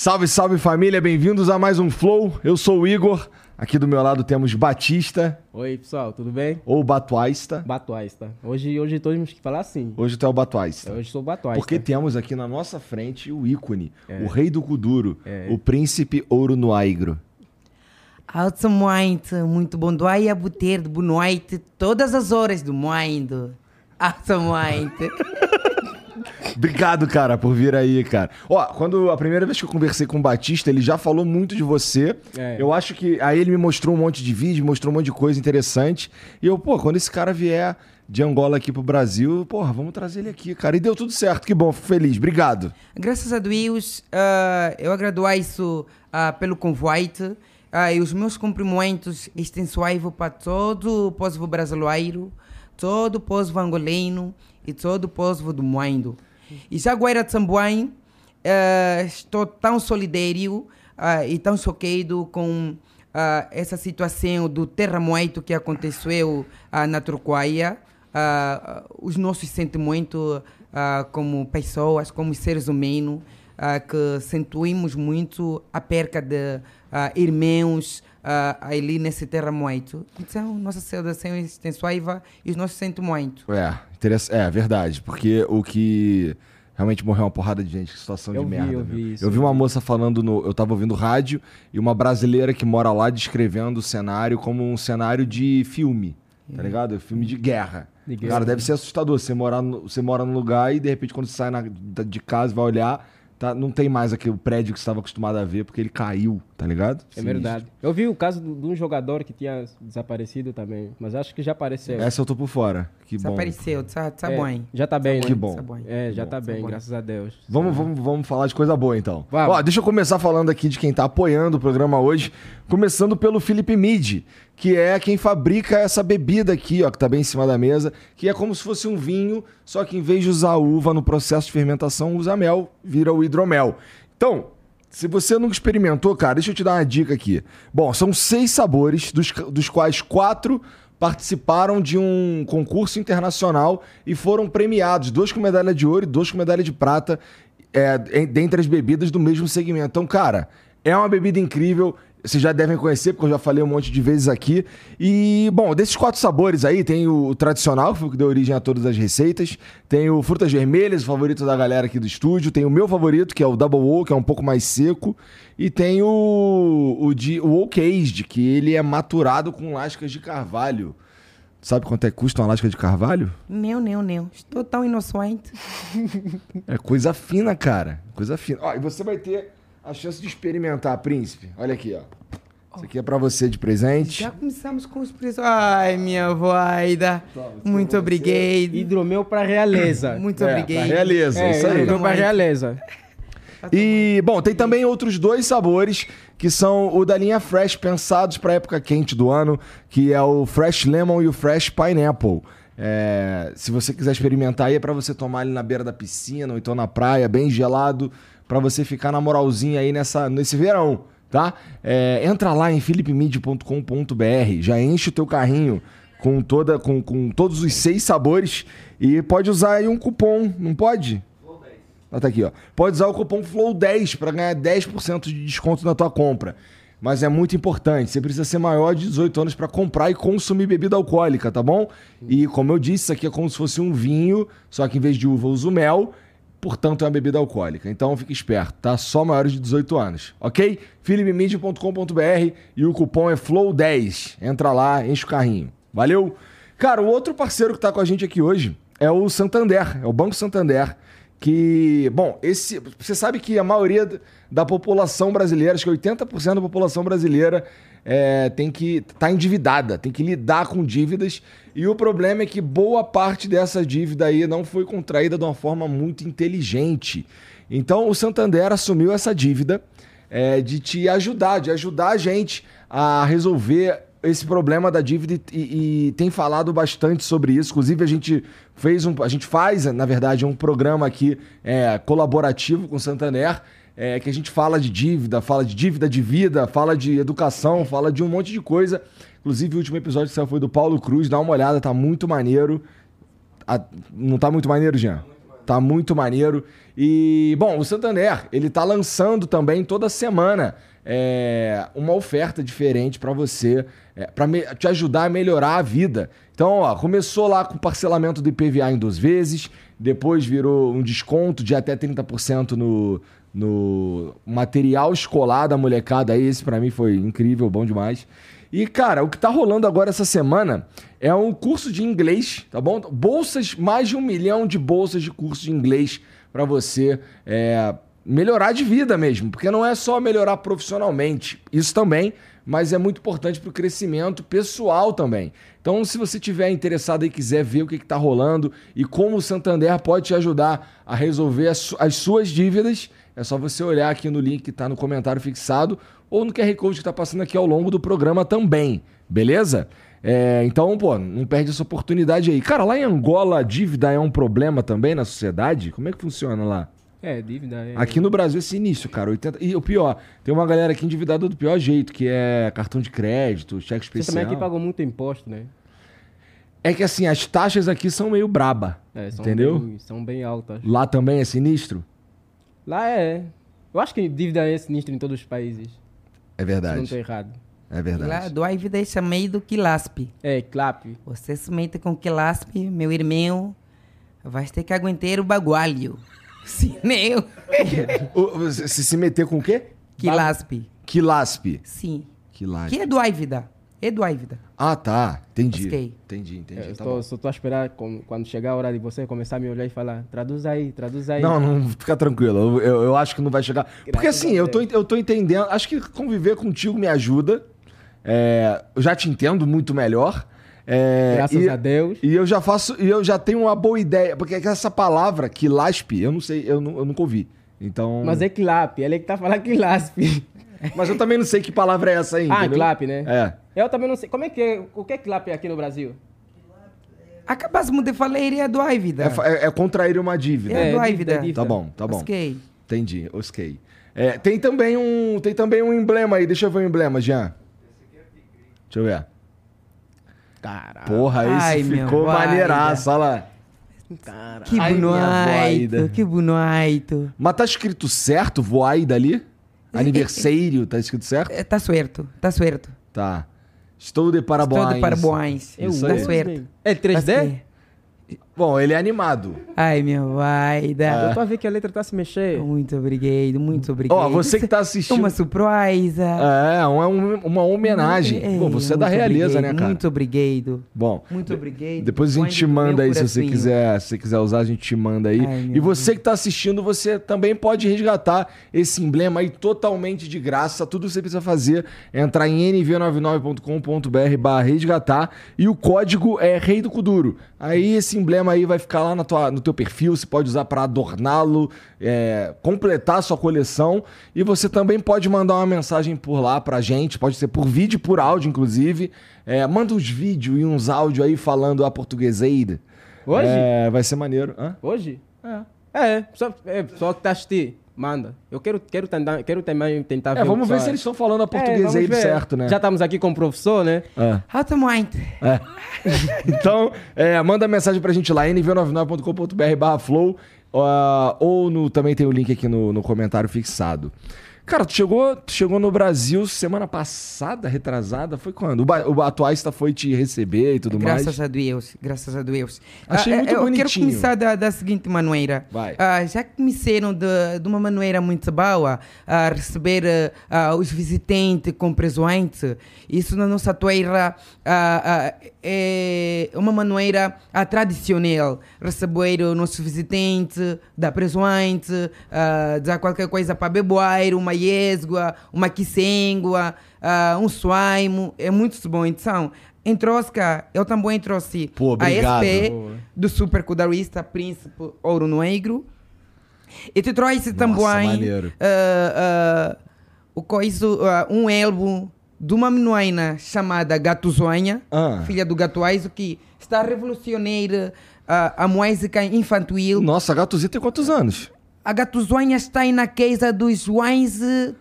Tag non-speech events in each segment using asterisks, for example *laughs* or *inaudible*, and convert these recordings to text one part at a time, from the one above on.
Salve, salve família, bem-vindos a mais um Flow. Eu sou o Igor. Aqui do meu lado temos Batista. Oi, pessoal, tudo bem? Ou Batuaista. Batuaista. Hoje, hoje temos que falar assim. Hoje tu é o Batuaista. Hoje sou Batuaista. Porque temos aqui na nossa frente o ícone, é. o rei do Kuduro, é. o príncipe Ouro no Aigro. Alto muito, muito bom dia, boa tarde, boa noite, todas as horas do mundo. Alto muito. *laughs* Obrigado, cara, por vir aí, cara. Ó, quando a primeira vez que eu conversei com o Batista, ele já falou muito de você. É. Eu acho que aí ele me mostrou um monte de vídeo, mostrou um monte de coisa interessante. E eu, pô, quando esse cara vier de Angola aqui pro Brasil, porra, vamos trazer ele aqui, cara. E deu tudo certo, que bom, fico feliz. Obrigado. Graças a Deus, uh, eu agradeço uh, pelo convite. Uh, e os meus cumprimentos extensões para todo o povo brasileiro, todo o povo angolano e todo o povo do mundo. E já agora também uh, estou tão solidário uh, e tão choquado com uh, essa situação do terremoto que aconteceu na Turquia. os nossos sentimentos como pessoas, como seres humanos, que sentimos muito a perca de irmãos, uh, ali nesse terremoto. Então, nossa saudação extensiva e os nossos sentimentos. É, é verdade, porque o que realmente morreu uma porrada de gente, que situação eu de vi, merda. Eu vi, isso, eu vi uma moça falando no. Eu tava ouvindo rádio e uma brasileira que mora lá descrevendo o cenário como um cenário de filme. Tá é. ligado? Filme de guerra. de guerra. Cara, deve ser assustador. Você, morar no, você mora num lugar e de repente, quando você sai na, de casa e vai olhar, tá, não tem mais aquele prédio que você estava acostumado a ver porque ele caiu, tá ligado? É verdade. Eu vi o caso de um jogador que tinha desaparecido também, mas acho que já apareceu. Essa eu tô por fora. Que bom. Desapareceu, tá, tá é, bom. Já tá bem, Que né? bom. É, já tá bem, graças a Deus. Vamos, vamos, vamos falar de coisa boa então. Vamos. Ó, deixa eu começar falando aqui de quem tá apoiando o programa hoje, começando pelo Felipe Mid, que é quem fabrica essa bebida aqui, ó, que tá bem em cima da mesa, que é como se fosse um vinho, só que em vez de usar uva no processo de fermentação, usa mel, vira o hidromel. Então, se você nunca experimentou, cara, deixa eu te dar uma dica aqui. Bom, são seis sabores, dos, dos quais quatro participaram de um concurso internacional e foram premiados, dois com medalha de ouro e dois com medalha de prata, é, dentre as bebidas do mesmo segmento. Então, cara, é uma bebida incrível. Vocês já devem conhecer, porque eu já falei um monte de vezes aqui. E, bom, desses quatro sabores aí, tem o tradicional, que foi o que deu origem a todas as receitas. Tem o frutas vermelhas, o favorito da galera aqui do estúdio. Tem o meu favorito, que é o Double O, que é um pouco mais seco. E tem o, o, de, o Oak Aged, que ele é maturado com lascas de carvalho. Sabe quanto é que custa uma lasca de carvalho? Não, não, não. Estou tão inocente. é coisa fina, cara. Coisa fina. Ó, e você vai ter a chance de experimentar, príncipe. Olha aqui, ó. Isso aqui é pra você de presente. Já começamos com os preços. Ai, minha voida. Muito obrigado. Hidromel pra realeza. *coughs* Muito É, obrigado. pra realeza, É, isso aí. hidromel pra realeza. E, bom, tem também outros dois sabores, que são o da linha Fresh, pensados pra época quente do ano, que é o Fresh Lemon e o Fresh Pineapple. É, se você quiser experimentar aí, é pra você tomar ali na beira da piscina ou então na praia, bem gelado, pra você ficar na moralzinha aí nessa, nesse verão, tá? É, entra lá em philipmid.com.br, já enche o teu carrinho com, toda, com, com todos os seis sabores e pode usar aí um cupom, não pode? Ah, tá aqui, ó. Pode usar o cupom FLOW10 para ganhar 10% de desconto na tua compra. Mas é muito importante, você precisa ser maior de 18 anos para comprar e consumir bebida alcoólica, tá bom? E como eu disse, isso aqui é como se fosse um vinho, só que em vez de uva uso mel, portanto é uma bebida alcoólica. Então fique esperto, tá? Só maiores de 18 anos, ok? philipmedia.com.br e o cupom é FLOW10. Entra lá, enche o carrinho. Valeu? Cara, o outro parceiro que tá com a gente aqui hoje é o Santander, é o Banco Santander que, bom, esse, você sabe que a maioria da população brasileira, acho que 80% da população brasileira é, tem que tá endividada, tem que lidar com dívidas e o problema é que boa parte dessa dívida aí não foi contraída de uma forma muito inteligente. Então o Santander assumiu essa dívida é, de te ajudar, de ajudar a gente a resolver esse problema da dívida e, e, tem falado bastante sobre isso. Inclusive, a gente fez um. A gente faz, na verdade, um programa aqui é, colaborativo com o Santander. É, que a gente fala de dívida, fala de dívida de vida, fala de educação, fala de um monte de coisa. Inclusive, o último episódio que saiu foi do Paulo Cruz, dá uma olhada, tá muito maneiro. A- não tá muito maneiro, Jean? Tá muito maneiro. E, bom, o Santander, ele tá lançando também toda semana é, uma oferta diferente para você, é, para te ajudar a melhorar a vida. Então, ó, começou lá com parcelamento do IPVA em duas vezes, depois virou um desconto de até 30% no, no material escolar da molecada. Aí, esse para mim foi incrível, bom demais. E, cara, o que tá rolando agora essa semana é um curso de inglês, tá bom? Bolsas, mais de um milhão de bolsas de curso de inglês para você é, melhorar de vida mesmo, porque não é só melhorar profissionalmente, isso também, mas é muito importante para o crescimento pessoal também. Então, se você tiver interessado e quiser ver o que está rolando e como o Santander pode te ajudar a resolver as, as suas dívidas, é só você olhar aqui no link que está no comentário fixado ou no QR Code que está passando aqui ao longo do programa também, beleza? É, então, pô, não perde essa oportunidade aí. Cara, lá em Angola a dívida é um problema também na sociedade? Como é que funciona lá? É, dívida. É... Aqui no Brasil é sinistro, cara. 80... E o pior, tem uma galera aqui endividada do pior jeito, que é cartão de crédito, cheque especial. Você também aqui pagou muito imposto, né? É que assim, as taxas aqui são meio braba. É, são entendeu? Bem, são bem altas. Lá também é sinistro? Lá é. Eu acho que dívida é sinistro em todos os países. É verdade. Se não estou errado. É verdade. Lá, do dívida é meio do quilaspe. É, clap. Você se mete com quilaspe, meu irmão, vai ter que aguentar o bagualho. *laughs* Sim, meu. se se meter com o quê? Quilaspe. Quilaspe. Sim. Quilaspe. Que é do Aivida. É do Aivida. Ah, tá. Entendi. Okay. Entendi, entendi. É, tá tô, só tô a esperar quando chegar a hora de você começar a me olhar e falar, traduz aí, traduz aí. Não, não, fica tranquilo. Eu, eu, eu acho que não vai chegar. Graças Porque assim, eu tô, eu tô entendendo. Acho que conviver contigo me ajuda. É, eu já te entendo muito melhor. É, Graças e, a Deus. E eu já faço, e eu já tenho uma boa ideia, porque essa palavra quilaspe, eu não sei, eu, não, eu nunca ouvi. Então. Mas é quilap, ele é que tá falando quilaspe. Mas eu também não sei que palavra é essa aí. Ah, quilap, né? É. Eu também não sei. Como é que é, o que é quilap aqui no Brasil? Acabasmo de falar, é do dívida. É, é, é, contrair uma dívida. É, é dívida. Tá bom, tá bom. Ok. Entendi, ok. É, tem também um, tem também um emblema aí. Deixa eu ver o emblema, Jean. Deixa eu ver. Caralho. Porra, esse Ai, ficou maneiraço, olha lá. Caralho. Que bonito, que bonito. Mas tá escrito certo, voaida ali? *laughs* Aniversário, tá escrito certo? É, tá certo, tá certo. Tá. Estou de parabéns. Estou de parabéns. Isso tá certo. É 3D? Bom, ele é animado. Ai, meu vai. Dá. Eu tô a ver que a letra tá se mexendo. Muito obrigado, muito obrigado. Ó, oh, você que tá assistindo. Uma surpresa. É, uma, uma homenagem. É, Pô, você é da realeza, obrigado, né, cara? Muito obrigado. Bom. Muito obrigado. Depois a gente te manda aí, se você quiser, se você quiser usar, a gente te manda aí. Ai, e você que tá assistindo, você também pode resgatar esse emblema aí totalmente de graça. Tudo que você precisa fazer é entrar em nv99.com.br barra resgatar e o código é Rei do Kuduro. Aí esse emblema aí vai ficar lá na tua, no teu perfil, você pode usar para adorná-lo, é, completar a sua coleção. E você também pode mandar uma mensagem por lá pra gente, pode ser por vídeo, por áudio, inclusive. É, manda uns vídeos e uns áudios aí falando a portugueseira. Hoje? É, vai ser maneiro. Hã? Hoje? É. É, só, é, só que tá assistindo. Manda. Eu quero, quero, tentar, quero também tentar é, ver. Vamos ver se eles estão falando a português é, aí certo, né? Já estamos aqui com o professor, né? É. Automind. É. *laughs* então, é, manda mensagem pra gente lá, nv99.com.br barra flow. Uh, ou no, também tem o link aqui no, no comentário fixado. Cara, tu chegou, tu chegou no Brasil semana passada, retrasada? Foi quando? O, o Atuaista foi te receber e tudo graças mais? Graças a Deus, graças a Deus. Achei ah, muito eu bonitinho. Eu quero começar da, da seguinte maneira. Vai. Ah, já começaram de, de uma maneira muito boa a receber uh, os visitantes com presentes. Isso na nossa terra uh, é uma maneira tradicional. Receber o nosso visitante, dar presente, dar qualquer coisa para beber, uma yesgua, uma quissengua, uh, um suaimo, é muito bom. Então, cá, eu também trouxe a SP do Super Cudarista Príncipe Ouro Negro. E te trouxe também uh, uh, o coisa, uh, um álbum de uma menina chamada Gato Zonha, ah. filha do Gato Aizo, que está a revolucionar a música infantil. Nossa, a Gatuzita tem quantos anos? A gatuzonha está aí na casa dos 11,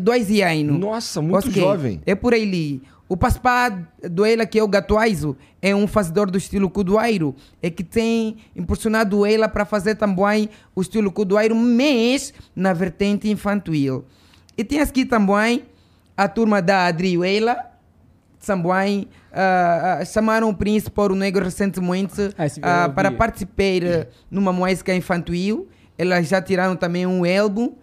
12 anos. Nossa, muito okay. jovem. É por aí. o paspá do ela, que é o gatuaizo, é um fazedor do estilo cudoeiro, é que tem impulsionado ela para fazer também o estilo cudoeiro, mas na vertente infantil. E tem aqui também a turma da Adriuela, também uh, uh, chamaram o príncipe Ouro Negro recentemente Ah, uh, para participar uh, numa música infantil. Elas já tiraram também um álbum.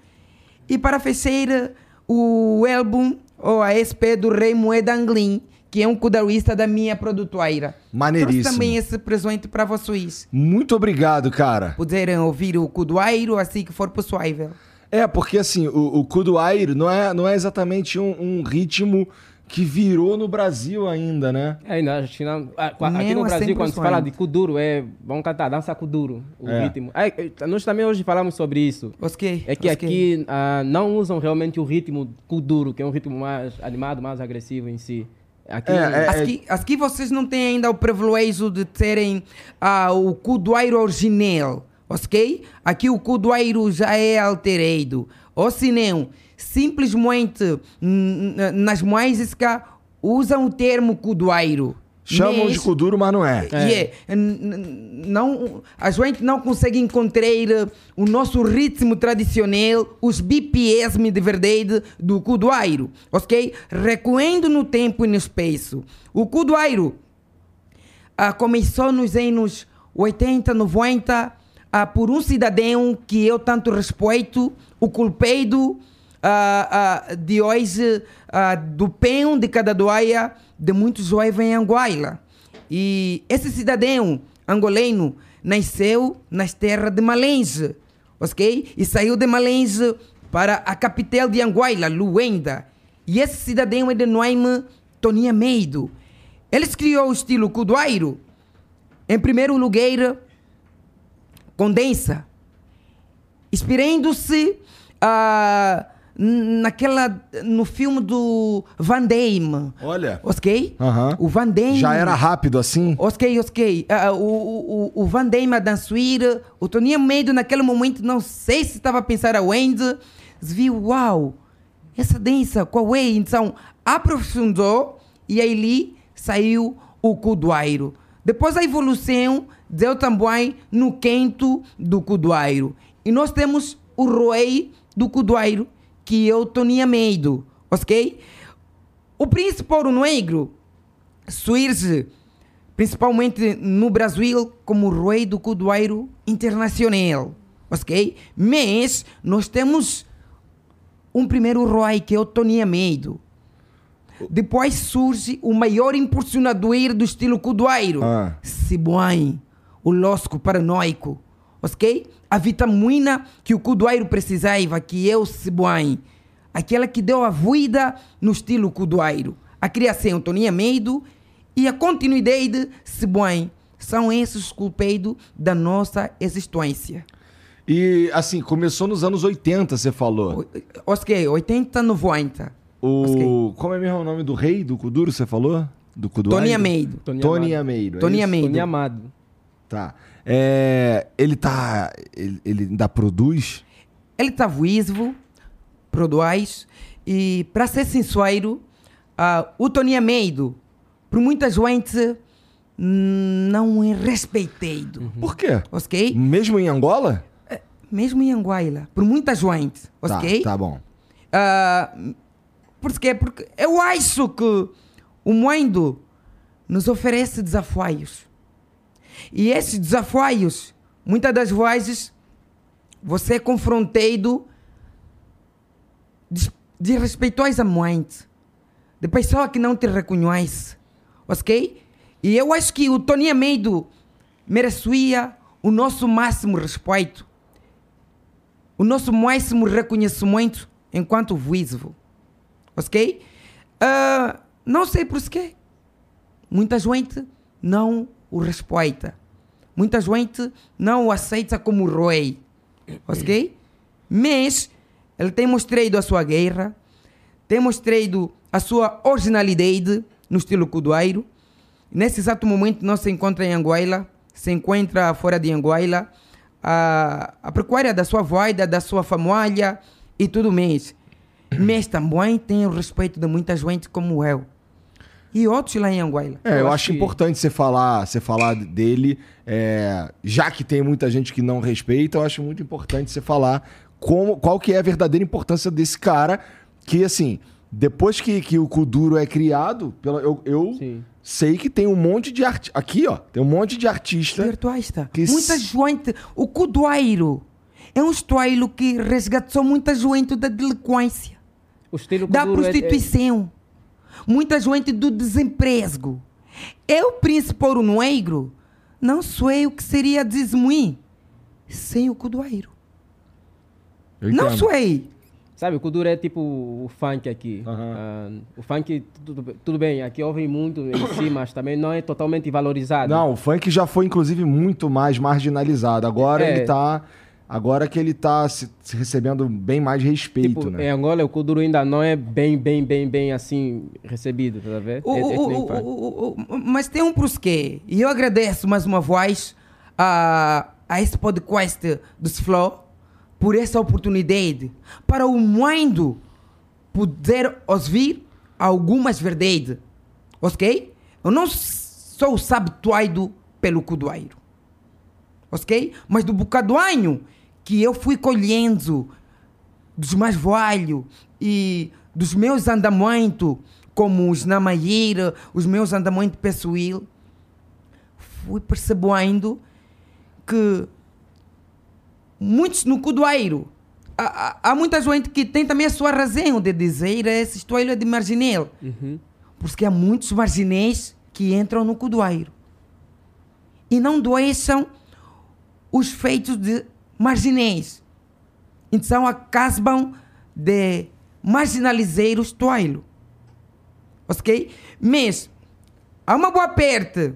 E para fechar o álbum, ou a SP do Rei Moeda Anglin, que é um cudarista da minha produtora. Maneiríssimo. Trouxe também esse presente para vocês. Muito obrigado, cara. Poderem ouvir o cudoeiro assim que for possível. É, porque assim, o, o não é, não é exatamente um, um ritmo que virou no Brasil ainda, né? É, na aqui no é Brasil, quando se 100%. fala de kuduro, é, vamos cantar dança kuduro, o É. ritmo. É, é, nós também hoje falamos sobre isso. Ok. É que aqui ah, não usam realmente o ritmo kuduro, que é um ritmo mais animado, mais agressivo em si. Aqui, É, é, Aqui, aqui vocês não têm ainda o privilégio de terem ah, o cudoeiro original, ok? Aqui o cudoeiro já é alterado. Ou se não, simplesmente nas músicas usam o termo cudoeiro. Chamam Mas- de Kuduro, mas não é. é, n- n- não, a gente não consegue encontrar uh, o nosso ritmo tradicional, os BPM de verdade do cudoeiro, ok? Recuando no tempo e no espaço. O cudoeiro ah, começou nos anos 80, 90, ah, por um cidadão que eu tanto respeito, o culpado ah, ah, de hoje ah, do pão de cada doia de muitos jovens em Angola. E esse cidadão angolano nasceu nas terras de Malense, ok? E saiu de Malense para a capital de Angola, Luenda. E esse cidadão é de nome Toninha Meido. Eles criou o estilo cudoeiro. Em primeiro lugar, condensa, inspirando-se ah, n- naquela no filme do Van Damme. Olha. Ok? Aham. O Van Damme. Já era rápido assim? Ok, ok. Ah, o, o, o- Van Damme a dançar, o Toninho Medo naquele momento, não sei se estava a pensar aonde, se viu, uau, essa dança, qual é? Então, aprofundou e aí saiu o cudoeiro. Depois a evolução deu também no quento do cudoeiro. E nós temos o rei do cudoeiro, que o Toninho Medo, ok? O príncipe ouro negro surge principalmente no Brasil como rei do cudoeiro internacional, ok? Mas nós temos um primeiro rei que o Toninho Medo. Depois surge o maior impulsionador do estilo cudoeiro, Ah. Sibuan, o losco paranoico, ok? A vitamina que o cudoeiro precisava, que é o aquela que deu a vida no estilo cudoeiro. A criação Toninha Medo e a continuidade Sibuan são esses culpados da nossa existência. E assim, começou nos anos 80, você falou. O- Ok, 80, 90. O. ok. Como é mesmo o nome do rei do Kuduro, você falou? Do Kuduairo? Toninha Tony Amado. Ameiro. é Tony isso? Ameiro. Tony Amado. Tá. É, ele tá. Ele, ele ainda produz? Ele está vivo, produz, e para ser sincero, ah, o Toninho Medo, por muita gente, não é respeitado, Por quê? ok? Mesmo em Angola? Mesmo em Angola, por muita gente, ok? Tá, tá bom. Ah, por quê? Porque eu acho que o mundo nos oferece desafios. E esses desafios, muitas das vezes, você é confrontado de, de respeitosamente, de pessoa que não te reconhece, ok? E eu acho que o Tony Medo merecia o nosso máximo respeito, o nosso máximo reconhecimento enquanto vivo, ok? Ah, não sei por quê. Muita gente não o respeita. Muita gente não o aceita como rei. Ok? Mas ele tem mostrado a sua guerra, tem mostrado a sua originalidade no estilo cudoeiro. Nesse exato momento não se encontra em Angola, se encontra fora de Angola, a, a procura da sua voida, da sua família e tudo mais. *coughs* Mas também tem o respeito de muita gente como eu. E outros lá em Anguila. É, eu, Eu acho, acho que- importante você falar, você falar dele, é, já que tem muita gente que não respeita, eu acho muito importante você falar como, qual que é a verdadeira importância desse cara, que assim, depois que, que o Kuduro é criado, pela, eu, eu sei que tem um monte de arti aqui, ó, tem um monte de artista. Virtuaista. Que Muita s- gente. O Cudoeiro é um estuário que resgatou muita gente da delinquência, O estilo da é- é- prostituição, muita gente do desemprego. Eu, príncipe ouro negro, não sei o que seria desmuir sem o Cudoeiro. Eu Não sei. Sabe, o Kuduro é tipo o funk aqui. Aham. Ah, o funk, tudo, tudo bem, aqui ouvem muito em si, *coughs* mas também não é totalmente valorizado. Não, o funk já foi, inclusive, muito mais marginalizado. Agora É. ele tá. Agora que ele tá se, se recebendo bem mais respeito, Tipo, né? em Angola o Kuduro ainda não é bem, bem, bem, bem assim recebido, tá vendo? O- É- é o- o- mas tem um porquê. E eu agradeço mais uma vez a, a esse podcast do Flow por essa oportunidade para o mundo poder ouvir algumas verdades. Ok? Eu não sou sabituado pelo cudoeiro. Ok? Mas do bocadoanho que eu fui colhendo dos mais velhos e dos meus andamentos, como os na Maíra, os meus andamentos pessoal, fui percebendo que muitos no Cudoeiro, há, há, há muita gente que tem também a sua razão de dizer esse história de marginal. Uhum. Porque há muitos marginais que entram no Cudoeiro e não deixam os feitos de marginais. Então acabam de marginalizar os toalho. Ok? Mas há uma boa parte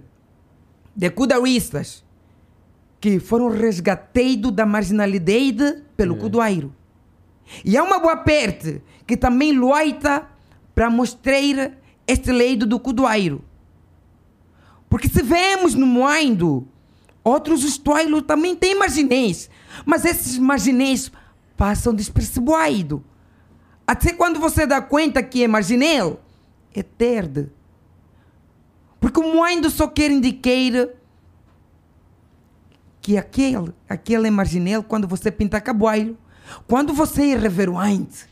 de cudaristas que foram resgatados da marginalidade pelo cudoeiro. E há uma boa parte que também luta para mostrar este lado do cudoeiro. Porque se vemos no mundo, outros estuários também têm marginês. Mas esses marginês passam despercebidos. Até quando você dá conta que é marginal, é tarde. Porque o mundo só quer indicar que aquele, aquele é marginal quando você pinta cabelo. Quando você é irreverente.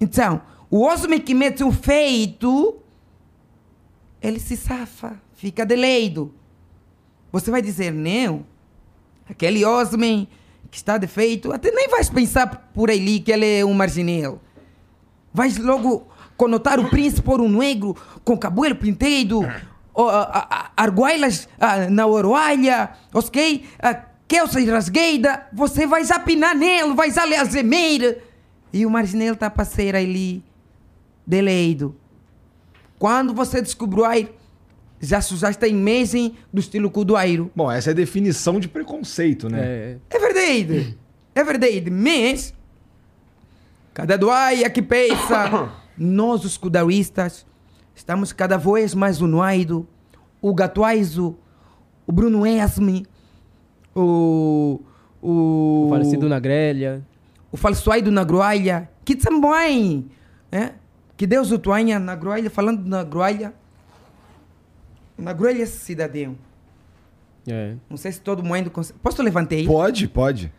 Então, o homem que mete um feito, ele se safa, fica deleido. Você vai dizer, não, aquele homem que está defeito, até nem vais pensar por ali que ele é um marginal. Vais logo conotar o príncipe ouro negro com cabelo pintado, ó, a- a- a- argoelas ah, na orelha, ok? Calça rasgueida, você vai apinar nele, vai ali a gemer. E o marginal está a passar ali, deleido. Quando você descobriu aí, já sujaste a imagem do estilo cudoeiro. Bom, essa é a definição de preconceito, né? É, É verdade. É verdade. Mas, cada doaia que pensa, *coughs* nós os cudaristas estamos cada vez mais unidos. O Gatuaizo, o Bruno Esme, o... O, o falecido na grelha. o falsoaido na groalha, que também, é? que Deus o tenha na groalha, falando na groalha, na groalha cidadão. É. Não sei se todo mundo consegue. Posso levantar aí? Pode, pode.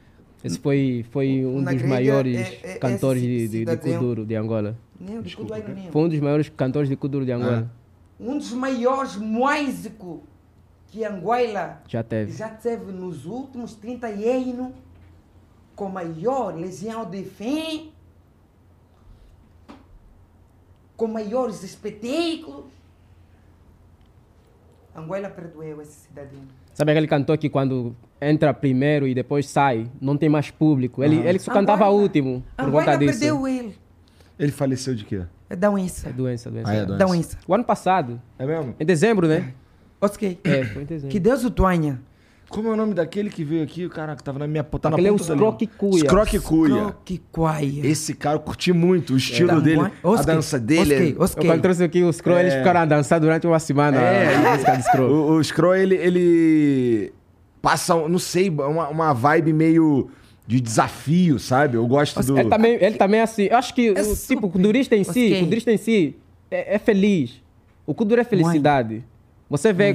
Esse foi, foi um Na dos grelha maiores é- é- cantores esse de, de, de. Kuduro de Angola. Não, de Cudoeiro não. Foi um dos maiores cantores de Kuduro de Angola. um dos maiores músicos que Angola Já teve. já teve nos últimos 30 anos, com maior legião de fé, com maiores espetáculos. Angola perdoeu esse cidadão. Sabe aquele cantor que quando entra primeiro e depois sai, não tem mais público? Ele, ele só cantava Angola- último por Angola conta disso. perdeu ele. Ele faleceu de quê? É doença. É doença, doença. Ah, é doença. Doença. O ano passado, É mesmo? em dezembro, né? Ok. É, foi em dezembro. Que Deus o tenha. Como é o nome daquele que veio aqui, o cara que tava na minha tá na é o ponta da língua? Scroque Cuia. Scroque Cuia. Que quaia. Esse cara, eu curti muito o estilo Tá dele, bom. a dança dele. Oscar, Eu Oscar. quando trouxe aqui os Scroll, eles ficaram a dançar durante uma semana É, a música do Scroll. O, o Scroll, ele, ele passa, não sei, uma, uma vibe meio de desafio, sabe? Eu gosto do... Ele também, ele também é assim. Eu acho que É o tipo, o kudurista em si, Ok. o kudurista em si é, é feliz. O Kuduro é felicidade. Você vê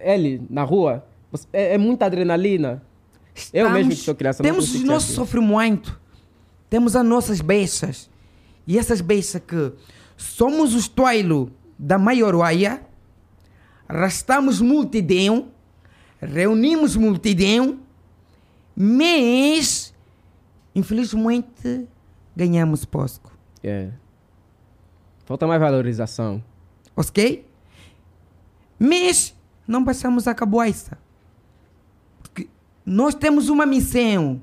eh, ele na rua, é, é muita adrenalina. Eu mesmo que sou criança, Temos os nossos assim. sofrimentos. Temos as nossas beijas. E essas beijas que somos os toilo da maioria, arrastamos multidão, reunimos multidão, mas, infelizmente, ganhamos pouco. É. Falta mais valorização. Ok? Mas não passamos a caboiça. Nós temos uma missão.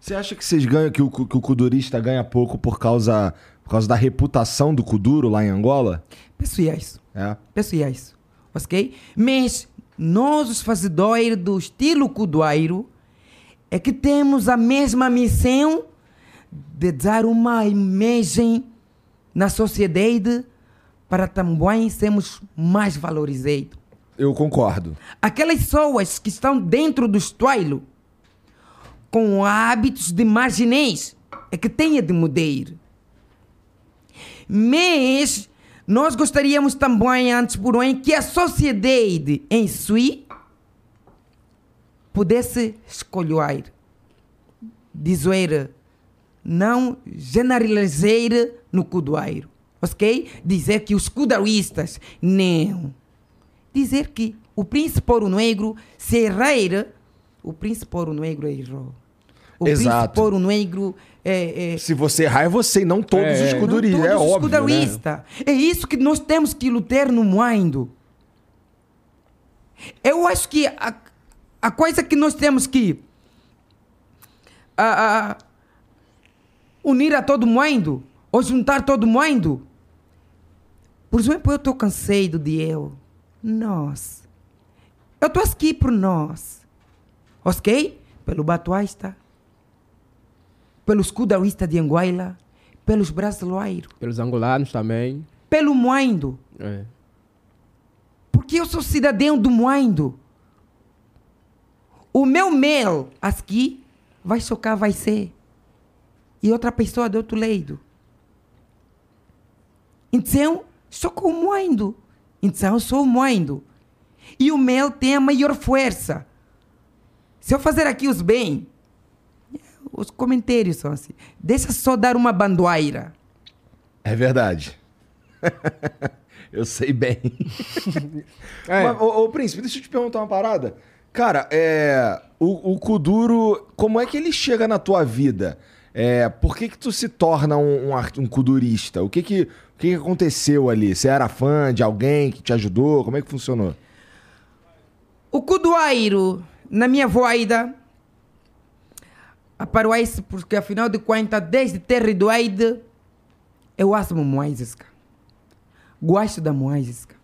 Você acha que vocês ganham, que o, que o kudurista ganha pouco por causa, por causa da reputação do kuduro lá em Angola? Penso isso. É. Penso isso. Ok? Mas nós, os fazedores do estilo cudoeiro, é que temos a mesma missão de dar uma imagem na sociedade para também sermos mais valorizados. Eu concordo. Aquelas pessoas que estão dentro do estuário com hábitos de marginais é que têm de mudar. Mas nós gostaríamos também, antes por um, que a sociedade em si pudesse escolher, dizer, não generalizar no cudoeiro, ok? Dizer que os cudaristas, não dizer que o príncipe ouro negro se errar, o príncipe ouro negro errou. O Exato. príncipe ouro negro é, é Se você errar, é você, não todos É, os todos É os óbvio, né? É isso que nós temos que lutar no mundo. Eu acho que a, a coisa que nós temos que a- a- unir a todo mundo, ou juntar todo mundo. Por exemplo, eu estou cansado de eu. Nós. Eu estou aqui por nós. Ok? Pelo batuaista, pelos cudaristas de Anguila, pelos brasileiros, Pelos angolanos também. pelo mundo. É. Porque eu sou cidadão do mundo. O meu mel aqui vai chocar, vai ser. E outra pessoa do outro lado. Então, sou com o mundo. Então, eu sou o mundo. E o mel tem a maior força. Se eu fazer aqui os bem, os comentários são assim. Deixa só dar uma bandoeira. É verdade. *laughs* eu sei bem. *laughs* É. Mas, ô, ô, Príncipe, deixa eu te perguntar uma parada. Cara, é, o, o Kuduro, como é que ele chega na tua vida? É, por que que tu se torna um, um, um kudurista? O que que, o que aconteceu ali? Você era fã de alguém que te ajudou? Como é que funcionou? O cudoeiro, na minha voida, aparece porque, afinal de contas, desde terra do Eide, eu amo música. Gosto da música.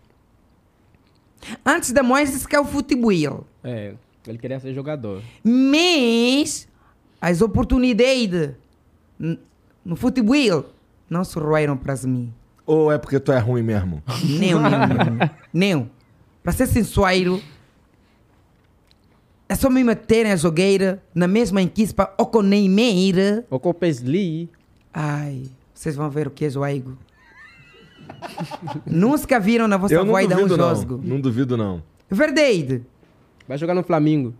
Antes da música, o futebol. É. Ele queria ser jogador. Mas as oportunidades no futebol não se roeram para mim. Ou é porque tu é ruim mesmo? Não, não, não. Não. Para ser sincero, é só me meterem a jogueira na mesma equipa ou com Neymar. O Copesli. Ai, vocês vão ver o que é jogo. *laughs* Nunca viram na vossa voz um duvido, não. jogo. Não duvido, não. Verdade. Vai jogar no Flamengo.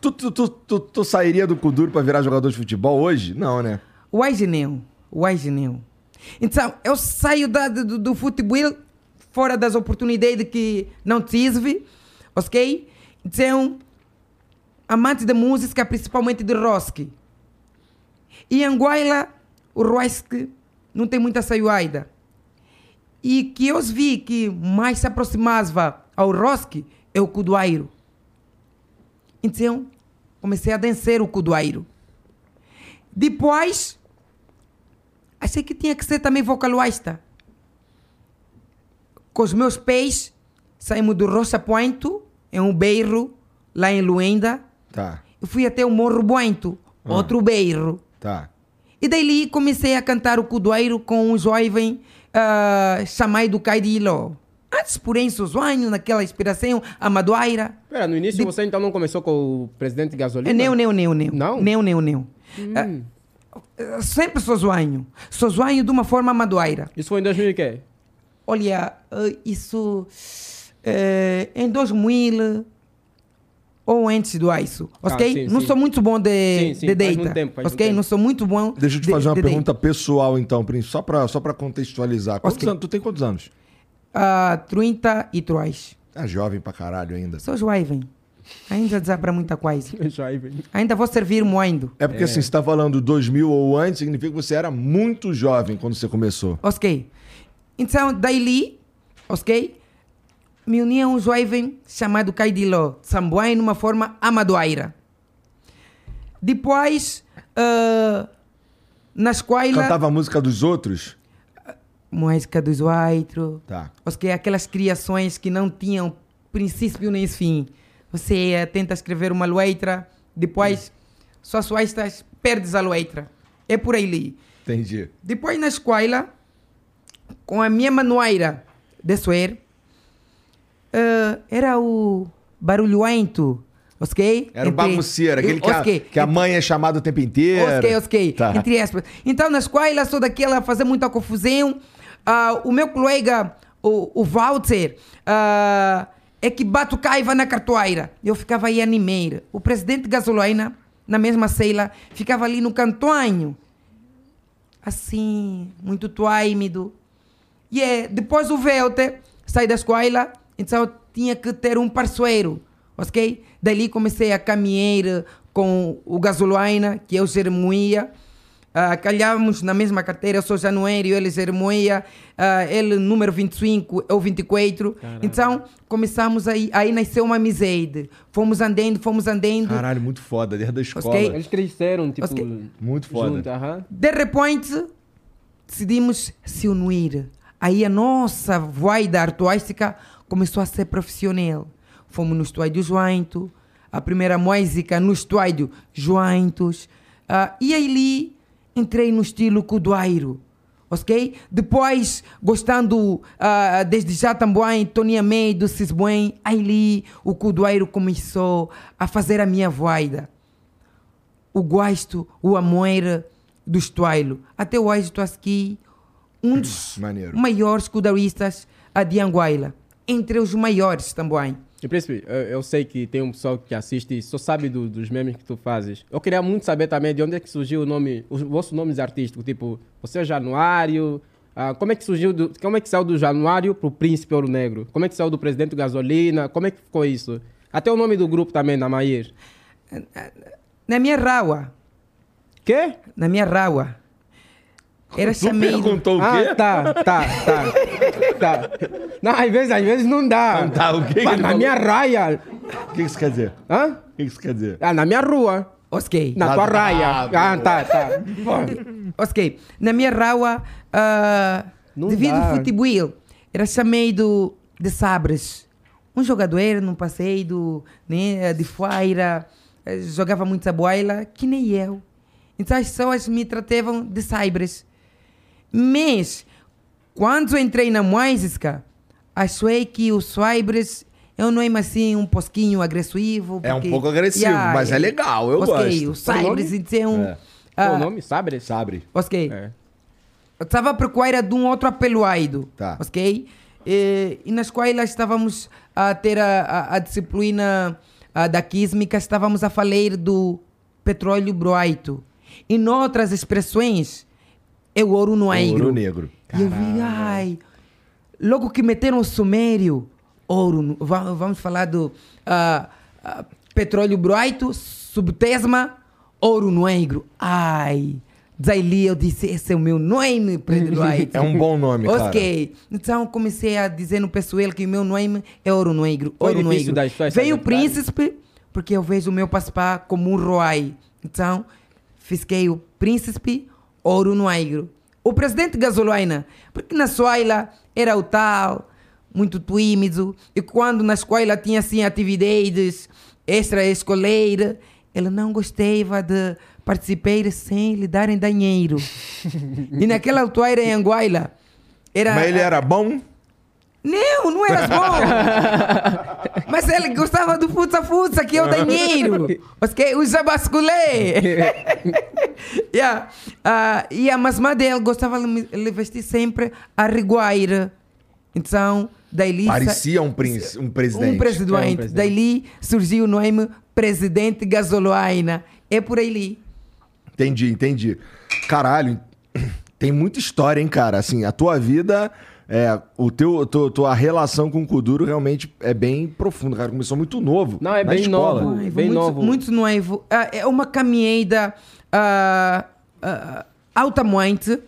Tu, tu, tu, tu, tu sairia do Kuduro pra virar jogador de futebol hoje? Não, né? Hoje não. Hoje não. Então, eu saio da, do, do futebol fora das oportunidades que não tive, ok? Então, amante da música, principalmente de rock. E Anguila, o rock não tem muita saída. E que eu vi que mais se aproximava ao rock é o cudoeiro. Então, comecei a dançar o cudoeiro. Depois, achei que tinha que ser também vocalista. Com os meus pés, saímos do Rocha Pointo, em um beiro, lá em Luenda. Tá, Eu fui até o Morro Pointo, outro beiro. tá. E daí comecei a cantar o cudoeiro com um jovem ah, chamado Caidilo. Antes, porém, sozinho, naquela inspiração, a Maduaira. Pera, no início você então não começou com o presidente Gasolina? É, Não, não, não, não. Não? Não, não, não. Hum. Ah, eh, sempre sou zoanho. Sou zoanho de uma forma madoeira. Isso foi em 2000 e quê? Olha, eh, isso eh, em 2000 ou antes do isso, Ah, ok? sim, não sim. sou muito bom de, Sim, sim, de data, muito tempo, ok? tempo. Não sou muito bom Deixa eu te de- fazer uma pergunta data. pessoal, então, Príncipe, só pra, só pra contextualizar. Quantos Ok. anos, tu tem quantos anos? Ah, 33. É jovem pra caralho ainda. Sou jovem. Ainda dá para muita coisa. *laughs* Ainda vou servir moendo. É porque assim, você tá falando 2000 ou antes, significa que você era muito jovem quando você começou. Ok. Então, daí, ok? Me uni a um jovem chamado Caidiló, Samboai, numa forma amadoeira. Depois, ah, na escola, Cantava a música dos outros? música dos outros, Tá. ok? Aquelas criações que não tinham princípio nem fim. Você eh, tenta escrever uma letra, depois, só suastas, perdes a letra. É por aí. Entendi. Depois na escola, com a minha manueira de suer, eh, era o barulhento, ok? Era o Entre- bagunceiro, aquele que, Ok. a, que a mãe é chamada o tempo inteiro. Ok, ok. Tá. Entre aspas. Então, na escola, sou daquela fazer muita confusão. Ah, o meu colega, o, o Walter, ah, é que bato caiva na cartoeira. Eu ficava aí a animeira. O presidente Gasolaina, na mesma ceila, ficava ali no cantonho. Assim, muito tímido. E é, depois o Walter sai da escola, então eu tinha que ter um parceiro, ok? Dali comecei a caminhar com o Gasolaina, que eu Jermoia. Uh, calhamos na mesma carteira, eu sou Januário, ele Jermoia, uh, ele número 25, eu 24. Então começamos aí, aí nasceu uma amizade. Fomos andando, fomos andando. Caralho, muito foda, desde a escola. Ok. Eles cresceram, tipo. Ok. Muito foda. Junto, aham. De repente, decidimos se unir. Aí a nossa voida artística começou a ser profissional. Fomos no estúdio Jointo, a primeira música no estúdio Jointos. ah, e aí entrei no estilo Cudoeiro. Ok? Depois, gostando ah, desde já também, Toninha Medo, Cisbuen, aí o Cudoeiro começou a fazer a minha voida o gosto, o amor do estuário. Até hoje estou aqui, um dos Maneiro. maiores cudaristas a de Anguaila. Entre os maiores também. E príncipe, eu, eu sei que tem um pessoal que assiste e só sabe do- dos memes que tu fazes. Eu queria muito saber também de onde é que surgiu o nome, os vossos nomes artísticos, tipo, você é Januário, ah, como é que surgiu, do, como é que saiu do Januário pro Príncipe Ouro Negro? Como é que saiu do Presidente Gasolina? Como é que ficou isso? Até o nome do grupo também, da Maír. Na minha raua, Quê? na minha raua, era Tu chamado... perguntou o quê? Ah, tá, tá, tá. tá. Não, às vezes, às vezes não dá. Não dá, o que Pá, ele Na falou? minha raia. O que isso quer dizer? Hã? O que isso quer dizer? Ah, na minha rua. Ok. Na tua raia. Ah, Ah, tá, tá. Ok. Na minha raua, ah, Não devido dá. ao futebol, era chamado de Sabres. Um jogador num passeio né, de fora, eh, jogava muito a boila, que nem eu. Então as pessoas me tratavam de Sabres. Mas, quando entrei na música, achei que o Sabres eu não é assim um pouquinho agressivo. É um porque- pouco agressivo, mas é legal, eu Ok, gosto. o Sabres, então... É. Qual o ah, nome? Sabres? Sabre. Ok. É. Eu estava à procura de um outro apeloado. Tá. Ok? E, e na escola estávamos a ter a, a, a disciplina ah, da química, estávamos a falar do petróleo broito. E noutras expressões, é o ouro negro. Ouro negro. E eu vi, ai, logo que meteram o sumério, ouro, vamos falar do ah, ah, petróleo broito, subtesma, ouro negro. Ai, daí eu disse, esse é o meu nome, Pedro *laughs* White. É um bom nome, cara. Ok, então comecei a dizer no pessoal que o meu nome é ouro negro, ouro negro. Veio o príncipe, porque eu vejo o meu paspá como um roai. Então, fiquei o príncipe ouro negro. O presidente Gasolaina, porque na escola era o tal, muito tímido, e quando na escola tinha assim atividades extra-escoleiras, ele não gostava de participar sem lhe darem dinheiro. *laughs* e naquela altura em Anguaila, era... Mas ele era bom? Não, não eras bom. *laughs* Mas ele gostava do fuça-fuça, que é o dinheiro. Ok? Usa basculé. yeah. Uh, yeah, mas a dele gostava de vestir sempre a riguaira. Então, daí... Parecia um, príncipe, um presidente. Um presidente. É, um presidente. Daí surgiu o nome Presidente Gasoloaina. É por aí. Entendi, entendi. Caralho, tem muita história, hein, cara? Assim, a tua vida, é, o teu, tu- tua relação com o Kuduro realmente é bem profunda, cara. Começou muito novo. Não, é na bem escola. novo. Ai, bem muito, novo. Muito noivo. Ah, é uma caminhada ah, ah, altamente.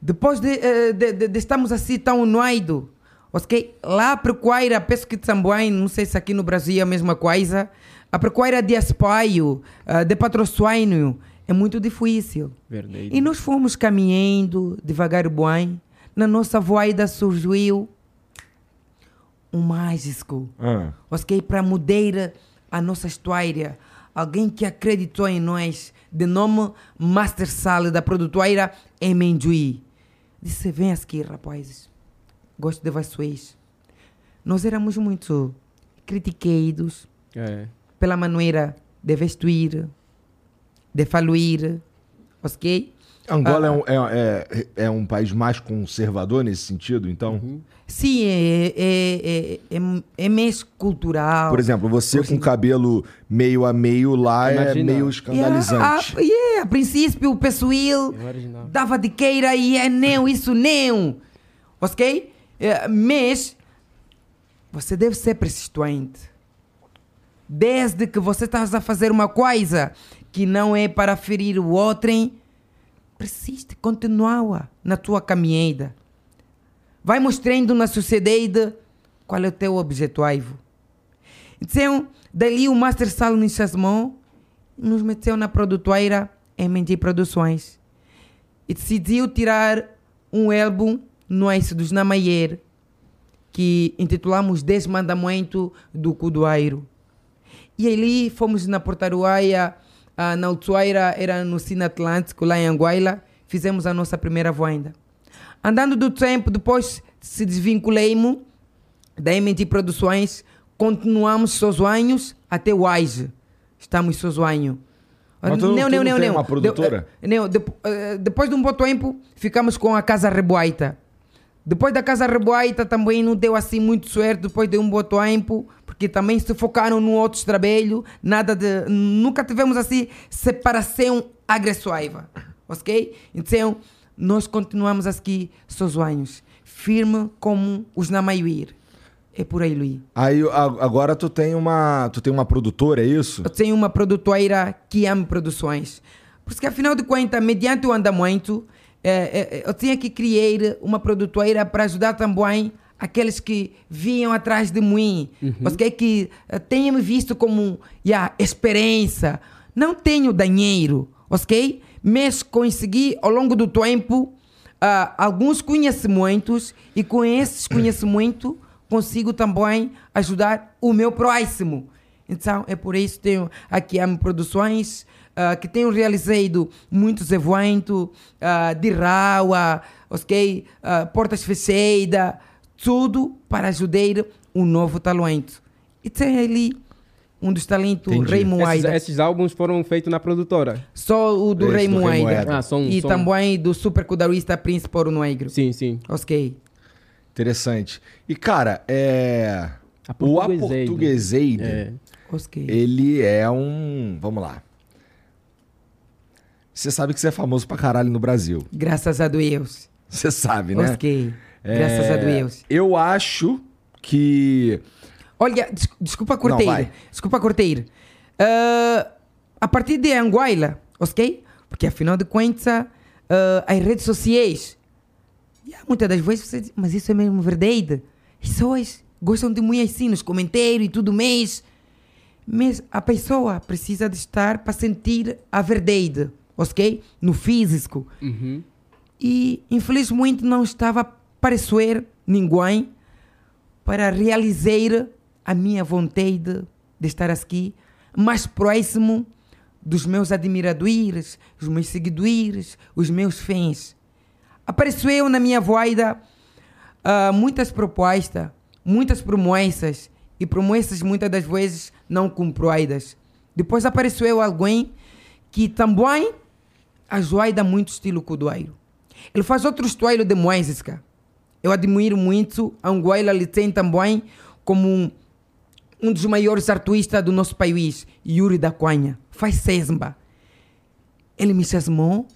Depois de, eh, de, de, de estarmos assim tão noido, ok? Lá a pecuária, penso que também, não sei se aqui no Brasil é a mesma coisa, a pecuária de aspaio, ah, de patrocínio, é muito difícil. Verdade. E nós fomos caminhando devagar bem. Na nossa voida surgiu um mágico. Ah, Ok? Para mudar a nossa história. Alguém que acreditou em nós, de nome Master Sal, da produtora Emenjui. Disse: Vem aqui, rapazes. Gosto de vocês. Nós éramos muito criticados É. pela maneira de vestir, de falar. Ok? Angola Ah. é, um, é, é, é um país mais conservador nesse sentido, então? Uhum. Sim, é, é, é, é, é mais cultural. Por exemplo, você com cabelo meio a meio lá é Imagina. meio Yeah, escandalizante. a, yeah, a princípio o pessoal É dava de queira e é não, isso não. Ok? Eh, Mas você deve ser persistente. Desde que você está a fazer uma coisa que não é para ferir o outro, persiste, continua na tua caminhada. Vai mostrando na sociedade qual é o teu objetivo. Então, dali o Master Sal nos chamou, nos meteu na produtora MNT Produções e decidiu tirar um álbum nosso dos Namayer que intitulamos Desmandamento do Cudoeiro. E ali fomos na Portaruaia, ah, na Utsuaira, era no Cine Atlântico, lá em Anguaila, fizemos a nossa primeira venda. Andando do tempo, depois se desvinculei-me da MNT Produções, continuamos sozinhos até hoje. Estamos sozinhos. Mas tu- tu não tem uma produtora? De- não, de- depois de um bom tempo, ficamos com a Casa Reboita. Depois da Casa Reboita também não deu assim muito certo, depois de um bom tempo, porque também se focaram no outros trabalho, nada de... Nunca tivemos assim separação agressiva, ok? Então, nós continuamos aqui sozinhos, firme como os Namaiuir. É por aí, Luís. Aí agora tu tem uma, tu tem uma produtora, é isso? Eu tenho uma produtora que ama produções. Porque, afinal de contas, mediante o andamento, eh, eh, eu tinha que criar uma produtora para ajudar também aqueles que vinham atrás de mim. Porque que eh, tenham me visto como yeah, experiência. Não tenho dinheiro, ok? Mas consegui, ao longo do tempo, ah, alguns conhecimentos e com esses conhecimentos consigo também ajudar o meu próximo. Então, é por isso que tenho aqui a Produções, ah, que tenho realizado muitos eventos ah, de rua, ok? Ah, portas fechadas, tudo para ajudar um novo talento. E tem ali um dos talentos, Entendi. Rei Esses, Moaida. esses álbuns foram feitos na produtora. Só o do Esse Rei Moaida. Ah, são- e são- também do super cudarista Príncipe Ouro Negro. Sim, sim. Ok. Interessante. E, cara, é. A o Portugueseide. Aportugueseide, É. Ok. ele é um. Vamos lá. Você sabe que você é famoso pra caralho no Brasil. Graças a Deus. Você sabe, né? Ok. Graças a É, Deus. Eu acho que. Olha, des- desculpa corteiro. desculpa corteiro. Ah, a partir de Anguila, ok? Porque afinal de contas, ah, as redes sociais, muitas das vezes você diz, mas isso é mesmo verdade? As pessoas gostam de muito assim nos comentários e tudo mais. Mas a pessoa precisa de estar para sentir a verdade, ok? No físico. Uhum. E infelizmente não estava a aparecer ninguém para realizar a minha vontade de estar aqui mais próximo dos meus admiradores, os meus seguidores, os meus fãs. Apareceu na minha voida ah, muitas propostas, muitas promessas e promessas muitas das vezes não cumpridas. Depois apareceu alguém que também ajuda muito estilo Cudoeiro. Ele faz outro estilo de música. Eu admiro muito. Anguila ele tem também como um, um dos maiores artistas do nosso país, Yuri da Cunha. Faz sesma. Ele me chamou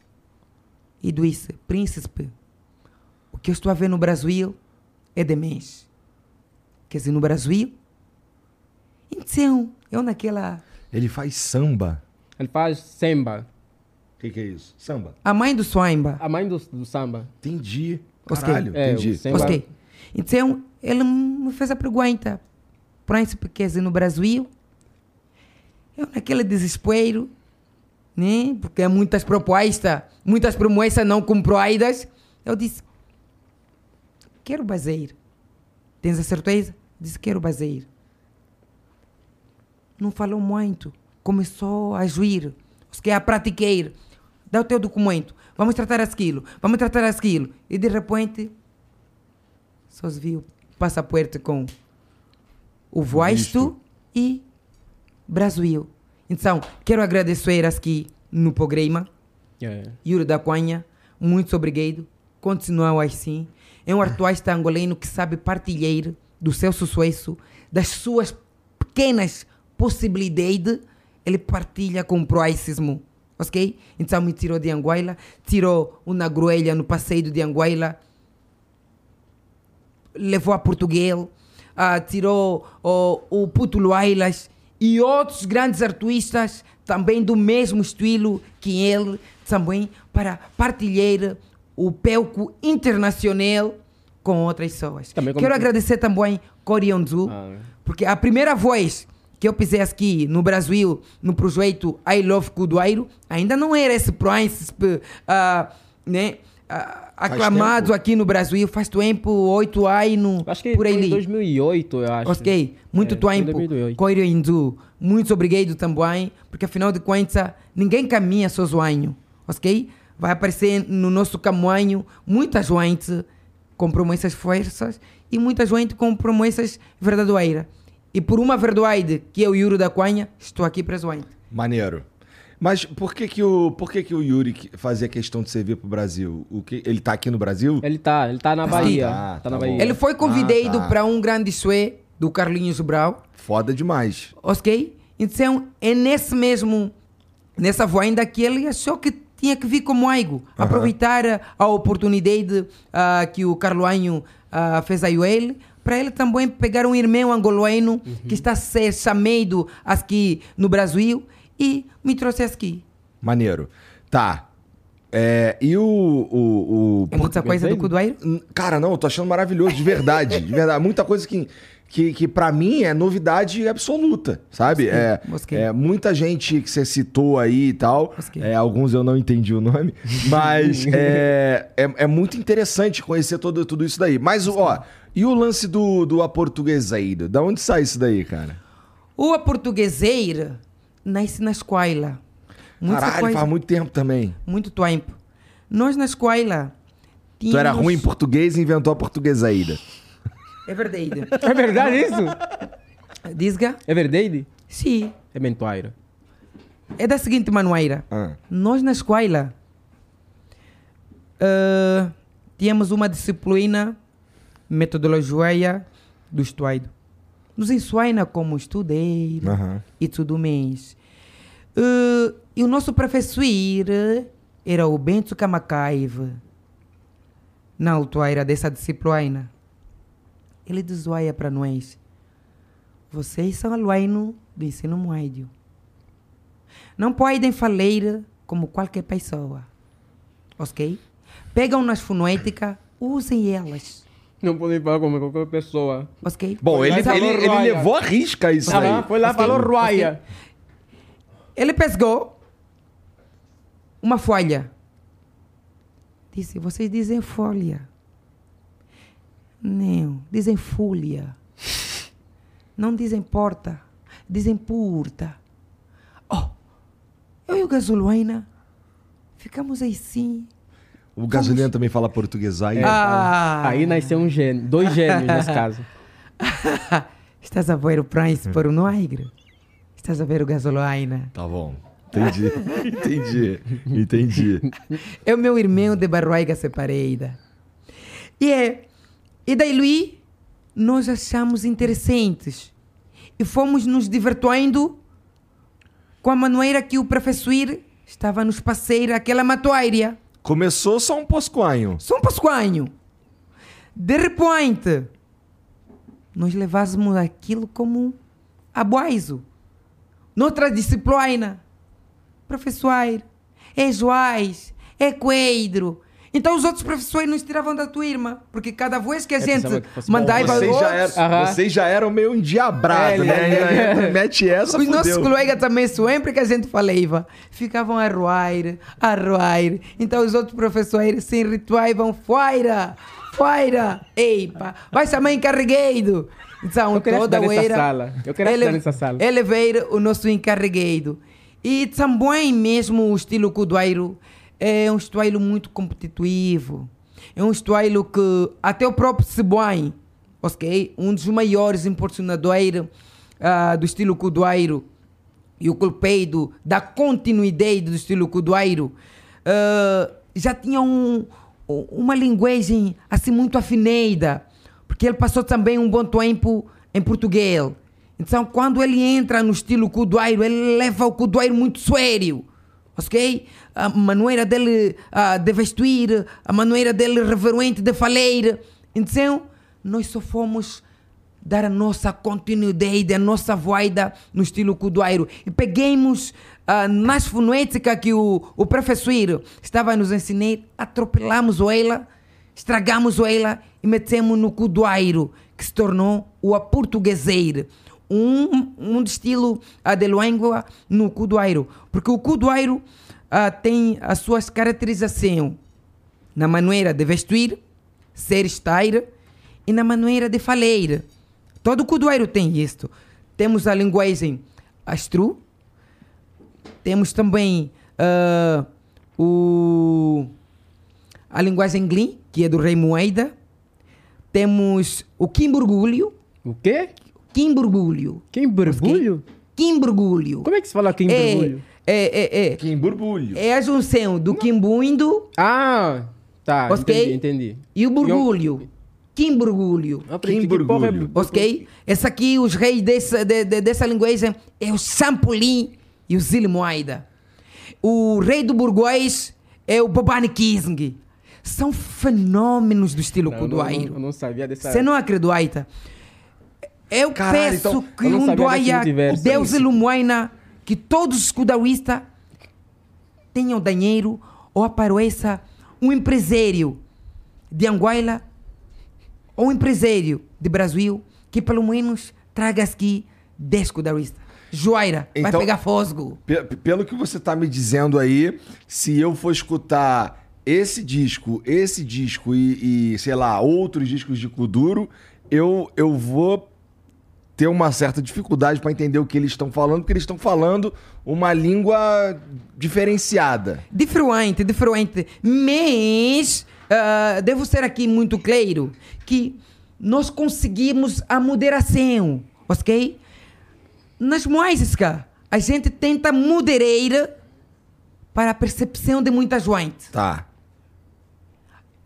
e disse: Príncipe, o que eu estou a ver no Brasil é de mês. Quer dizer, no Brasil. Então, eu naquela. Ele faz samba. Ele faz samba. O que, que é isso? Samba. A mãe do Swamba. A mãe do, do samba. Entendi. Ok. Caralho, É, entendi. o samba- Ok. Então, ele me fez a pergunta. Príncipe, quer dizer, no Brasil. Eu naquele desespero, né? Porque muitas propostas, muitas promessas não cumpridas. Eu disse, quero baseir. Tens a certeza? Disse, quero baseir. Não falou muito. Começou a agir. Que a pratiqueir. Dá o teu documento. Vamos tratar aquilo. Vamos tratar aquilo. E de repente, só se viu passaporte com o visto e Brasil. Então, quero agradecer aqui no programa. É. Yuri da Cunha, muito obrigado. Continuam assim. É um artista angolano que sabe partilhar do seu sucesso, das suas pequenas possibilidades. Ele partilha com o próximo. Ok? Então me tirou de Anguila, tirou uma gruelha no passeio de Anguila, levou a Portugal, ah, tirou o, o Puto Luailas e outros grandes artistas também do mesmo estilo que ele, também para partilhar o pelco internacional com outras pessoas. Quero agradecer também Corionzu, Ah, porque a primeira voz que eu pisei aqui no Brasil, no projeto I Love Cudoeiro, ainda não era esse príncipe, ah, né? ah, aclamado aqui no Brasil, faz tempo, oito anos, Acho que por foi em aí. 2008, eu acho. Ok, muito É, tempo. 2008. Coiro Hindu, muito obrigado também, porque afinal de contas, ninguém caminha sozinho, ok? Vai aparecer no nosso caminho muita gente com promessas forças e muita gente com promessas verdadeiras. E por uma verdade, que é o Yuri da Cunha, estou aqui presente. Maneiro. Mas por que que o, por que que o Yuri fazia questão de servir pro Brasil? O que, ele tá aqui no Brasil? Ele tá, ele tá na Bahia. tá, tá, tá na. Bahia. Ele foi convidado Ah, tá. para um grande sué do Carlinhos Brau, Foda demais. ok? Então, é nesse mesmo, nessa voinda que ele achou que tinha que vir como aigo, aproveitar a oportunidade ah, que o Carloanho ah, fez a ele, para ele também pegar um irmão angolano que está ser chamado aqui no Brasil e me trouxe aqui. Maneiro. Tá. É, e o. o, o É muita coisa do? Hum, Cara, não, eu tô achando maravilhoso, de verdade. de verdade. Muita coisa que, que, que para mim é novidade absoluta, sabe? É, mosquei. é muita gente que você citou aí e tal. Mosquei. É, alguns eu não entendi o nome. Mas *laughs* é, é, é muito interessante conhecer todo, tudo isso daí. Mas, ó, e o lance do, do aportugueseiro? Da onde sai isso daí, cara? O portugueseira nasce na escola. Caralho, coisa- faz muito tempo também. muito tempo. Nós na escola Tu era tínhamos- ruim em português e inventou a portuguesaída. É verdade. É verdade isso? Disga? É verdade? Sim. É mentoeira. É da seguinte maneira. Ah. Nós na escola ah, tínhamos uma disciplina metodologia do estudo. Nos ensina como estudar Aham. e tudo mais. Ah, e o nosso professor era o Bento Kamacaiva. Na altura dessa disciplina. Ele dizia para nós: Vocês são alunos do ensino médio. Não podem falar como qualquer pessoa. Ok? Pegam nas fonéticas, usem elas. Não pode falar como qualquer pessoa. Ok? Bom, ele, ele, ele Roya. levou a risca isso Ah, aí. foi lá, Ok, falou. Ruaia. Ele pescou uma folha. Disse, vocês dizem folha. Não, dizem folha. Não dizem porta, dizem porta. Oh, eu e o Gasolina ficamos assim. O gasolina também fala portuguesaída. Ah, Aí nasceu um gênio, dois gênios nesse caso. *laughs* Estás a ver o preço para o negro? Estás a ver o gasolina? Tá bom. Entendi. *laughs* entendi. Entendi. É o meu irmão de barriga separada. E é. E daí, Luís, nós achamos interessantes. E fomos nos divertindo com a maneira que o professor estava nos passear aquela matoaria. Começou só poscoanho. Só um pascoanho. De repente, nós levávamos aquilo como abuaizo. Noutra disciplina, professor, é Joás, é Coelho. Então os outros professores nos tiravam da tua irmã, porque cada vez que a gente que mandava. Vocês já, outros, eram, Aham. vocês já eram meio endiabrados, É, né? Ainda entra, *laughs* mete essa, os nossos fudeu. colegas também, sempre que a gente falava, ficavam a roar, a roar. Então os outros professores se irritavam, fora, fora, eipa, vai chamar encarregado. Então, Eu queria toda nessa sala. Eu queria ele, nessa sala. Ele veio o nosso encarregado. E também mesmo o estilo Cudoeiro é um estilo muito competitivo. É um estilo que até o próprio Cebuém, ok? Um dos maiores importunadores ah, do estilo Cudoeiro e o culpado da continuidade do estilo Cudoeiro ah, já tinha um, um- uma linguagem assim muito afinada, porque ele passou também um bom tempo em Portugal. Então, quando ele entra no estilo Cudoeiro, ele leva o Cudoeiro muito sério. Ok? A maneira dele ah, de vestir, a maneira dele reverente de falar. Então, nós só fomos dar a nossa continuidade, a nossa voida no estilo Cudoeiro. E peguemos ah, nas fonéticas que o, o professor estava a nos ensinar, atropelamos ela, estragamos ela e metemos no Cudoeiro, que se tornou o aportugueseiro. Um, um estilo ah, de língua no Cudoeiro. Porque o Cudoeiro ah, tem as suas caracterizações na maneira de vestir, ser estar e na maneira de falar. Todo cudoeiro tem isto. Temos a linguagem astru, temos também ah, o, a linguagem glin, que é do rei Moeda, temos o quimburgulho, O quê? Quimburgulho, Quem borbulho? quimburgulho. Como é que se fala quem é, é, é, é, borbulho. é a junção do quimbuindo Ah, tá. Ok? Entendi, entendi. e o burgulho. Quimburgulho. Eu que porra é? Ok? Esse aqui, os reis dessa, de- de- dessa linguagem é o Champolin e o Zilmoaida. O rei do burguês é o Bobani Kisng. São fenômenos do estilo Não, eu não, não, Kuduairo. não sabia dessa... Você não acredita? Eu Caralho, peço então, que eu um doia, multiverso. Deus Ilumuaina, que todos os kudawistas tenham dinheiro ou apareça um empresário de Anguila ou um empresário de Brasil que pelo menos traga aqui 10 kudawistas. Joaira, vai Então- pegar fosgo. Pe- Pelo que você tá me dizendo aí, se eu for escutar esse disco, esse disco e, e, sei lá, outros discos de Kuduro, eu, eu vou ter uma certa dificuldade pra entender o que eles estão falando, porque eles estão falando uma língua diferenciada. Diferente, diferente. Mas ah, devo ser aqui muito claro que nós conseguimos a moderação, ok? Nas músicas, a gente tenta moderar para a percepção de muita gente. Tá.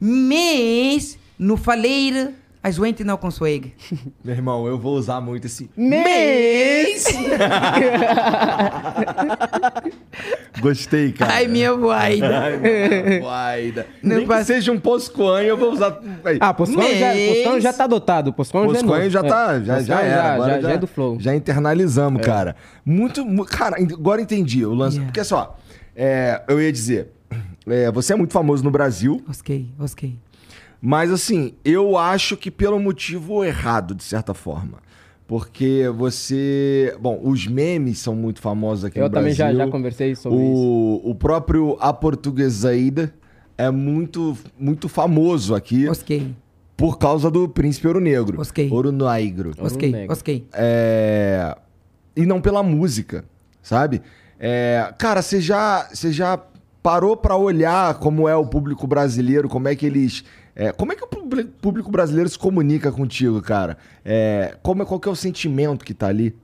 Mas no falar, a gente não consegue. *laughs* Meu irmão, eu vou usar muito esse. Mas... *laughs* Gostei, cara. Ai, minha voida. Ai, minha guaida. Não Nem que passa- seja um poscoanho, eu vou usar. Aí. Ah, Poscão já, Mas- Poscão já tá dotado. Poscão, já é já É. tá, já, Poscão já era. agora já, já é do flow. Já internalizamos, cara. Muito, mu- cara, agora entendi o lance. Yeah. Porque só, é, eu ia dizer, é, você é muito famoso no Brasil, ok, ok. Mas assim, eu acho que pelo motivo errado, de certa forma. Porque você. Bom, os memes são muito famosos aqui Eu no também Brasil. já, já conversei sobre isso. o, o próprio A Portuguesaída é muito, muito famoso aqui Ok, por causa do Príncipe Ouro Negro. Ok. Ouro Negro. Negro. ok. É, E não pela música, sabe? É, Cara, você já, você já parou pra olhar como é o público brasileiro, como é que eles. É, como é que o público brasileiro se comunica contigo, cara? É, como é, qual que é o sentimento que tá ali?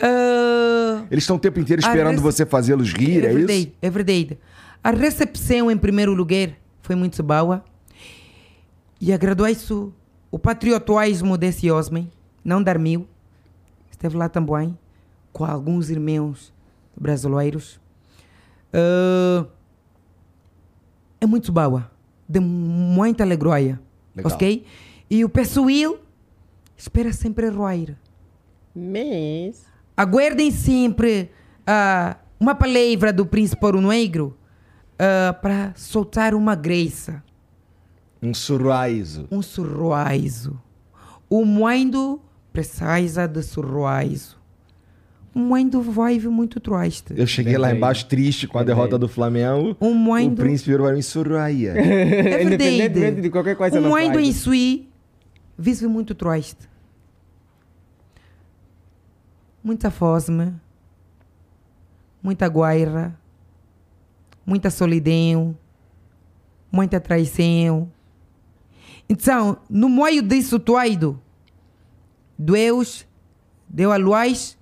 Ah, Eles estão o tempo inteiro esperando você fazê-los rir, é, verdade, isso? é verdade. A recepção, em primeiro lugar, foi muito boa. E agradeço o patriotismo desse homem, não dar mil. Esteve lá também, com alguns irmãos brasileiros. Ah, é muito boa. De muita alegria. Legal. Ok? E o pessoal espera sempre roer. Mas. Aguardem sempre ah, uma palavra do príncipe ouro negro ah, para soltar uma graça, Um sorriso. um sorriso. O mundo precisa de sorriso. O mundo vive muito triste. Eu cheguei lá Verdade. embaixo triste com a derrota do Flamengo. O O mundo príncipe virou mim sorraia. é verdade. de qualquer coisa O não mundo em si vive muito triste. Muita fome, muita guerra, muita solidão, muita traição. Então, no meio disso tudo, Deus deu a luz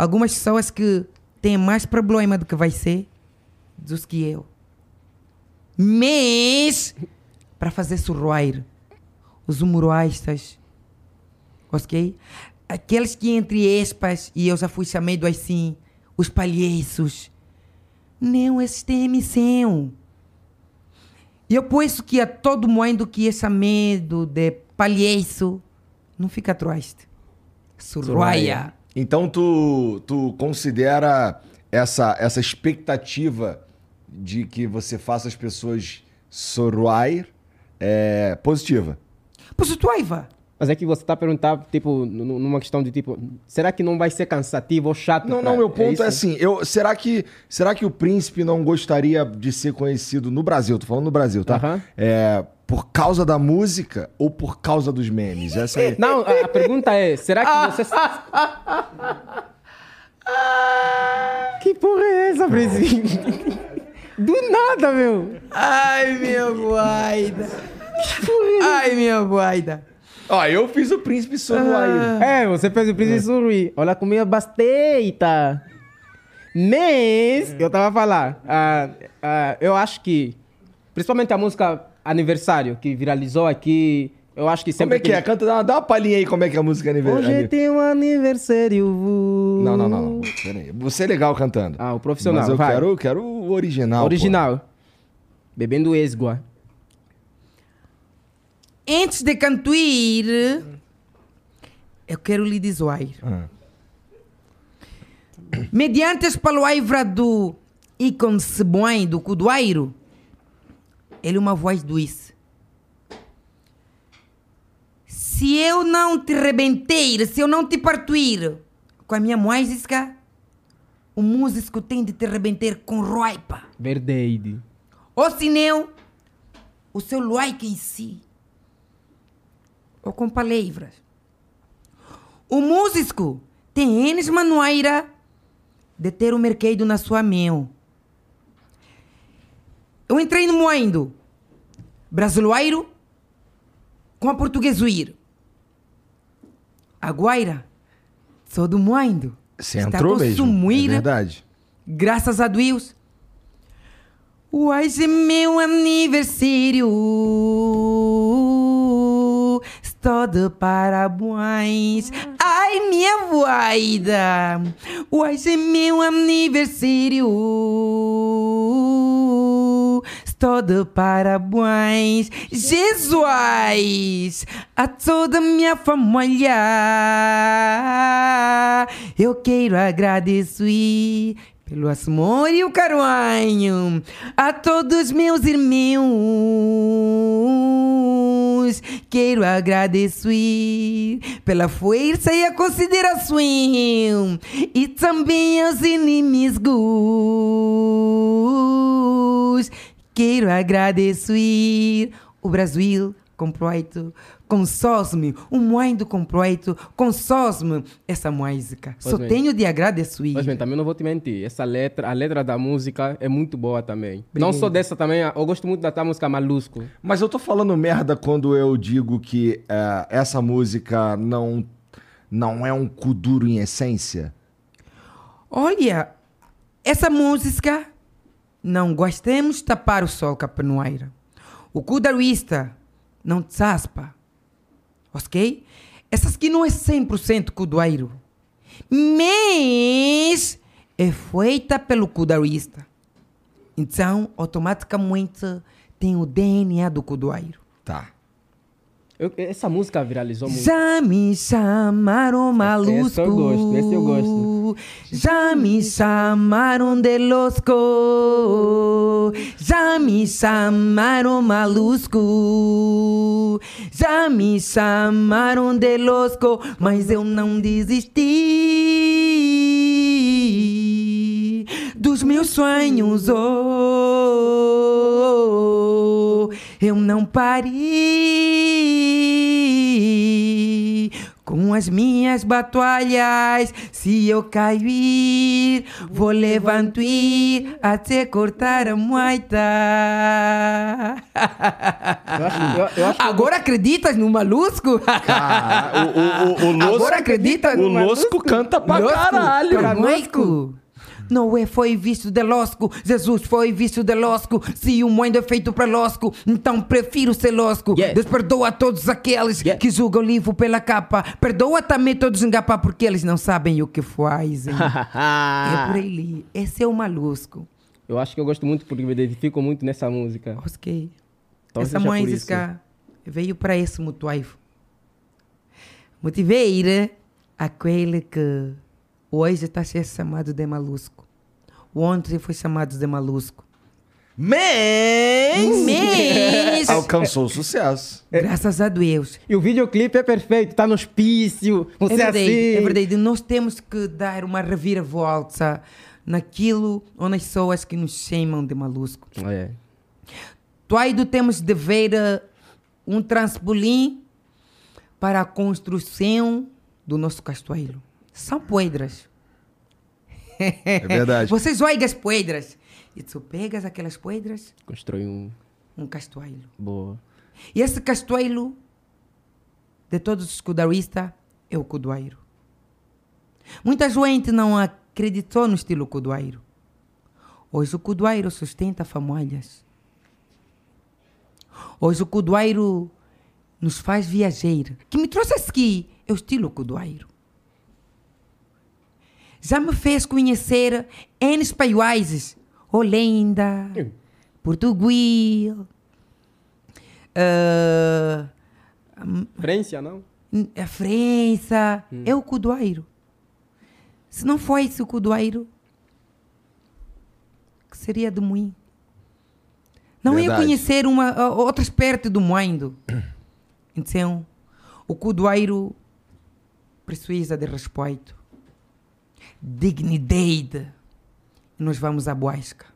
algumas pessoas que têm mais problema do que vai ser do que eu. Mas, para fazer sorrir, os humoristas, ok? Aqueles que, entre aspas, e eu já fui chamado assim, os palhaços. Não, esses têm missão. E eu penso que a todo mundo que é chamado de palhaço, não fica triste. Sorraia. Então tu, tu considera essa, essa expectativa de que você faça as pessoas sorrir é, positiva. Positiva. Mas é que você tá perguntando, tipo, nu- numa questão de tipo, será que não vai ser cansativo ou chato? Não, pra- não, meu ponto é, isso? assim, eu, será, que, será que o príncipe não gostaria de ser conhecido no Brasil? Tô falando no Brasil, tá? Aham. É, por causa da música ou por causa dos memes? Essa é... Não, a, a pergunta é, será que você... *laughs* que porra é essa, príncipe? Do nada, meu. Ai, minha guaida. Ai, minha guaida. Ó, eu fiz o príncipe sorrir. É, você fez o príncipe sorrir. Olha, comia bastante. Mas, eu tava a falar, ah, ah, eu acho que, principalmente a música Aniversário, que viralizou aqui, eu acho que Como sempre... é que é? Canta, dá uma, dá uma palhinha aí como é que é a música Hoje aniversário. tem um aniversário. Não, não, não, não. Você é legal cantando. Ah, o profissional, Mas eu vai. quero, quero o original. Original. Bebendo esgua. Antes de cantar, eu quero lhe dizer. Ah. Mediante as palavras do Icon Sebuen, do Cudoeiro, ele é uma voz doce. Se eu não te rebentar, se eu não te partir com a minha música, o músico tem de te rebentar com raiva. Verdade. Ou se não, o seu like em si. Ou com palavras. O músico tem N maneira de ter o mercado na sua mão. Eu entrei no mundo brasileiro com a portuguesuir. Agora, sou do mundo. Você Está entrou mesmo. É consumida. verdade. Graças a Deus. Hoje é meu aniversário. Estou de parabéns. Ai, minha voida. Hoje é meu aniversário. De parabéns. Jesus! A toda minha família. Eu quero agradecer pelo amor e o carinho a todos meus irmãos. Quero agradecer pela força e a consideração e também aos inimigos. Quero agradecer o Brasil completo, consome, o mundo completo, consome essa música. Pois Só bem. tenho de agradecer. Mas bem, também não vou te mentir. Essa letra, a letra da música é muito boa também. Não só dessa também, eu gosto muito da tua música Malusco. Mas eu tô falando merda quando eu digo que é, essa música não, não é um kuduro em essência. Olha, essa música não gostemos de tapar o sol com a penoeira. O cudarista não te saspa. Ok? Essas aqui não é 100% cudoeiro. Mas é feita pelo cudarista. Então, automaticamente tem o DNA do cudoeiro. Tá. Eu- essa música viralizou muito. Já me chamaram malusco. Esse eu gosto, esse eu gosto. Já me chamaram de losco. Já me chamaram malusco. Já me chamaram de losco. Mas eu não desisti dos meus sonhos. Oh, eu não parei com as minhas batalhas. Se eu cair, vou levantar até cortar a moita. Eu acho, eu, eu acho que Agora acreditas no malusco? Ah, o, o, o, o Losco, Agora acredita o no Losco canta pra Losco, caralho. Conosco. Noé foi visto de losco, Jesus foi visto de losco. Se o mundo é feito para losco, então prefiro ser losco. Yeah. Deus perdoa todos aqueles Yeah. que julgam o livro pela capa. Perdoa também todos em capa porque eles não sabem o que fazem. *laughs* é por aí. Esse é o malusco. eu acho que eu gosto muito porque me identifico muito nessa música. Ok. Talvez Essa música veio para esse motivo. Motiveira aquele que hoje está sendo chamado de malusco. Ontem foi chamado de malusco. Mas... Mas, *laughs* Alcançou sucesso. graças a Deus. E o videoclipe é perfeito, tá no hospício, É você verdade, assim. é verdade. Nós temos que dar uma reviravolta naquilo ou nas pessoas que nos chamam de malusco. É. Tuaido temos de ver eh, um trampolim para a construção do nosso castelo. São pedras. É verdade. *laughs* Você joga as pedras. E tu pegas aquelas pedras, Constrói um. um castelo. Boa. E esse castelo, de todos os cudaristas, é o cudoeiro. Muita gente não acreditou no estilo cudoeiro. Hoje o cudoeiro sustenta famílias. Hoje o cudoeiro nos faz viajar. Que me trouxe aqui é o estilo cudoeiro. Já me fez conhecer N países. Holanda, Portugal, ah, Frência, não? a França. É o cudoeiro. Se não fosse o cudoeiro, que seria de mim? Não ia Verdade. conhecer uma, outras perto do mundo. *coughs* Então, o cudoeiro precisa de respeito, dignidade. E nós vamos à busca.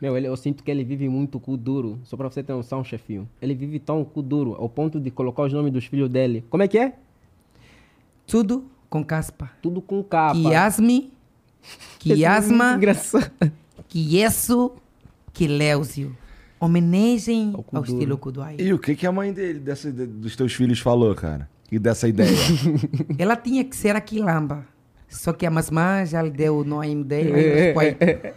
Meu, ele, eu sinto que ele vive muito cu duro. Só pra você ter noção, chefinho. Ele vive tão cu duro ao ponto de colocar os nomes dos filhos dele. Como é que é? Tudo com caspa. Tudo com capa. Muito Engraçado. Quieso, Quiléusio. Homenagem Ao ao, estilo Kuduai. E o que, que a mãe dele, dessa, de- dos teus filhos falou, cara? E dessa ideia? *laughs* Ela tinha que ser a Quilamba. Só que a Masmã já lhe deu o nome dela. e respeito.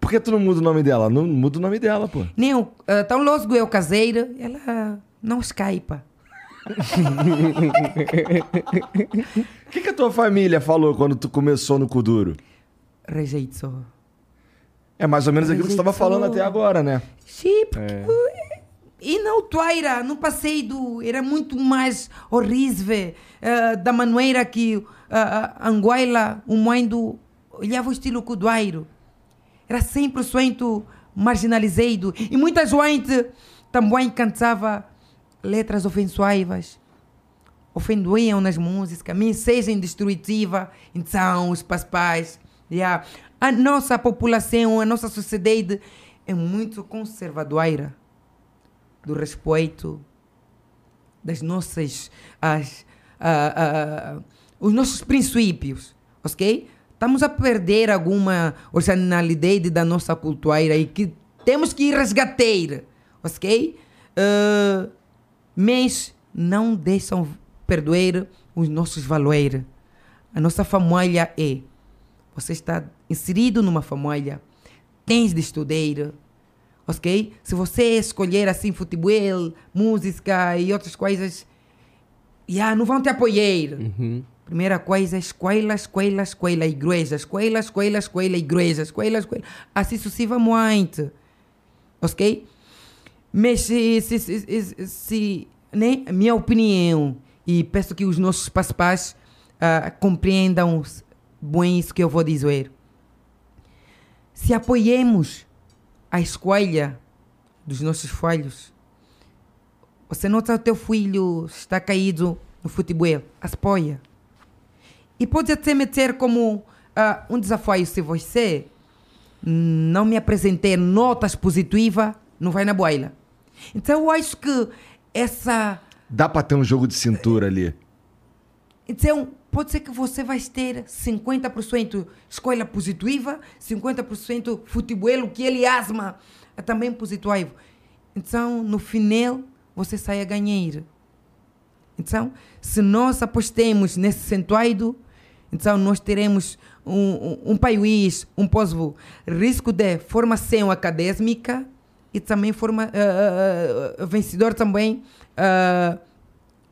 Por que tu não muda o nome dela? Não muda o nome dela, pô. Nem o, ah, tão logo eu caseira, ela não escaipa. *laughs* O que, que a tua família falou quando tu começou no Kuduro? Rejeitou. É mais ou menos aquilo que você estava falando até agora, né? Sim, porque... E na Utuaira, no passeio, era muito mais horrível. ah, da maneira que ah, a Anguila, o mundo, olhava o estilo Kuduairo. Era 100% marginalizado. E muita gente também cantava letras ofensivas. Ofendiam nas músicas, mensagem destrutiva. Então, os papais. Yeah. A nossa população, a nossa sociedade é muito conservadora. Do respeito, das nossas, as, os nossos princípios, ok? Estamos a perder alguma originalidade da nossa cultura e que temos que resgatar, ok? Uh, mas não deixam perder os nossos valores. A nossa família é. Você está inserido numa família, tens de estudar, ok? Se você escolher assim futebol, música e outras coisas, yeah, não vão te apoiar. Uhum. Primeira coisa, escola, escola, escola, igreja, escola, escola, escola, igreja, escola, escola, assim sucessivamente, ok? Mas se, se, se, se, né, minha opinião, e peço que os nossos papás uh, compreendam bem isso que eu vou dizer. Se apoiemos a escolha dos nossos filhos, você nota o teu filho está caído no futebol, apoia. E pode até meter como uh, um desafio se você não me apresentar notas positivas, não vai na boila. Então eu acho que essa Dá pra ter um jogo de cintura ali. Então, pode ser que você vai ter 50% escolha positiva, 50% futebol, que ele asma é também positivo. Então, no final, você sai a ganhar. Então, se nós apostemos nesse sentido, então nós teremos um, um, um país, um povo risco de formação acadêmica e também forma, uh, uh, vencedor também uh,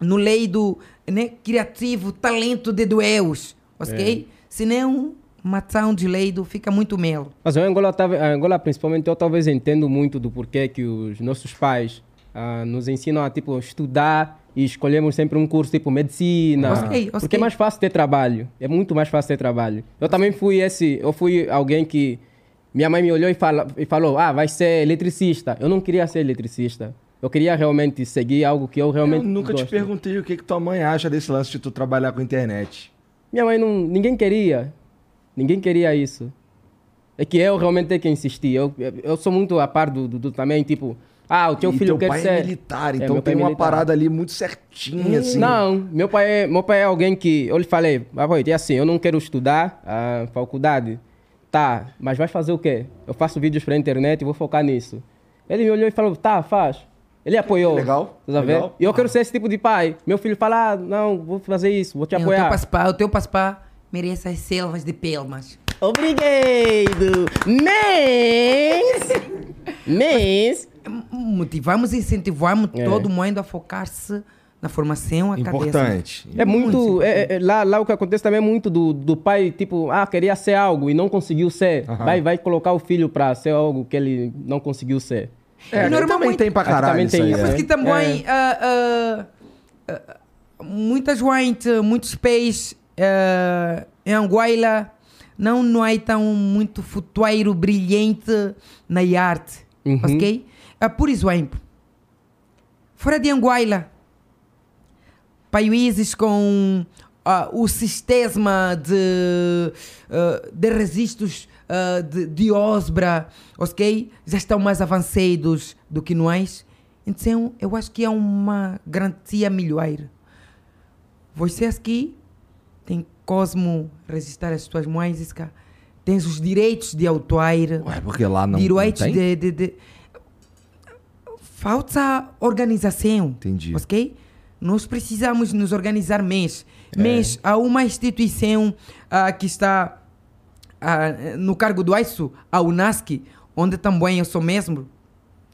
no lei do né, criativo, talento de Deus, ok? É. Senão, matar de leido fica muito mel. Mas a Angola, a Angola, principalmente, eu talvez entendo muito do porquê que os nossos pais uh, nos ensinam a, tipo, estudar e escolhemos sempre um curso tipo medicina. Okay, okay. Porque é mais fácil ter trabalho. É muito mais fácil ter trabalho. Eu também fui esse... Eu fui alguém que... Minha mãe me olhou e, fala, e falou, ah, vai ser eletricista. Eu não queria ser eletricista. Eu queria realmente seguir algo que eu realmente. Eu nunca gosto. te perguntei o que, que tua mãe acha desse lance de tu trabalhar com internet. Minha mãe não. Ninguém queria. Ninguém queria isso. É que eu realmente tenho que insistir. Eu, eu sou muito a par do, do, do também, tipo. Ah, o teu e filho teu quer pai ser. É militar, é, então é, tem uma militar. parada ali muito certinha, assim. Não, meu pai é, meu pai é alguém que. Eu lhe falei, é assim, eu não quero estudar a faculdade. Tá, mas vai fazer o quê? Eu faço vídeos pra internet e vou focar nisso. Ele me olhou e falou, tá, faz. Ele apoiou. Legal. Tá legal. E eu quero ser esse tipo de pai. Meu filho fala, ah, não, vou fazer isso, vou te apoiar. O teu paspá, o teu paspá merece as selvas de pelmas. Obrigado! Mas... Mas... Motivamos e incentivamos é. todo mundo a focar-se na formação acadêmica. Importante. É muito... É, é, lá, lá o que acontece também é muito do, do pai, tipo, ah, queria ser algo e não conseguiu ser. Vai, vai colocar o filho para ser algo que ele não conseguiu ser. É, normalmente tem pra caralho também tem isso. Mas que também uh, uh, uh, muitas gente, muitos países em Angola não não é tão muito futueiro brilhante na arte, uhum. ok? por exemplo, fora de Angola, países com o sistema de, de registros uh, de, de Osbra, ok? Já estão mais avançados do que nós. Então, eu acho que é uma garantia melhor. Vocês aqui têm Cosmo registrar as suas músicas, tens os direitos de autor. Ué, porque lá não, direitos não de, de, de, Falta organização. Entendi. Ok? Nós precisamos nos organizar mais. É. Há uma instituição uh, que está no cargo do AISU, a UNASC, onde também eu sou mesmo,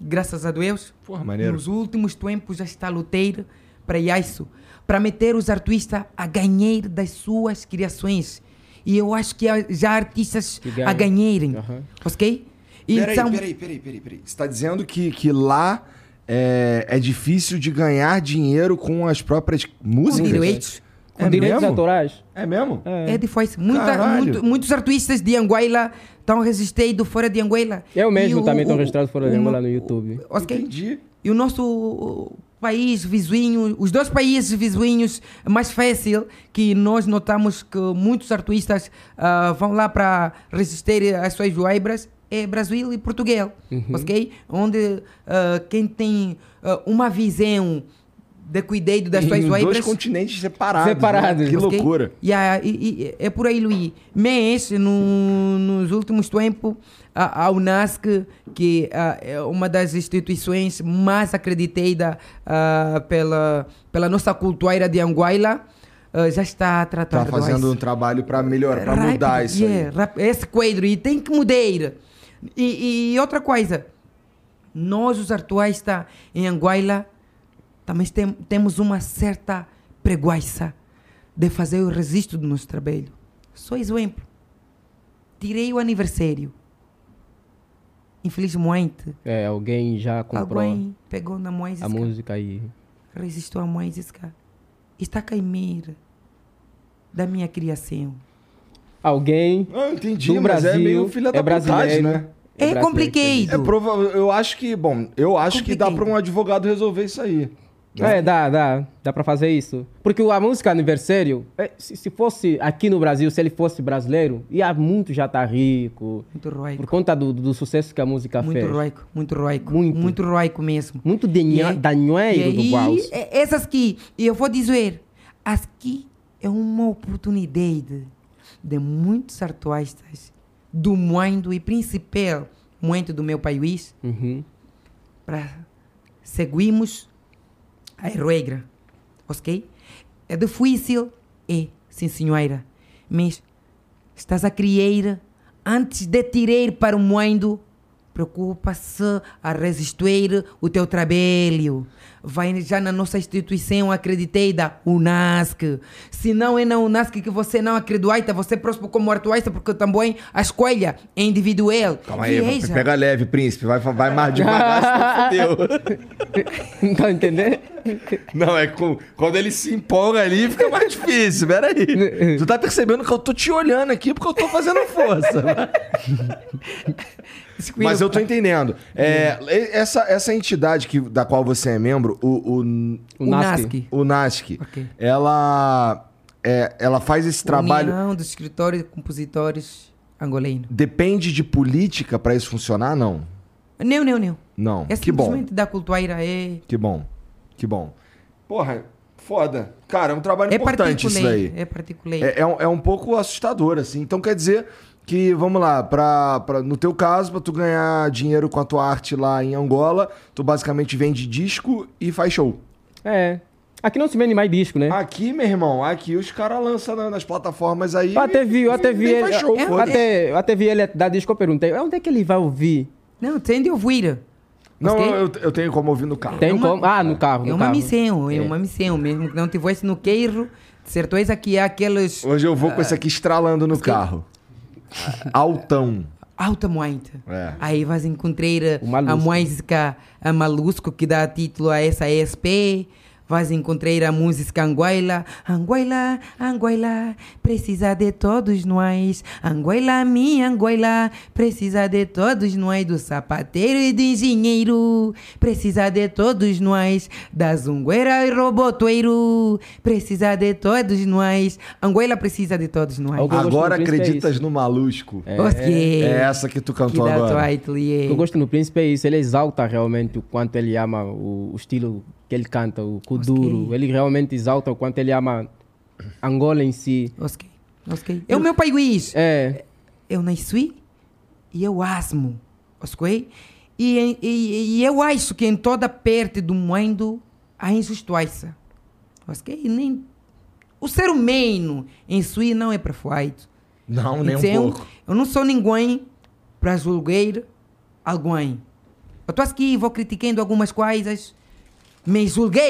graças a Deus. Porra, maneiro. Nos últimos tempos já está a lutar para isso, para meter os artistas a ganhar das suas criações. E eu acho que há já artistas a ganharem, uhum. ok? Peraí, então... peraí, peraí, peraí, peraí. Você está dizendo que, que lá é, é difícil de ganhar dinheiro com as próprias músicas? Com direitos. Com é direitos mesmo? autorais. É mesmo? É, é de foice. Muita, muito, muitos artistas de Anguila estão registrados fora de Anguila. Eu mesmo também estou registrado fora de Angola no YouTube. Okay? Entendi. E o nosso país vizinho, os dois países vizinhos, mais fácil que nós notamos que muitos artistas uh, vão lá para registrar as suas joibras é Brasil e Portugal, ok? Onde ah, quem tem ah, uma visão de cuidado das suas Em dois obras... continentes separados. Separados, né? Que ok? loucura. Yeah, e, e- é por aí, Luís. Mas, no- nos últimos tempos, a, a UNASC, que ah, é uma das instituições mais acreditadas pela, pela nossa cultura de Anguila, ah, já está Tá tratando fazendo um isso. trabalho pra melhorar, Rápido, mudar isso yeah, aí. Esse quadro, e tem que mudar. E, e outra coisa, nós os artistas em Anguila também tem, temos uma certa preguiça de fazer o registro do nosso trabalho. Só exemplo. Tirei o aniversário. Infelizmente, É, alguém já comprou alguém pegou na música, a música e. registrou a música. Está a cair da minha criação. Alguém Ah, eu entendi, do mas Brasil é meio filha da é brasileiro, vontade, né? É, brasileiro complicado. É provável, eu acho que, bom, eu acho que dá Complicado. pra um advogado resolver isso aí. É, dá, dá. Dá pra fazer isso. Porque a música aniversário, é, se, se fosse aqui no Brasil, se ele fosse brasileiro, ia muito já estar rico. Muito roico. Por conta do, do sucesso que a música Muito fez. roico, muito roico. Muito. Muito roico mesmo. Muito danhoeiro do e Guaus. essas aqui, e eu vou dizer, aqui é uma oportunidade de muitos artistas do mundo e principal muito do meu país Uhum. para seguirmos a regra, ok? É difícil, é, sim senhora, mas estás a criar antes de tirar para o mundo, preocupa-se a resistir o teu trabalho. Vai já na nossa instituição acreditada, UNASC. Se não é na UNASC que você não acredita, você é próximo como artista, porque também a escolha é individual. Calma aí, Veja. pega leve, príncipe. Vai, vai mais devagar, fodeu. *laughs* tá entendendo? Não, é com, quando ele se empolga ali, fica mais difícil. Peraí. Tu tá percebendo que eu tô te olhando aqui porque eu tô fazendo força. *laughs* Mas eu tô entendendo. É, essa, essa entidade que, da qual você é membro, o, o, O UNASC. o NASC, Ok. ela, é, ela faz esse trabalho. União dos escritores e compositores angolanos. Depende de política pra isso funcionar? Não. Não, não, não. Não. É que bom. simplesmente da cultura é... Que bom. Que bom. Porra, foda. Cara, é um trabalho É importante isso daí. É particular. É, é, um, é um pouco assustador, assim. Então quer dizer que, vamos lá, pra, pra, no teu caso, pra tu ganhar dinheiro com a tua arte lá em Angola, tu basicamente vende disco e faz show. É. Aqui não se vende mais disco, né? Aqui, meu irmão, aqui os caras lançam na- nas plataformas aí. Eu até vi, eu até vi ele. faz show, É, foda-se. até, eu até vi ele dar disco, eu perguntei, onde é que ele vai ouvir? Não, tem de ouvir. Não, eu, eu tenho como ouvir no carro. Tem uma- como? Ah, no carro. É no uma carro. missão, é. É. uma missão. Mesmo que não tivesse no queiro, de certeza que há aqueles Hoje eu vou com esse aqui estralando no Ok. carro. *laughs* Altão. alta muito. É. Aí vais encontrar a Malusco. música a Malusco, que dá título a essa ESP. Vais encontrar a música Anguila. Anguila, Anguila, precisa de todos nós. Anguila, minha Anguila, precisa de todos nós. Do sapateiro e do engenheiro, precisa de todos nós. Da zungueira e roboteiro, precisa de todos nós. Anguila precisa de todos nós. Agora é acreditas isso. no Malusco. É, É. Essa que tu que cantou dá agora. O que eu gosto no Príncipe é isso, ele exalta realmente o quanto ele ama o, o estilo que ele canta, o Kuduro. Ele realmente exalta o quanto ele ama Angola em si. Ok, ok. É o meu país. É, Eu nasci e eu asmo, ok? E, e, e eu acho que em toda parte do mundo há injustiça, ok? E Nem, o ser humano em si não é perfeito. Não, nem um Então, pouco. eu não sou ninguém para julgar alguém. Eu estou aqui vou criticando algumas coisas, mas julgar,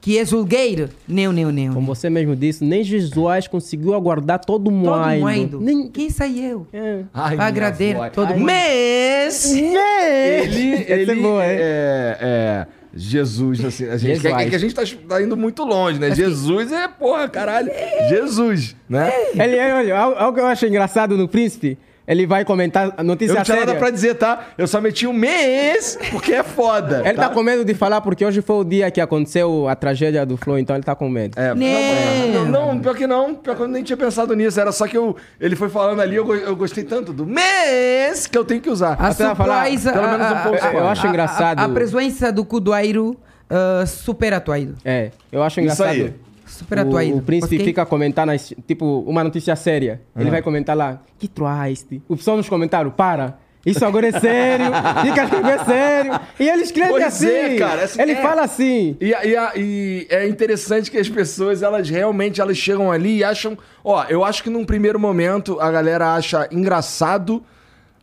que é julgar, não, não, não. como você mesmo disse, nem Jesus conseguiu aguardar todo Todo mundo. mundo. Nem... Quem sai eu? É. Ai, agradecer todo voz. mundo. Mas ele, é ele boa, é. é, é Jesus, assim, a gente, Jesus. que, que a gente tá, tá indo muito longe, né? Jesus é, porra, caralho, Jesus, né? Ele, olha, algo algo que eu acho engraçado no Príncipe, ele vai comentar a Eu notícia não tinha séria. nada pra dizer, tá? Eu só meti um mês porque é foda. Ele tá com medo de falar porque hoje foi o dia que aconteceu a tragédia do Flow, então ele tá com medo. É, Não. não, não, pior que não. Pior que eu nem tinha pensado nisso. Era só que eu, ele foi falando ali, eu, eu gostei tanto do mês que eu tenho que usar. A Até falar, pelo menos um a- pouco a- eu a- acho a- engraçado. A, a presença do Cudoeiro uh, super atuado. É, eu acho Isso engraçado. aí. Super atuado. O, o príncipe ok? fica comentando, as- tipo, uma notícia séria. Ele vai comentar lá, que troaste? O pessoal nos comentários, para. Isso agora é sério. Fica a escrever sério. E ele escreve Pois assim. é, cara, assim, ele é. fala assim. E, a- e a- e é interessante que as pessoas, elas realmente elas chegam ali e acham. Ó, eu acho que num primeiro momento a galera acha engraçado,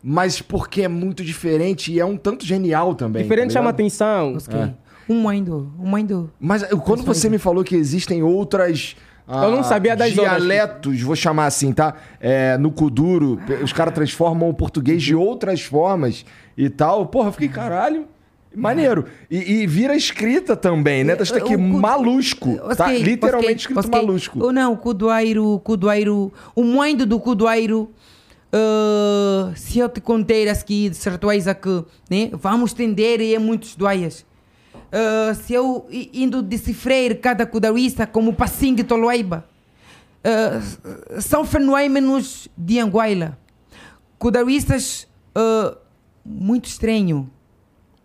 mas porque é muito diferente e é um tanto genial também. Diferente tá chama atenção. Ok. Um mundo, um mundo. Mas quando você me falou que existem outras. ah, Eu não sabia das outras. Dialetos, vou chamar assim, tá? É, no Kuduro, os caras transformam o português de outras formas e tal. Porra, eu fiquei caralho. Maneiro. E, e vira escrita também, né? Tá escrito aqui O malusco. Tá literalmente escrito ok. malusco. Ou não, Cudoeiro, Cudoeiro, o mundo do Cudoeiro. uh, se eu te contar aqui de certeza que né, vamos tender e é muitos doaias. Uh, se eu indo decifrar cada cudarista como passingue toloiba. Uh, são fenômenos de Anguila. Cudaristas uh, muito estranho.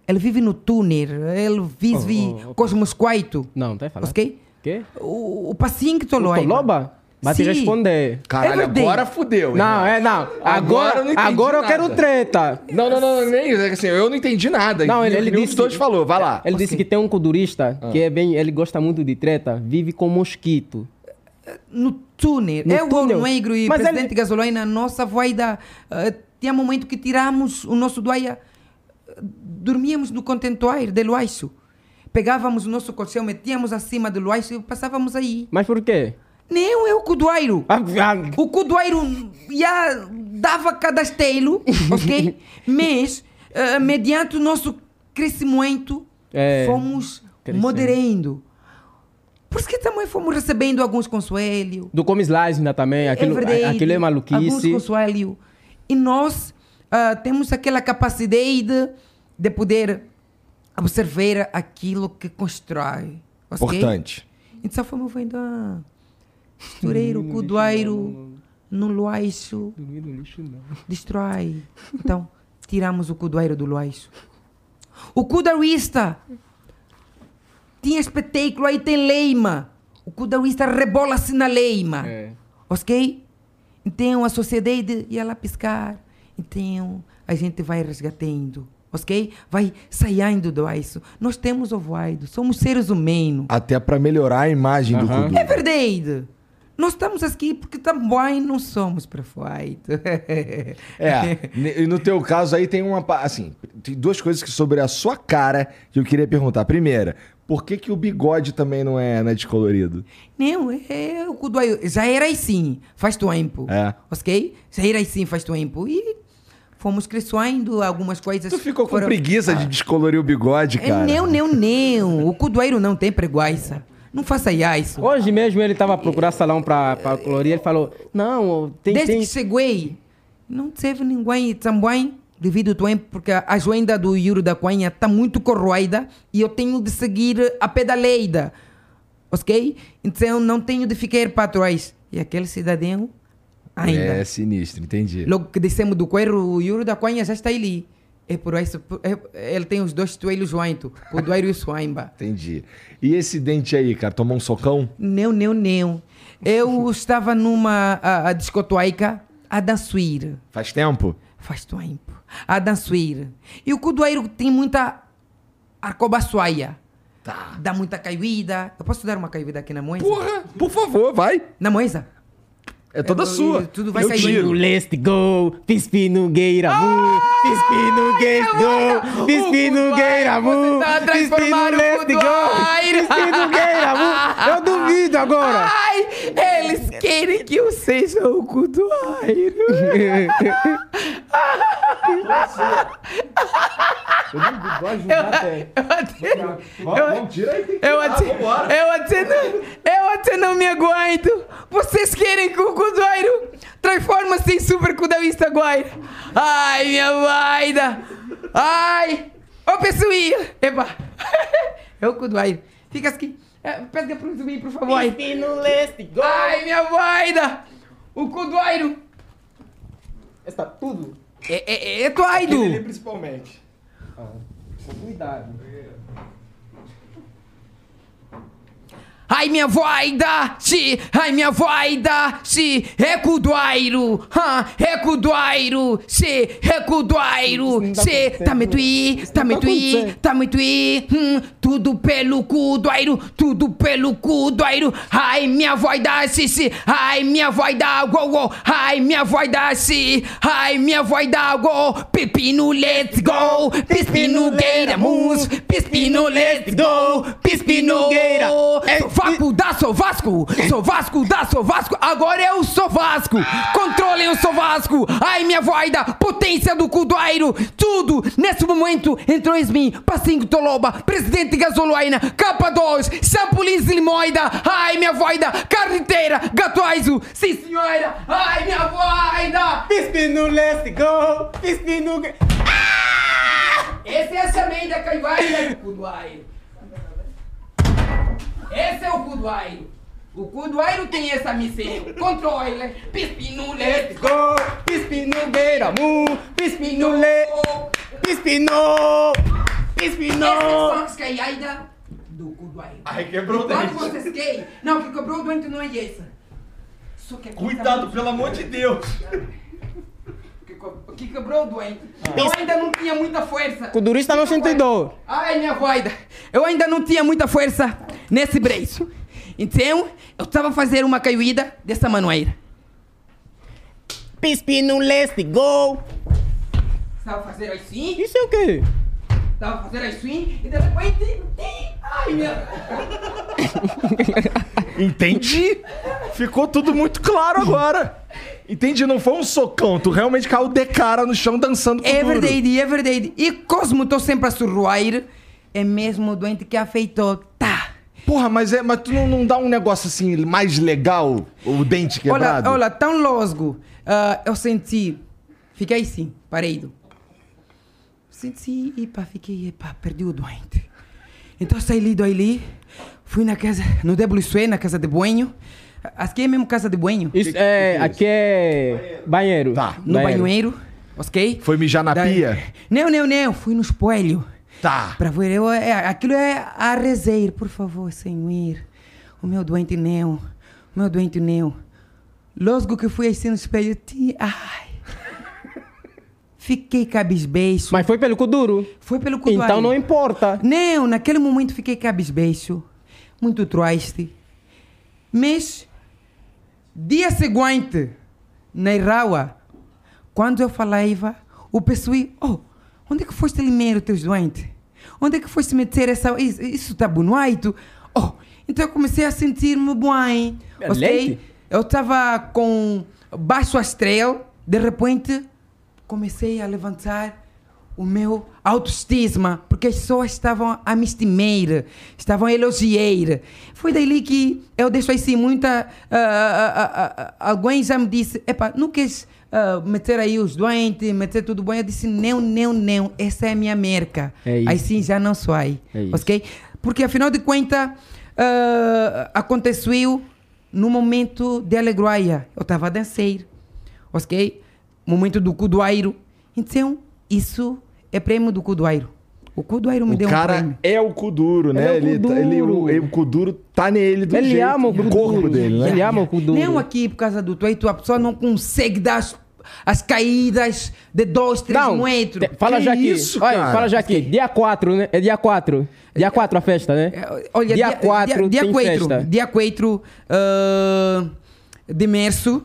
Ele vive no túnel, ele vive Oh, oh, oh. cosmos quaito. Não, tá falando. Ok? Quê? O, o passinho que O. Toloba? Te Sim. responder. Caralho, É agora fudeu. Não, irmão. é não. Agora Agora, eu não entendi agora eu nada. quero treta. Não, não, não, nem é assim, eu não entendi nada. Não, ele, ele disse. dos dois falou, vai lá. Ele disse que tem um kudurista que é bem. Ele gosta muito de treta, vive com mosquito. No túnel. No eu, túnel. o negro e Mas presidente ele- Gasolina, nossa voida. Uh, tinha momento que tiramos o nosso doaia. dormíamos no contentuário de Luaixo. Pegávamos o nosso colchão, metíamos acima do Luaixo e passávamos aí. Mas por quê? Não, é o cudoeiro. Ah, ah, O cudoeiro já dava cadastelo, *laughs* ok? Mas, eh, mediante o nosso crescimento, É, fomos crescendo. moderando. Por isso que também fomos recebendo alguns conselhos. do Slice ainda também. Aquilo, é verdade. aquilo é Alguns maluquice. conselhos. E nós ah, temos aquela capacidade de poder observar aquilo que constrói. ok? Importante. Então fomos vendo a mistureiro, cudoeiro, no luaixo, *laughs* destrói. Então, tiramos o cudoeiro do luaixo. O cudarista tinha espetáculo, aí tem leima. O cudarista rebola-se na leima. É. Ok? Então a sociedade ia lá piscar. Então a gente vai resgatando. Ok? Vai saindo do isso. Nós temos o somos seres humanos. Até pra melhorar a imagem do Aham. Kuduro. É verdade. Nós estamos aqui porque também não somos perfeitos. É, *laughs* e no teu caso aí tem uma. Assim, tem duas coisas que sobre a sua cara que eu queria perguntar. Primeira, por que, que o bigode também não é, não é descolorido? Não, é o cudoeiro. Já era assim, faz tempo. É. Ok? Já era assim, faz tempo. E fomos crescendo algumas coisas. Tu ficou com foram- preguiça de descolorir o bigode, É, cara? Não, não, não. O cudoeiro não tem preguiça. Não faça isso. Hoje mesmo ele estava a procurar salão para colorir. Ele falou: Não, tem. Desde tem... que cheguei, não teve ninguém também, devido ao tempo, porque a agenda do Yuro da Cunha está muito corroída e eu tenho de seguir a pedaleida. Ok? Então não tenho de ficar para trás. E aquele cidadão, ainda. É sinistro, entendi. Logo que descemos do coelho, o Yuro da Cunha já está ali. É por isso, é- ele tem os dois toelhos jointos, o doiro e o suaimba. Entendi. E esse dente aí, cara? Tomou um socão? Não, não, não. Eu estava numa a, a discoteca a dançar. Faz tempo? Faz tempo. A dançar. E o cudoeiro tem muita arcobaçoia. Tá. Dá muita caída. Eu posso dar uma caída aqui na moesa? Porra, por favor, vai. Na moesa? É toda Eu- sua. eu- tudo vai eu sair tiro. No Let's Go, Pispi no Gueiramu, Pispi no Let's Go, Pispi no Gueiramu, Você tá Pispi Gueiramu. Eu duvido agora. Ai, eles querem que eu seja o cudoeiro. Vamos, tira aí. tem que Eu tirar, até, vambora. eu, até não, eu até não me aguento. Vocês querem que o cudoeiro transforme-se em super isso agora. Ai, minha vaida. Ai. Ô, pessoinha. Epa. *laughs* É o Kuduairo. Fica aqui. É, Pega para mim, por favor. no leste, go! Ai, minha vaida. O Kuduairo. Está tudo. É, é, é doido. principalmente. Cuidado. Ai, minha voida, se, ai, minha voida, se, recudoairo, ha, recudoairo, se, recudoairo, se, tá me tui, tá me tui, tá me tui, hum, tudo pelo cudoairo, tudo pelo cudoairo, ai, minha voida, se, se, ai, minha voida, go, go, ai, minha voida, se, ai, minha voida, go, pepino, let's go, pepino, gueira, mus, pepino, let's go, pepino, gueira, Vasco da Sou Vasco, sou Vasco da Sou Vasco, agora eu sou Vasco. Controlem o Sou Vasco. Ai, minha voida, potência do Cudoairo. Tudo nesse momento entrou em mim. Passinho Toloba, presidente Gasoloaina, capa 2, Champolins Limoida. Ai, minha voida, carreteira, gatoaizo. Sim, senhora. Ai, minha voida. Pispe no leste, go! Pispe no... Esse é a semente que vai do Cudoairo. Esse é o Cudoairo. O Cudoairo tem essa missão. Controle, pispino, let's go. Beira, mu! Pispe no le... Pispe no... Pispe Esse no... são os que ainda do Cudoairo. Ai, quebrou o Quando dente. vocês querem... Não, que quebrou o dente não é essa. Só que Cuidado, pelo amor de Deus. Que, quebrou o doente. Eu ainda não tinha muita força. O durista não sente dor. Ai, minha voida. Eu ainda não tinha muita força nesse braço. Então, eu estava a fazer uma caída dessa maneira. Pispe no leste, go! Estava a fazer assim, Isso é o quê? estava a fazer assim, e de repente... Ai, minha... *laughs* Entendi. Ficou tudo muito claro agora. Entendi, não foi um socão. Tu realmente caiu de cara no chão dançando com É verdade, é verdade. E Cosmo, estou sempre a surruir. É mesmo o doente que afeitou. Tá. Porra, mas, é, mas tu não, não dá um negócio assim mais legal, o dente Olha, quebrado? olha, tão losgo. Ah, eu senti. Fiquei assim, parado. Senti, epa, fiquei, epa, perdi o doente. Então saí do ali, fui na casa, no WC, na casa de banho. Aqui é mesmo casa de banho. Isso é... Aqui é... Banheiro. Tá. No banheiro, ok? Foi mijar na Daí- pia? Não, não, não, fui no espelho. Tá. Para ver, eu, é, aquilo é a rezer, por favor, senhor. O meu doente não, o meu doente não. Logo que fui assim no espelho, ti- ai. Fiquei cabisbeixo. Mas foi pelo Kuduro. Foi pelo cu Então não importa. Não, naquele momento fiquei cabisbeixo. Muito triste. Mas, dia seguinte, na rua, quando eu falava, o pessoal, oh, onde é que foste limar os teus doentes? Onde é que foste meter essa... Isso, isso está bonito? Oh, então eu comecei a sentir-me bem. É ok? leite? Eu estava com baixo astral, de repente comecei a levantar o meu autoestima, porque as pessoas estavam a me estimar, estavam a elogiar. Foi daí que eu deixo assim muita. ah, ah, ah, alguém já me disse: Epa, não queres ah, meter aí os doentes, meter tudo bem? Eu disse: Não, não, não, essa é a minha merca. É isso. Assim já não sai. É isso. ok? Porque afinal de contas, ah, aconteceu no momento de alegria. Eu estava a dançar ok? Momento do Cudoairo. Então, isso é prêmio do Cudoairo. O Cudoairo me O deu um cara prêmio. é o Kuduro, né? Ele é o Ele, tá- ele, ele- o Kuduro tá nele do Ele jeito, ama o no Kuduro. corpo dele, né? Ele ama o Kuduro. Não aqui por causa do tweet, a pessoa não consegue dar as, as caídas de dois, três Não, metros. te- fala Que já aqui. isso, Olha, cara? fala já aqui. Dia 4, né? É dia 4. Dia 4 a festa, né? É, Olha, dia 4 dia, tem quatro, festa. Dia 4 ah, de março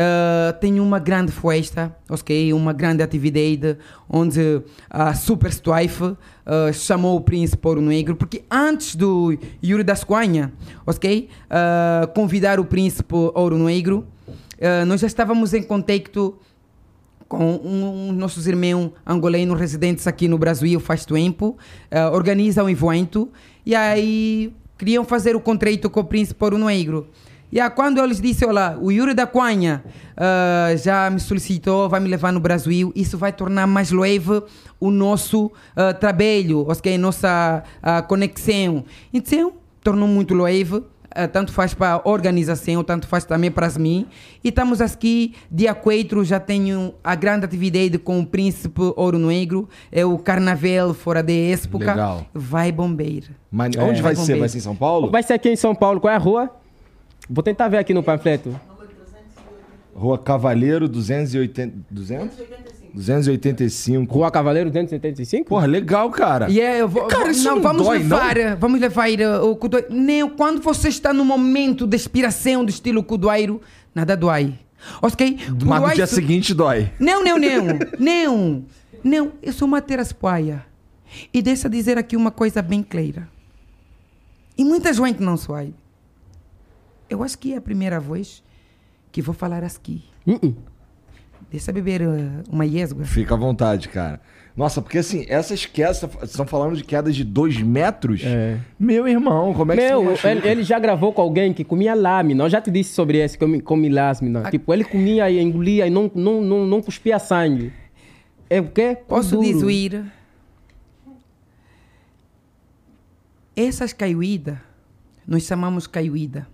ah, tem uma grande festa, ok? Uma grande atividade onde a Super Strife ah, chamou o príncipe Ouro Negro, porque antes do Yuri da Espanha, ok? Ah, convidar o príncipe Ouro Negro, nós já estávamos em contacto com um, um nossos irmãos angolanos residentes aqui no Brasil faz tempo, eh, organizam um evento e aí queriam fazer o contrato com o príncipe Ouro Negro. Yeah, quando eles disseram, olha, o Yuri da Cunha ah, já me solicitou, vai me levar no Brasil, isso vai tornar mais leve o nosso ah, trabalho, ok? Nossa ah, conexão. Então, tornou muito leve, tanto faz para a organização, tanto faz também para mim. E estamos aqui, dia 4, já tenho a grande atividade com o Príncipe Ouro Negro, é o Carnaval fora de época. Legal. Vai bombeiro. Mas onde vai Vai ser? Vai ser em São Paulo? Vai ser aqui em São Paulo. Qual é a rua? Vou tentar ver aqui no panfleto. Rua Cavaleiro 280. 200? 285. Rua Cavaleiro 275? Porra, legal, cara. E é, eu vou, Cara, isso não vamos dói, levar, vamos levar o cudoeiro. Nem quando você está no momento de inspiração do estilo cudoeiro, nada dói. Ok? Mas no dia seguinte dói. Não, não, não, não, não. Eu sou uma teraspoia. E deixa eu dizer aqui uma coisa bem clara. E muita gente não sabe. Eu acho que é a primeira vez que vou falar aqui. Uh-uh. Deixa eu beber uh, uma yesga. Fica à vontade, cara. Nossa, porque assim, essas quedas, estão falando de quedas de 2 metros? É. Meu irmão, como é que Meu, você ele, ele já gravou com alguém que comia lâmina. Eu já te disse sobre esse, come, come lâmina. Tipo, ele comia e engolia e não, não, não, não cuspia sangue. É o quê? Posso Duro. dizer? Essas caídas, nós chamamos caída.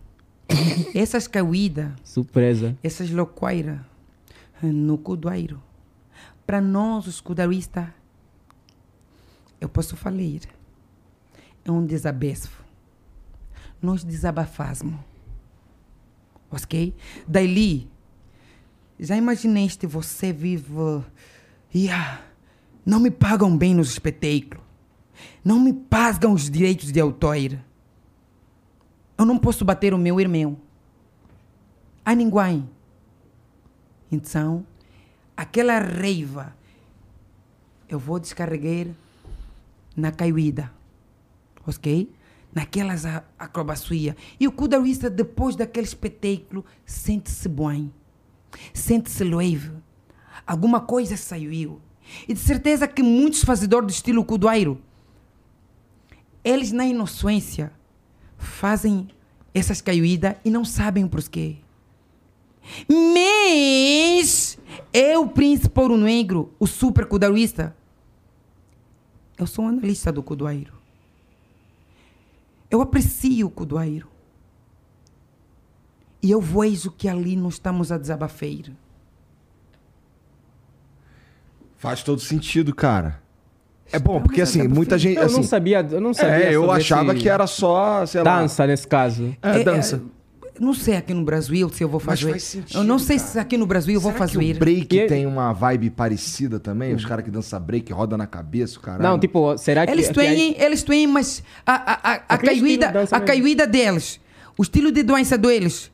Essas caídas, Surpresa. essas loucueiras, no cudoeiro. Para nós, os cudaristas, eu posso falar, é um desabafo. Nós desabafasmos. Ok? Daí, já imaginaste você vive. Yeah, não me pagam bem nos espetáculos. Não me pagam os direitos de autor. Eu não posso bater o meu irmão. A ninguém. Então, aquela raiva eu vou descarregar na caída. Ok? Naquelas a- acrobacia. E o cudarista, depois daquele espetáculo, sente-se bem. Sente-se leve. Alguma coisa saiu. E de certeza que muitos fazedores do estilo cudoeiro, eles na inocência fazem essas caídas e não sabem porquê. Mas eu, o príncipe ouro negro, o super cudarista, eu sou um analista do cudoeiro. Eu aprecio o cudoeiro. E eu vejo que ali nós estamos a desabafar. Faz todo sentido, cara. É bom, porque assim, muita gente. Eu Assim, não sabia, eu não sabia. é, eu achava que era só, sei lá. dança nesse caso. É, É, dança. É, não sei aqui no Brasil se eu vou Mas fazer. faz sentido, eu não sei cara. se aqui no Brasil eu vou Será que fazer. o break E- tem uma vibe parecida também? Os caras que dançam break roda na cabeça, o caralho. Não, tipo, será que. Eles que aí- têm, eles têm, mas a, a, a, a dança a caída deles, o estilo de dança deles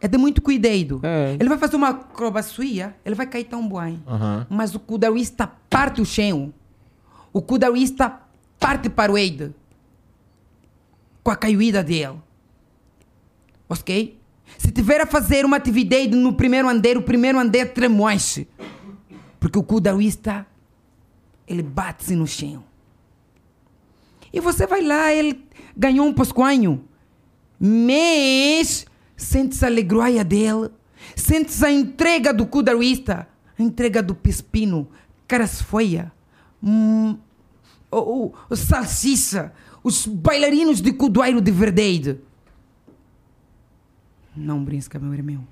é de muito cuidado. É. Ele vai fazer uma acrobacia, ele vai cair tão bem. Aham. Mas o cudarista parte o chão. O cudarista parte para o Eide. Com a caída dele. Ok? Se tiver a fazer uma atividade no primeiro andar, o primeiro andar tremoche. Porque o cudarista, ele bate-se no chão. E você vai lá, ele ganhou um pascoanho. Mas sente-se a alegria dele. Sente-se a entrega do cudarista. A entrega do pespino. Caras feia. Hum, o, o, o salsicha. Os bailarinos de cudoeiro de verdade. Não brinca, meu irmão.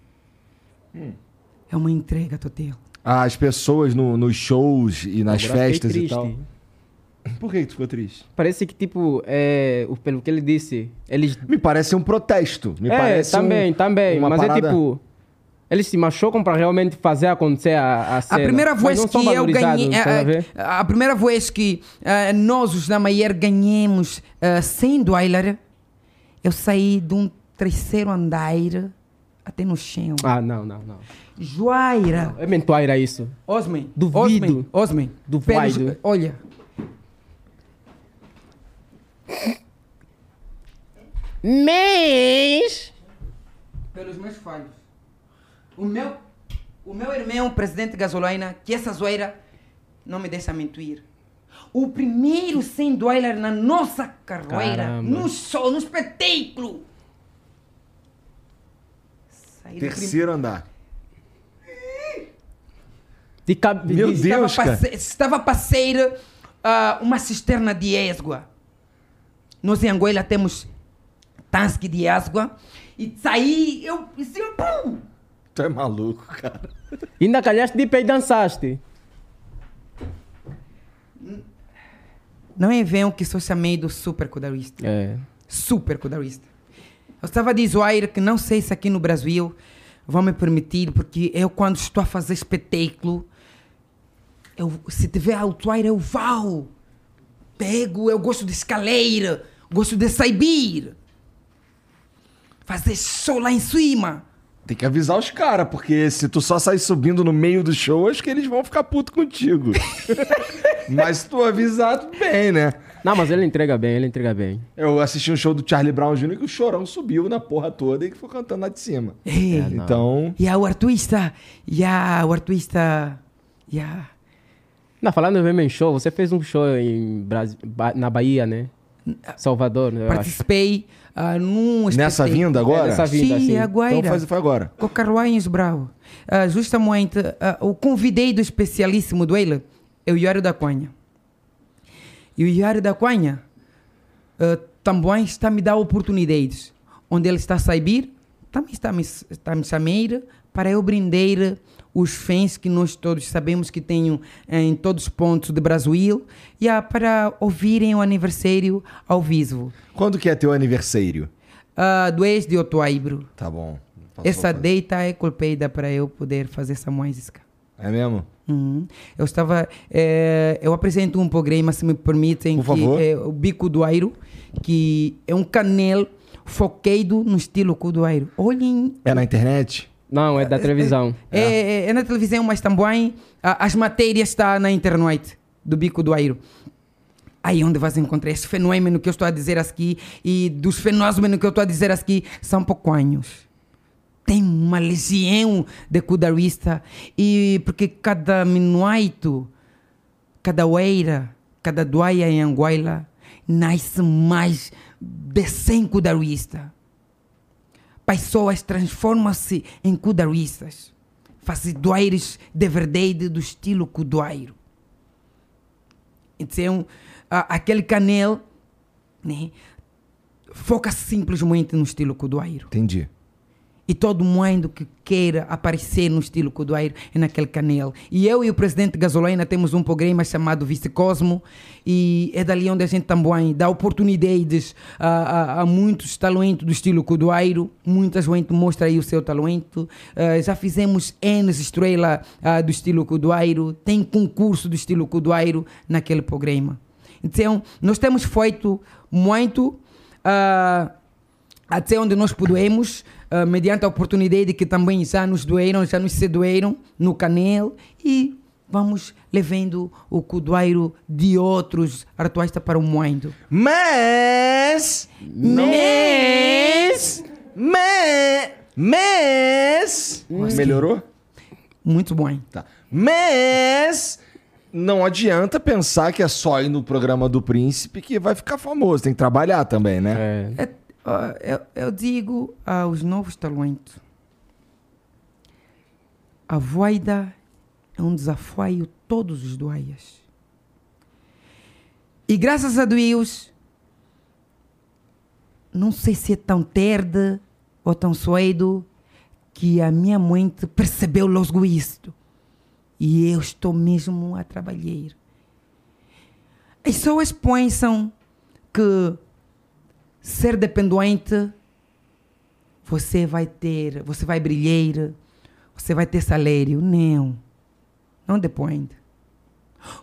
É uma entrega total. As pessoas no- nos shows e nas Agora festas e tal. Por que que tu ficou triste? Parece que, tipo, é, o- pelo que ele disse, eles. Me parece um protesto. Me é, parece também, um- também. uma Mas é parada- tipo. Eles se machucam para realmente fazer acontecer a, a A cena. primeira Mas vez não são que eu ganhei. a? A, a primeira vez que eh, nós, os da Maier, ganhamos uh, 100 dólares, eu saí de um terceiro andar até no chão. Ah, não, não, não. Joaira! É mentoira isso. Osman. Duvido. Osman. Duvido. Olha. Mês! Pelos meus falhos. O meu, o meu irmão, presidente Gasolina, que essa zoeira não me deixa mentir. O primeiro 100 dólares na nossa carreira, Caramba. no show, no espetáculo. Saí do prim- Terceiro andar. De cab... Meu de- Deus. estava, cara. passe- estava a passear ah, uma cisterna de égua. Nós em Angola temos tanque de água. E saí, eu, assim, pum! Tu é maluco, cara. Ainda calhaste de pé e dançaste. Não é vem o que sou chamei do super cudarista. É. Super cudarista. Eu estava a dizer que não sei se aqui no Brasil vão me permitir, porque eu quando estou a fazer espetáculo, eu, se tiver alto aire, eu vou. Pego, eu gosto de escaleira, gosto de sair. Fazer show lá em cima. Tem que avisar os caras, porque se tu só sair subindo no meio do show, acho que eles vão ficar puto contigo. *laughs* Mas se tu avisar, tudo bem, né? Não, mas ele entrega bem, ele entrega bem. Eu assisti um show do Charlie Brown Jr. que o chorão subiu na porra toda e que foi cantando lá de cima. Ei, Então. e o artista, e o artista, e Não, falando em show, você fez um show em Brasi... Ba- na Bahia, né? Salvador, né, participei ah, num Nessa vinda agora? É, nessa vinda, Sim, assim. agora. Então faz, foi agora. Com Carlinhos Bravo. Ah, justamente, ah, o especialíssimo do ele é o Iário da Cunha. E o Iário da Cunha ah, também está a me dar oportunidades. Onde ele está a sair, também está a me, está a me chamar para eu brindar os fãs que nós todos sabemos que tenho em todos os pontos do Brasil e ah, para ouvirem o aniversário ao vivo. Quando que é teu aniversário? Ah, 2 de outubro. Tá bom. Faço Essa data é culpada para eu poder fazer essa música. É mesmo? Uhum. Eu estava, eh, eu apresento um programa, se me permitem, Por que favor. é o Bico do Airo, que é um canal focado no estilo Cudoairo. Olhem, É na internet? Não, é da televisão. é, é- é na televisão, mas também ah, as matérias estão na internet do Bico do Airo. Aí onde vas encontrar esse fenômeno que eu estou a dizer aqui e dos fenômenos que eu estou a dizer aqui são pouquinhos. Tem uma legião de cudarista e porque cada minuto, cada oeira, cada doia em Anguila nasce mais de 100 cudaristas. Pessoas transformam-se em cudaristas. Fazem doeiros de verdade do estilo cudoeiro. Então, aquele canel né, foca simplesmente no estilo cudoeiro. Entendi. E todo mundo que queira aparecer no estilo Cudoeiro é naquele canal. E eu e o presidente Gasolina temos um programa chamado Vice Cosmo e é dali onde a gente também dá oportunidades a, a, a muitos talentos do estilo Cudoeiro. Muita gente mostra aí o seu talento. Ah, já fizemos N estrela ah, do estilo Cudoeiro. Tem concurso do estilo Cudoeiro naquele programa. Então, nós temos feito muito... ah, até onde nós podemos, ah, mediante a oportunidade que também já nos doeram, já nos seduíram no canal e vamos levando o cudoeiro de outros artistas para o mundo. Mas. Mas. Mas. Mas. Melhorou? Muito bom. Tá. Mas. Não adianta pensar que é só ir no programa do Príncipe que vai ficar famoso. Tem que trabalhar também, né? É. É, ah, eu, eu digo aos novos talentos, a voida é um desafio todos os dias. E graças a Deus, não sei se é tão tarde ou tão cedo que a minha mente percebeu logo isto. E eu estou mesmo a trabalhar. As pessoas pensam que ser dependente você vai ter, você vai brilhar, você vai ter salário. Não. Não depende.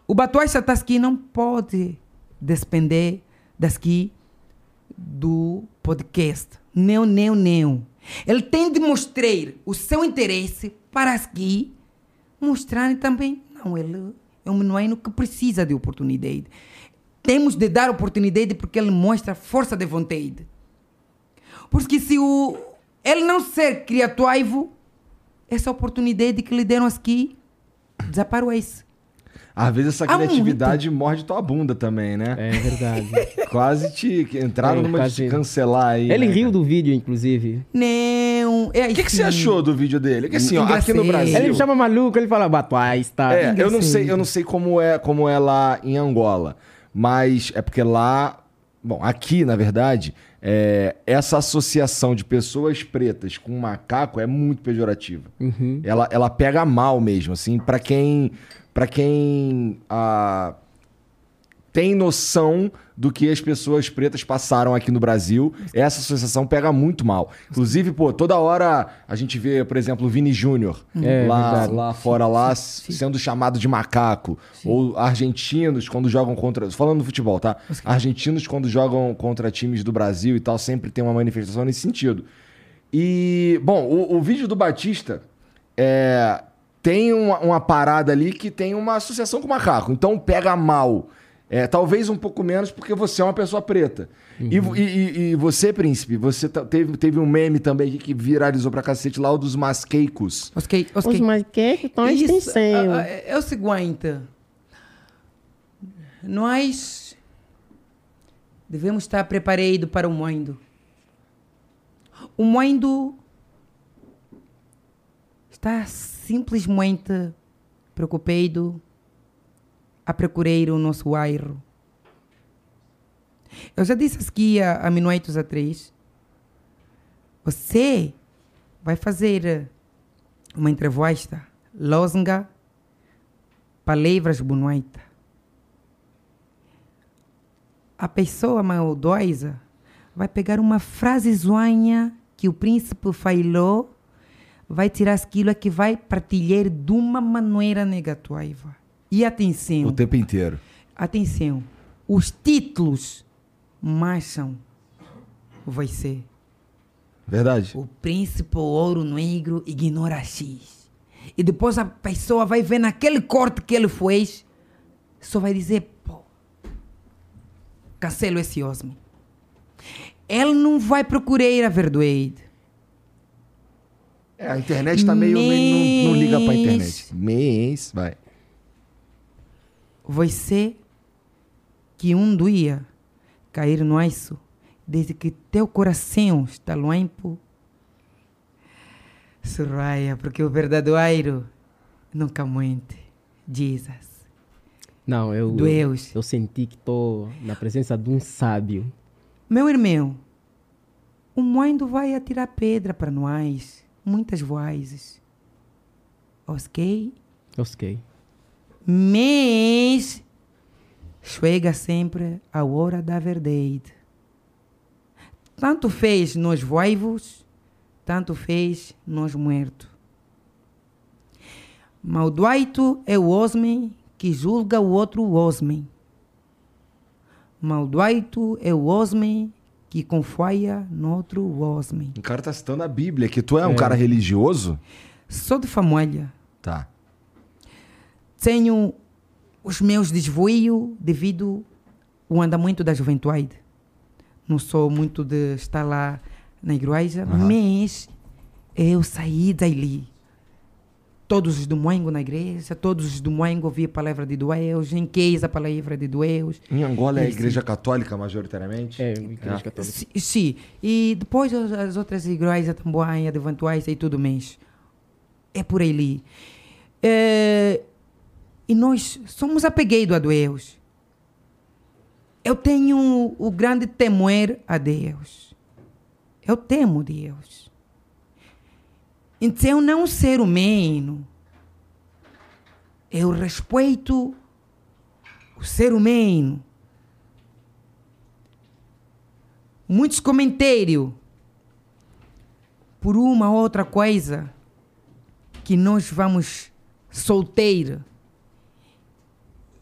O Batuai Sataski não pode despender daqui do podcast. Não, não, não. Ele tem de mostrar o seu interesse para aqui mostrar também. Não, ele é um menino que precisa de oportunidade. Temos de dar oportunidade porque ele mostra força de vontade. Porque se o, ele não ser criativo, essa oportunidade que lhe deram aqui desaparece. Às vezes essa criatividade morde tua bunda também, né? É verdade. *laughs* Quase te entraram É, numa de quase. te cancelar aí. Ele né, riu do vídeo, inclusive. Não, é O que, que você assim. achou do vídeo dele? É que assim, ó, aqui no. Brasil. Ele me chama maluco, ele fala batuais, tá? É, eu não sei, eu não sei como é, como é lá em Angola, mas é porque lá, bom, aqui na verdade, é, essa associação de pessoas pretas com macaco é muito pejorativa. Uhum. Ela, ela pega mal mesmo, assim, pra quem, para quem ah, tem noção do que as pessoas pretas passaram aqui no Brasil, essa associação pega muito mal. Inclusive, pô, toda hora a gente vê, por exemplo, o Vini Júnior É, lá, lá fora, lá sendo chamado de macaco. Ou argentinos quando jogam contra. Falando do futebol, tá? Argentinos quando jogam contra times do Brasil e tal, sempre tem uma manifestação nesse sentido. E, bom, o, o vídeo do Batista é, tem uma, uma parada ali que tem uma associação com o macaco. Então pega mal. É, talvez um pouco menos porque você é uma pessoa preta. E, vo- e- e- e você, príncipe, você teve, teve um meme também aqui que viralizou pra cacete lá, o dos masqueicos. Ok, Os ok. mais que estão ah, é o seguinte. Nós devemos estar preparados para o mundo. O mundo está simplesmente preocupado a procurar o nosso bairro. Eu já disse aqui há, há minutos atrás. Você vai fazer uma entrevista longa, palavras bonitas. A pessoa maldosa vai pegar uma frase zoanha que o príncipe falou, vai tirar aquilo que vai partilhar de uma maneira negativa. E atenção, O tempo inteiro. atenção, os títulos marcham vai ser Verdade. o príncipe ouro negro ignora X. E depois a pessoa vai ver naquele corte que ele fez, só vai dizer, pô, cancelo esse osme. Ele não vai procurar a verdade. É, a internet tá meio. meio não, não liga pra Mês. internet. Mês, vai. Vai ser que um dia cair no aço, desde que teu coração está limpo. Soraya, porque o verdadeiro nunca mente. Jesus. Não, eu, eu, Deus. eu senti que estou na presença de um sábio. Meu irmão, o mundo vai atirar pedra para nós, muitas vezes. Ok? Ok. Mas chega sempre a hora da verdade. Tanto fez nós vivos, tanto fez nós mortos. Maldoito é o homem que julga o outro homem. Maldoito é o homem que confia no outro homem. O cara tá citando a Bíblia, que tu é um cara religioso? Sou de família. Tá. Tenho os meus desvios devido ao andamento da juventude. Não sou muito de estar lá na igreja, Aham. mas eu saí dali. Todos os domingos na igreja, todos os domingos ouvi a palavra de Deus, em casa a palavra de Deus. Em Angola é a igreja católica, majoritariamente? É, igreja É. católica. Sim, sim. E depois as, as outras igrejas também, adventuais e tudo mais. É por ali. É, e nós somos apegados a Deus. Eu tenho o grande temor a Deus. Eu temo Deus. Então, não ser humano. Eu respeito o ser humano. muitos comentários por uma outra coisa que nós vamos solteiro.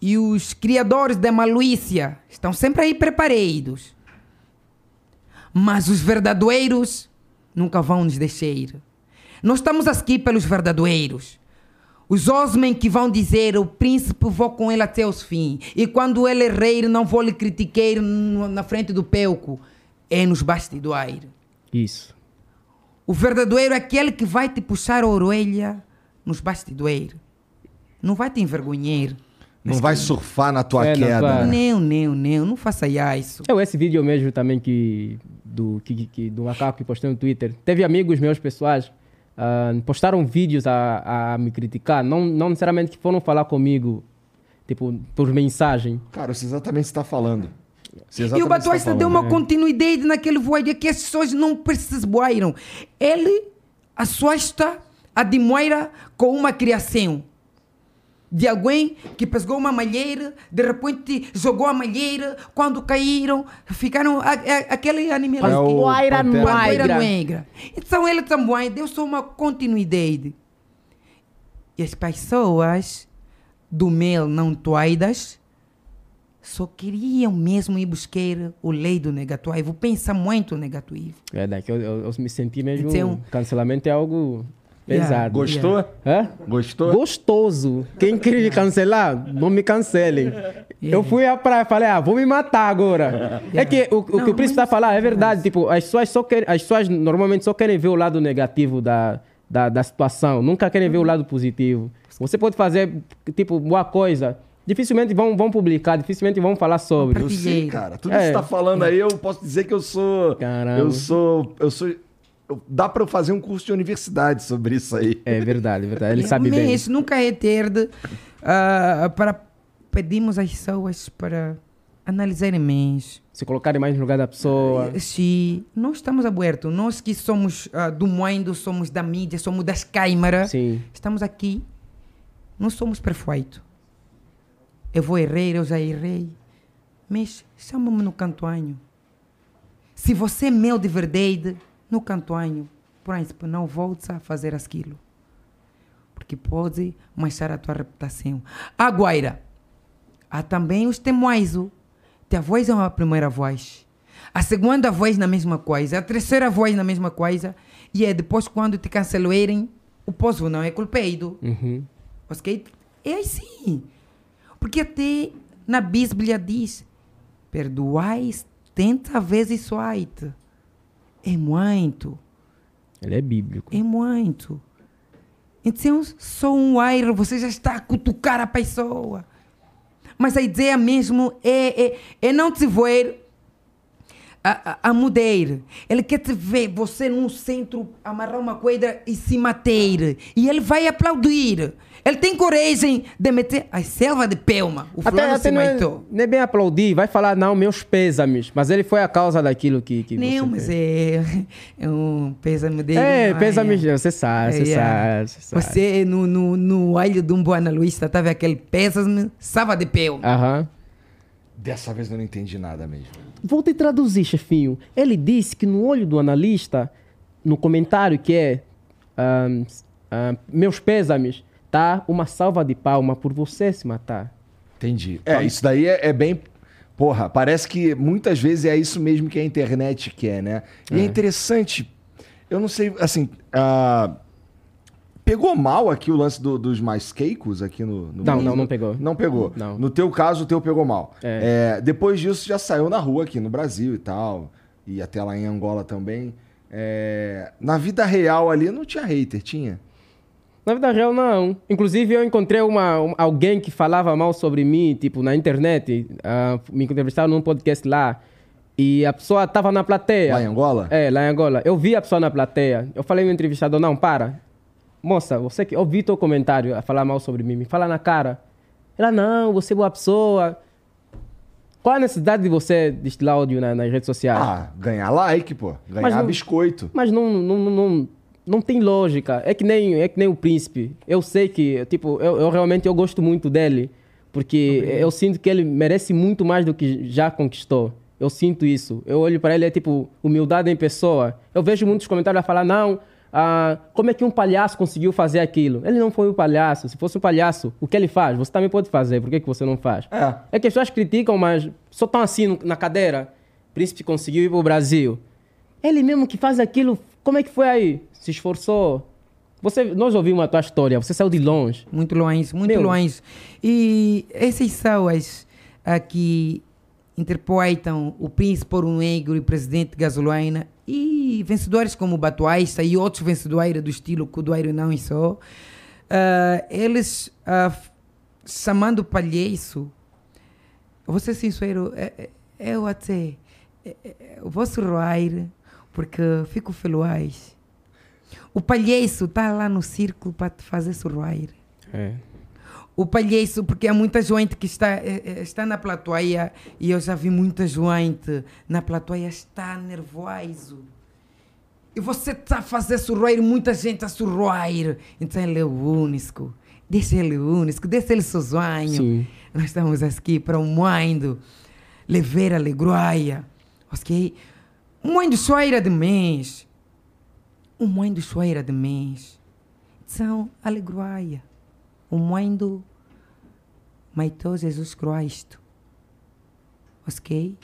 E os criadores da maluícia estão sempre aí preparados. Mas os verdadeiros nunca vão nos deixar. Nós estamos aqui pelos verdadeiros. Os osmen que vão dizer o príncipe vou com ele até os fins. E quando ele é rei, não vou lhe criticar na frente do pelco. É nos bastidores. Isso. O verdadeiro é aquele que vai te puxar a orelha nos bastidores. Não vai te envergonhar. Não vai surfar na tua É, não queda. vai. né? Não, não, não. Não faça isso. Eu, esse vídeo mesmo também que do, que, que- do macaco que postei no Twitter. Teve amigos meus pessoais ah, postaram vídeos a, a me criticar, não, não necessariamente que foram falar comigo, tipo, por mensagem. Cara, sei exatamente o que você tá falando. E o tá Batuasta deu uma continuidade naquele void que as pessoas não perceberam. Ele assusta a Dimoira com uma criação. De alguém que pegou uma malheira, de repente jogou a malheira, quando caíram, ficaram a- a- aquele animal. É Negra. negra. Então ele também deu só uma continuidade. E as pessoas do mel não toidas só queriam mesmo ir buscar o lei do negativo. Pensa muito negativo. É, daqui eu, eu, eu me senti mesmo. Então- cancelamento é algo. Pesado. Gostou? Hã? Gostou? Gostoso. Quem queria me cancelar, não me cancelem. Eu fui à praia e falei, ah, vou me matar agora. É que o, o que o príncipe está mas- falando é verdade. Tipo, as pessoas, só querem, as pessoas normalmente só querem ver o lado negativo da, da, da situação. Nunca querem ver o lado positivo. Você pode fazer, tipo, boa coisa. Dificilmente vão, vão publicar, dificilmente vão falar sobre. Eu sei, cara. Tudo É. que você tá falando aí, eu posso dizer que eu sou. Caramba. Eu sou. Eu sou. Dá eu fazer um curso de universidade sobre isso aí. É verdade, é verdade. Ele *laughs* sabe bem. Mas nunca é tarde ah, para pedirmos às pessoas para analisarem mais. Se colocarem mais no lugar da pessoa. Se nós estamos abertos, nós que somos ah, do mundo, somos da mídia, somos das câmaras, Sim. estamos aqui, não somos perfeitos. Eu vou errar, eu já errei. Mas chama-me no cantoanho. Se você é meu de verdade, no cantoanho, príncipe, não voltes a fazer aquilo. Porque pode manchar a tua reputação. Agora, há também os temoisos. A voz é uma primeira voz. A segunda voz na mesma coisa. A terceira voz na mesma coisa. E é depois quando te cancelarem, o povo não é culpado. Uhum. Ok? É assim. Porque até na Bíblia diz: perdoais tenta vezes oito. É muito. Ele é bíblico. É muito. Então, só um aire, você já está a cutucar a pessoa. Mas a ideia mesmo é, é, é não te ver a, a, a mudar. Ele quer te ver você no centro amarrar uma coisa e se matar. E ele vai aplaudir. Ele tem coragem de meter a selva de pelma. O Até, fulano até se não, é, matou. não é bem aplaudir, vai falar, não, meus pêsames. Mas ele foi a causa daquilo que, que Não, você mas fez. é, é um pêsame dele. É, mas- pêsames, você sabe, você É, sabe, você sabe. Você, no, no, no olho de um bom analista, tava aquele pésame, salva de pelo. Aham. Dessa vez eu não entendi nada mesmo. Vou te traduzir, chefinho. Ele disse que no olho do analista, no comentário que é ahn, ahn, meus pêsames, tá uma salva de palma por você se matar. Entendi. É, isso daí é, é bem. Porra, parece que muitas vezes é isso mesmo que a internet quer, né? E é, interessante. Eu não sei, assim. ah, pegou mal aqui o lance do- dos mais queicos aqui no, no Não, Brasil? não, não pegou. Não pegou. Não. No teu caso, o teu pegou mal. É. É, depois disso, já saiu na rua aqui no Brasil e tal. E até lá em Angola também. É, na vida real ali não tinha hater, tinha? Na vida real, não. Inclusive, eu encontrei uma, um- alguém que falava mal sobre mim, tipo, na internet. ah, me entrevistaram num podcast lá. E a pessoa estava na plateia. Lá em Angola? É, lá em Angola. Eu vi a pessoa na plateia. Eu falei no entrevistador, não, para. Moça, você que... Eu vi teu comentário a falar mal sobre mim. Me fala na cara. Ela, não, você é boa pessoa. Qual a necessidade de você destilar ódio na- nas redes sociais? Ah, ganhar like, pô. Ganhar Mas não- biscoito. Mas não, não, não, não, não tem lógica. É que nem, é que nem o príncipe. Eu sei que, tipo, eu, eu realmente eu gosto muito dele. Porque eu sinto que ele merece muito mais do que já conquistou. Eu sinto isso. Eu olho para ele, é tipo, humildade em pessoa. Eu vejo muitos comentários a falar, não, ah, como é que um palhaço conseguiu fazer aquilo? Ele não foi o palhaço. Se fosse o palhaço, o que ele faz? Você também pode fazer. Por que, que você não faz? É. É que as pessoas criticam, mas só estão assim na cadeira. O príncipe conseguiu ir para o Brasil. Ele mesmo que faz aquilo, como é que foi aí? Se esforçou. Você, nós ouvimos a tua história, você saiu de longe. Muito longe, muito Meu. longe. E essas são as ah, que interpretam o príncipe por um negro e presidente de gasolina e vencedores como Batuaista e outros vencedores do estilo Cudoeiro não e só. ah, eles f- chamando palhaço, vou ser sincero, é- é- eu até é, eu vou sorrir porque fico feliz. O palhaço está lá no círculo para te fazer sorrir. É. O palhaço, porque há muita gente que está, eh, eh, está na plateia e eu já vi muita gente na plateia está nervoso. E você está a fazer sorrir muita gente a sorrir. Então ele é o único. Deixa ele único, deixa ele sozinho. Sim. Nós estamos aqui para o mundo levar alegria. Ok? O mundo choira de mês. O mundo choira de mês. Então, alegria. O mundo maitou Jesus Cristo. Ok?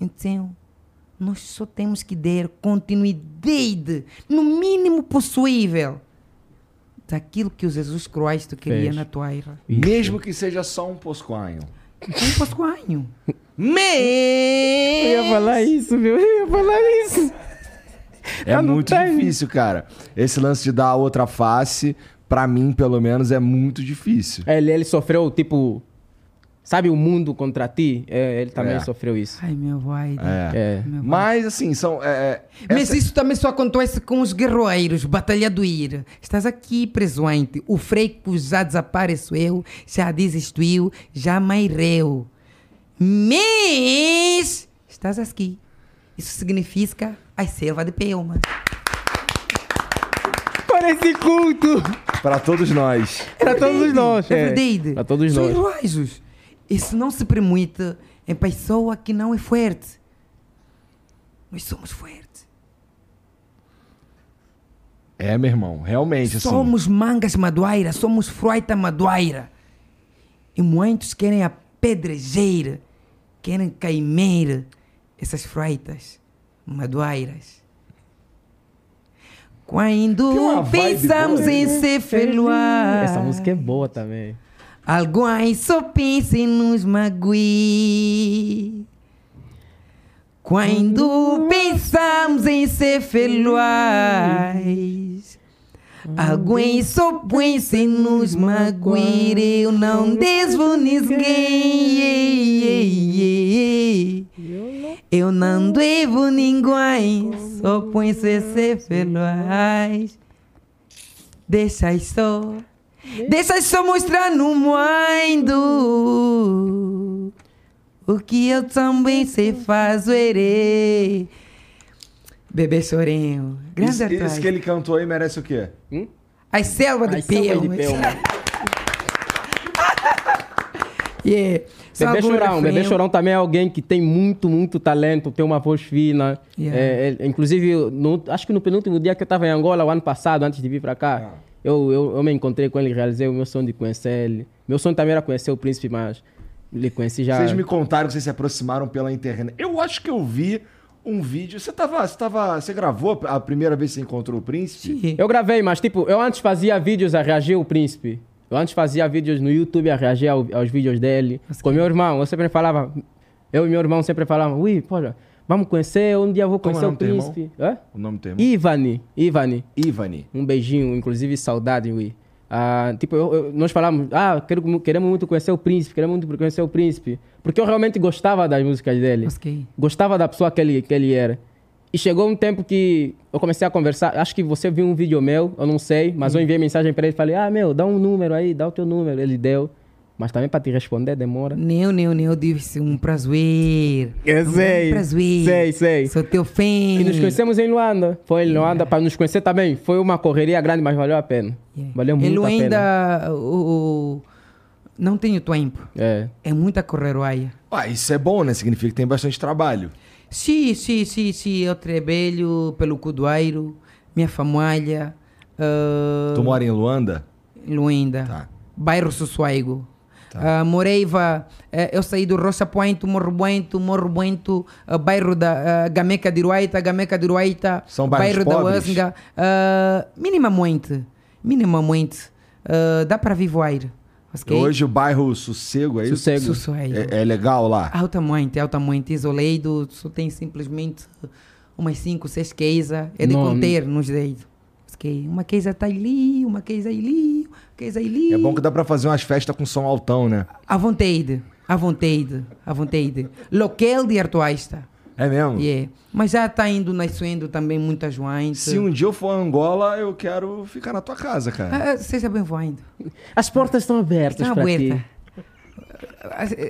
Então, nós só temos que dar continuidade, no mínimo possível, daquilo que o Jesus Cristo queria Fez. na terra. Isso. Mesmo que seja só um poscoanho. Um poscoanho. Eu Me... ia falar isso, viu? Eu ia falar isso. É Eu muito difícil, cara. Esse lance de dar a outra face, pra mim, pelo menos, é muito difícil. Ele, ele sofreu, tipo... Sabe o mundo contra ti? É, ele também É. sofreu isso. Ai, meu pai. É. É. Meu. Mas, assim, são. é, é, Mas essa- isso também só acontece com os guerreiros, batalhadores. Estás aqui presente. O freio já desapareceu, já desistiu, já morreu. Mas estás aqui. Isso significa a selva de Pelma. Parece culto! Pra todos nós. Para todos nós. É verdade. Para todos São nós. relógios. Isso não se permite em pessoa que não é forte. Nós somos fortes. É, meu irmão, realmente, assim. Somos mangas maduaira, somos fruta maduaira. E muitos querem apedrejar, querem queimar essas frutas maduairas. Tem Quando pensamos boa, em né? ser feliz, Essa música é boa também. alguns só pensam em nos magoar. Quando pensamos em ser feliz, alguém só pensa em nos magoar. Eu não devo ninguém. Eu não devo ninguém. Só em ser feliz. Deixa só. Deixa só mostrar no mundo o que eu também sei fazer. Bebê Chorinho. Grande Isso, isso que ele cantou aí merece o quê? Hum? As selvas de Ai, *laughs* selva de Pelmas. Pelma. Yeah. Bebê Chorão. Bebê. Chorão também é alguém que tem muito, muito talento, tem uma voz fina. Yeah. É, é, inclusive, no- acho que no penúltimo dia que eu estava em Angola, o ano passado, antes de vir para cá, eu, eu, eu me encontrei com ele, realizei o meu sonho de conhecer ele. Meu sonho também era conhecer o príncipe, mas lhe conheci já. Vocês me contaram que vocês se aproximaram pela internet. Eu acho que eu vi um vídeo. Você tava. Você, tava, você gravou a primeira vez que você encontrou o príncipe? Sim. Eu gravei, mas tipo, eu antes fazia vídeos a reagir ao príncipe. Eu antes fazia vídeos no YouTube a reagir ao- aos vídeos dele. Com meu irmão, eu sempre falava. Eu e meu irmão sempre falavam, ui, poxa, vamos conhecer, um dia vou Como é conhecer o o irmão? príncipe. Hã? O nome do irmão? Ivani, Ivani. Ivani. Um beijinho, inclusive saudade, ui. Ah, tipo, eu- eu- nós falamos, ah, quero- queremos muito conhecer o príncipe, queremos muito conhecer o príncipe. Porque eu realmente gostava das músicas dele. Ok. Gostava da pessoa que ele, que ele era. E chegou um tempo que eu comecei a conversar. Acho que você viu um vídeo meu, eu não sei, mas eu enviei mensagem para ele e falei: Ah, meu, dá um número aí, dá o teu número. Ele deu. Mas também para te responder demora. Não, não, não, eu disse um prazer. Eu um sei, prazer. sei, sei. Sou teu fã. E nos conhecemos em Luanda. Foi em Luanda para nos conhecer também. Foi uma correria grande, mas valeu a pena. Yeah. Valeu muito Ele a pena. ainda o, o- não tenho tempo. É. É muita correroia. Ah, isso é bom, né? Significa que tem bastante trabalho. Sim, sim, sim, sim. Eu trabalho pelo Cudoeiro, minha família. Uh, Tu mora em Luanda? Luinda. Tá. Bairro Sussuaigo. Ah, Moreiva, eh, eu saí do Rocha Poento, Morro Buento, Morro Buento, ah, bairro da Gameca de Ruaita, Gameca de Ruaita, São bairro da pobres? Uasga. ah, minimamente, minimamente, dá para vivoar. Ok? Hoje o bairro Sossego é isso? Sossego. Sussuaigo. É, é legal lá? Altamente, altamente isolado, só tem simplesmente umas 5, 6 queisas, é de conter nos dedos. ok? Uma queisa está ali, uma queisa ali, uma queisa ali. É bom que dá pra fazer umas festas com som altão, né? À vontade, à vontade, à vontade. Local de artista. É mesmo? Yeah. Mas já está indo nascendo também muita jointe. Se um dia eu for a Angola, eu quero ficar na tua casa, cara. Ah, seja bem-vindo. As portas estão abertas para ti.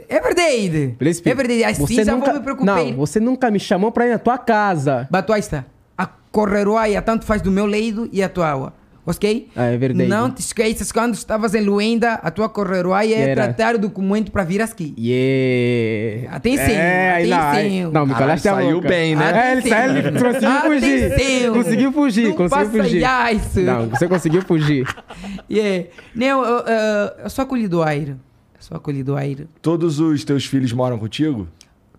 É verdade. Príncipe, é verdade. Assim você já nunca, vou me preocupar. Não, você nunca me chamou para ir na tua casa. Batuaista, a correroaia tanto faz do meu leido e a tua água. Ok? Ah, é verdade. Não te esqueças, quando estavas em Luenda, a tua correroaia é Era. tratar o documento para vir aqui. Yeah. Atenção, não, aí- atenção. Não, me Caralho, calaste a saiu boca. bem, né? É, ele, saiu, ele conseguiu fugir. Atenção. Conseguiu fugir, Não conseguiu fugir. isso. Não, você conseguiu fugir. *laughs* Yeah. Não, eu, eu, eu sou acolhidoeiro. Eu sou acolhidoeiro. Todos os teus filhos moram contigo?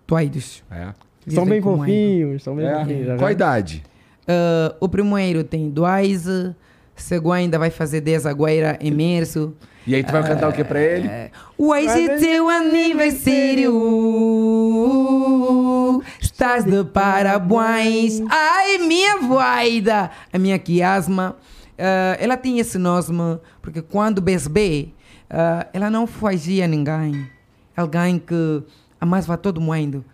Toidos. É. São bem é. fofinhos, são bem fofinhos. é. já Qual idade? Uh, o primeiro tem dois, segundo ainda vai fazer 10 agora em março. E aí tu vai cantar o que pra ele? Hoje é teu aniversário, estás de parabéns. Ai, minha voida! A minha quiasma, uh, ela tem esse nome porque quando BSB, uh, ela não fazia ninguém. Alguém que amava todo mundo.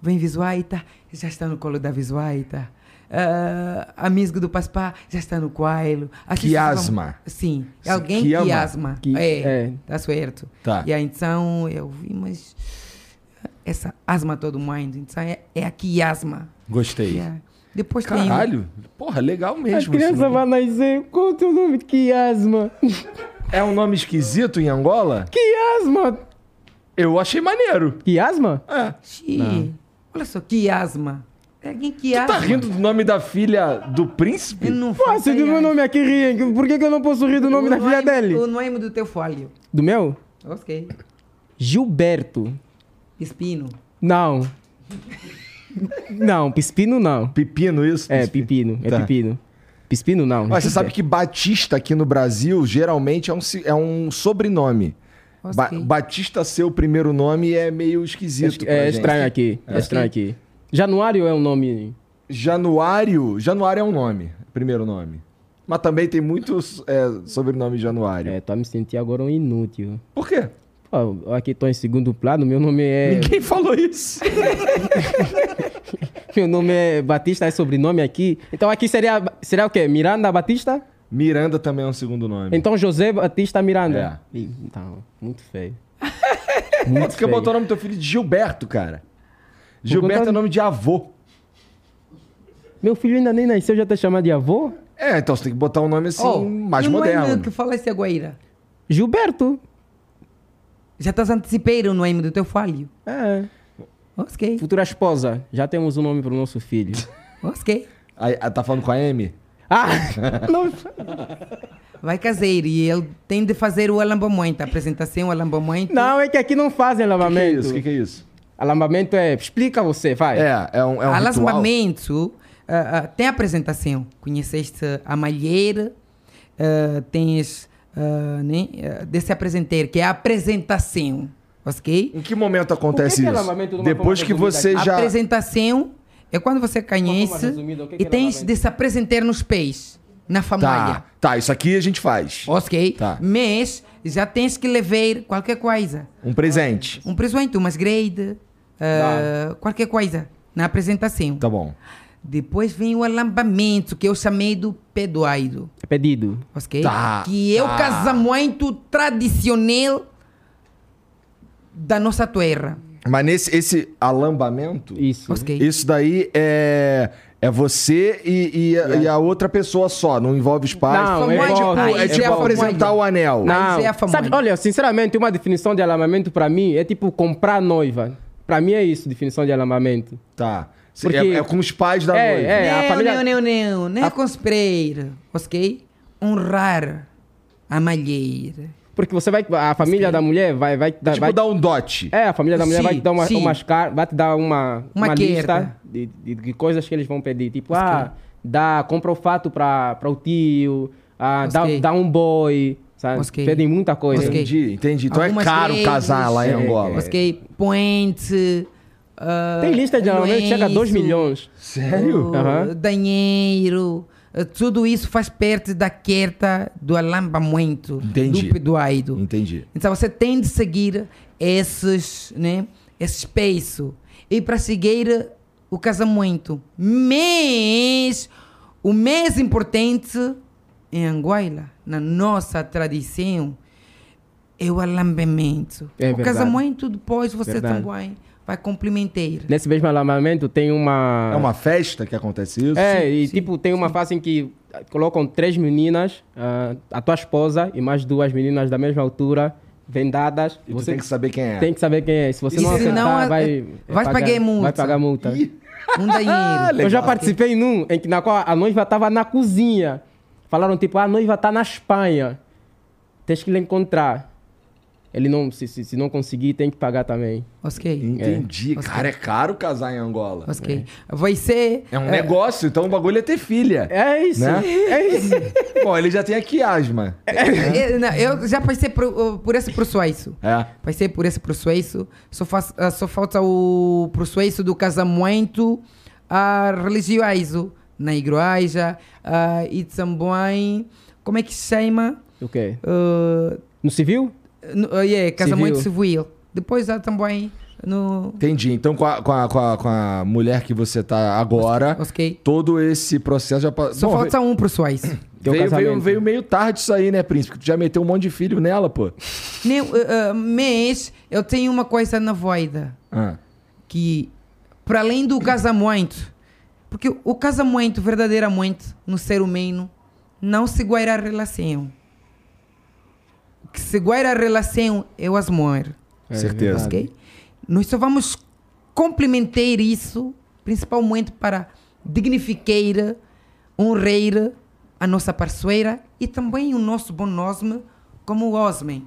Vem visuaita, já está no colo da visuaita. Uh, amigo do Paspá já está no coelho. Assiste- Quiasma. Sim, Sim, alguém que quiasma. Que- é, é. tá certo. Tá. E aí, então eu vi, mas essa asma todo mundo, então é, é a quiasma. Gostei. Yeah. Depois tem Caralho. Porra, legal A mesmo. esse criança nome. vai nascer. Qual o teu nome? Quiasma. É um nome esquisito em Angola? Quiasma. Eu achei maneiro. Quiasma? É. Olha só, quiasma. É alguém quiasma. Tá rindo do nome da filha do príncipe? Eu não Pô, se meu nome aqui riem, por que, que eu não posso rir do nome O da filha dele? O nome do teu folho. Do meu? Ok. Gilberto. Espino. Não. Não, Pispino não. Pepino, isso? É, Pepino. É Tá. Pepino. Pispino não. Mas você sabe que Batista aqui no Brasil geralmente é um, é um sobrenome. Ba-. Batista ser o primeiro nome é meio esquisito. pra É gente. estranho aqui. É estranho aqui. Januário é um nome. Januário. Januário é um nome, primeiro nome. Mas também tem muitos é, sobrenome Januário. É, tô a me sentir agora um inútil. Por quê? Pô, aqui tô em segundo plano, meu nome é. Ninguém falou isso. *laughs* Meu nome é Batista, é sobrenome aqui. Então aqui seria. Seria o quê? Miranda Batista? Miranda também é um segundo nome. Então José Batista Miranda. Ih, Então, muito feio. *laughs* Muito Por que botou o nome do teu filho de Gilberto, cara? Gilberto conta- é nome de avô. Meu filho ainda nem nasceu, já tá chamado de avô? É, então você tem que botar um nome assim, Oh, mais e o nome moderno. que fala esse agora? Gilberto. Já estás antecipando o nome do teu folho. É. Ok. Futura esposa. Já temos um nome pro nosso filho. *laughs* Ok. Aí, ah, tá falando com a Amy? Ah! *laughs* Não. Vai caseiro e ele tem de fazer o alambamento, a apresentação, o alambamento. não, é que aqui não fazem O que, que é alambamento. isso? O que, que é isso? Alambamento é. Explica você, vai. É, é um, é um. Alambamento ah, ah, tem apresentação. Conheceste a malheira, ah, tens ah, né, ah, de se apresentar, que é a apresentação. Ok? Em que momento acontece que que é isso? uma Depois que você aqui? A já... apresentação é quando você conhece que que e é tens de se apresentar nos pés, na família. Tá, tá, isso aqui a gente faz. Ok? Tá. Mas já tens que levar qualquer coisa. Um presente. Um presente, umas grade, ah, qualquer coisa na apresentação. Tá bom. Depois vem o alambamento, que eu chamei do pedoaido. É pedido. Ok? Tá, que é o tá. casamento tradicional da nossa terra. Mas nesse esse alambamento, Isso. Ok? isso daí é, é você e, e, a, e a outra pessoa só, não envolve os pais. Não, é envolve, tipo, é aí tipo envolve. apresentar o anel. Não, é a famosa. sabe, olha, sinceramente, uma definição de alambamento pra mim é tipo comprar noiva. Pra mim é isso, definição de alambamento. Tá. Porque- É, é com os pais da É, noiva. é. a não, família- não, não, não. Não é A- conspirar, ok? Honrar a malheira. Porque você vai. A família da mulher vai. vai, dar- Tipo vai dar um dote. É, a família da mulher Sim, vai te dar uma, sim. umas car vai te dar uma, Uma uma, lista de, de, de coisas que eles vão pedir. Tipo, ah, dá, compra o fato pra, pra o tio, ah, dá, dá um boy, sabe? Ok. Pedem muita coisa. Ok. Entendi, entendi. Então Algumas é caro casar lá em É, Angola. Ok? Poente. ah, Tem lista de alambamento que chega a 2 lenço, milhões. Sério? Aham. Dinheiro. ah, Tudo isso faz parte da carta do alambamento Entendi. do pedoaido. Entendi. Então você tem de seguir esses, né, esse espaço. E para seguir o casamento. Mas o mais importante em Angola, na nossa tradição, é o alambamento. É o casamento depois você Verdade. também vai complementar. Nesse mesmo alambamento tem uma. É uma festa que acontece isso? É, e tipo, tem uma fase em que ah, colocam três meninas, ah, a tua esposa e mais duas meninas da mesma altura, vendadas. E tu tem que saber quem é. tem que saber quem é. Se você E não se não, acertar, é- vai. vai pagar multa. Vai pagar multa. Ih, Um dinheiro. *laughs* Eu já participei num em que na qual a noiva estava na cozinha. Falaram tipo, "Ah, a noiva está na Espanha. Tens que lhe encontrar. Ele não, se, se, se não conseguir, tem que pagar também. Ok. Entendi. É. Cara, é caro casar em Angola. Ok. Vai ser. É um negócio, então o bagulho é ter filha. É isso. Né? É isso. *laughs* Bom, ele já tem aqui asma. É, não, eu já passei por, por esse processo. É. Passei por esse processo. Só, faz, ah, só falta o processo do casamento ah, religioso na igreja ah, e também. Como é que se chama? O quê? Ah, No civil? no, ah, yeah, casamento Civil. civil. Depois há também no. Entendi. Então, com a, com, a, com, a, com a mulher que você tá agora, Ok. todo esse processo já passou. Só falta um processo. Teu veio, veio, veio meio tarde isso aí, né, príncipe? Tu já meteu um monte de filho nela, pô. Não, ah, mas eu tenho uma coisa na voida. Ah. que para além do casamento, porque o casamento verdadeiramente no ser humano não se guarda a relação. O que se guarda a relação é o amor, É Certeza. verdade. ok? Nós só vamos complementar isso, principalmente para dignificar, honrar a nossa parceira e também o nosso bom nome como homem.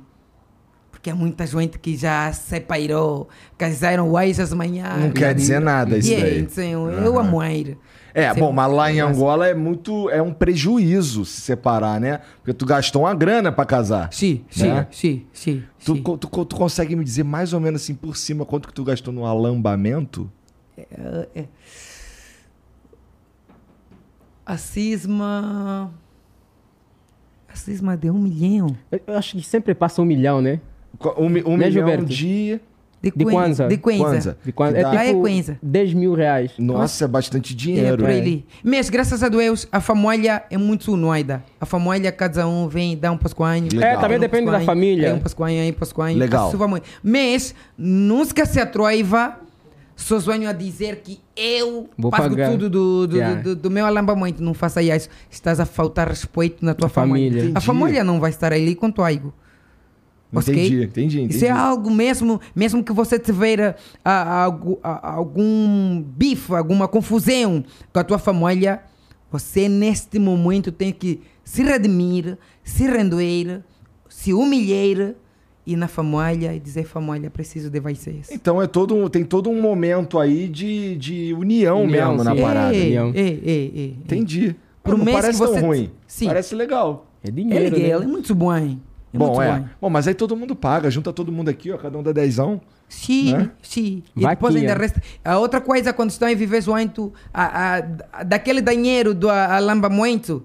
Porque há muita gente que já se separou, casaram hoje as manhãs. Não quer dizer nada isso Yeah, daí. então, eu amo ir. É, Sim. bom, mas lá em Angola é muito. É um prejuízo se separar, né? Porque tu gastou uma grana pra casar. Sim, sim, Né? sim, sim. Tu, sim. tu, co- tu consegue me dizer mais ou menos assim por cima quanto que tu gastou no alambamento? A cisma. A cisma deu um milhão. Eu- Eu acho que sempre passa um milhão, né? Um, um Né, milhão Gilberto? de. De, De Kwanza. De Kwanza. Que é dá- Ah, é tipo Kwanza. 10 mil reais. Nossa, é bastante É, dinheiro. por né? ali. Mas graças a Deus, a família é muito unida. A família, cada um vem dar um pascoanho. É, também um depende da família. É um pascoanho aí, pascoanho. Legal. Mas, nunca se atraiva. Só sonho a dizer que eu Vou pago pagar. tudo do, do, Yeah. do, do meu alambamento. Não faça isso. Estás a faltar respeito na tua família. família. A família não vai estar ali com tu aigo. Ok? Entendi, entendi, entendi. Isso é algo mesmo, mesmo que você tiver ah, algo- ah, algum bife, alguma confusão com a tua família, você neste momento tem que se redimir, se render, se humilhar e na família e dizer família preciso de vocês. Então é todo, tem todo um momento aí de, de união, União, mesmo na sim. parada. é, Leão. é, é, é. Entendi. Por não parece tão ruim. Sim. Parece legal. É É dinheiro, legal, né? é muito bom. É bom, muito é. bom. Bom, mas aí todo mundo paga, junta todo mundo aqui, ó, cada um dá dezão. Sim, Né? sim. E depois ainda resta. A outra coisa, quando estão a viver junto, a, a, daquele dinheiro do a- alambamento,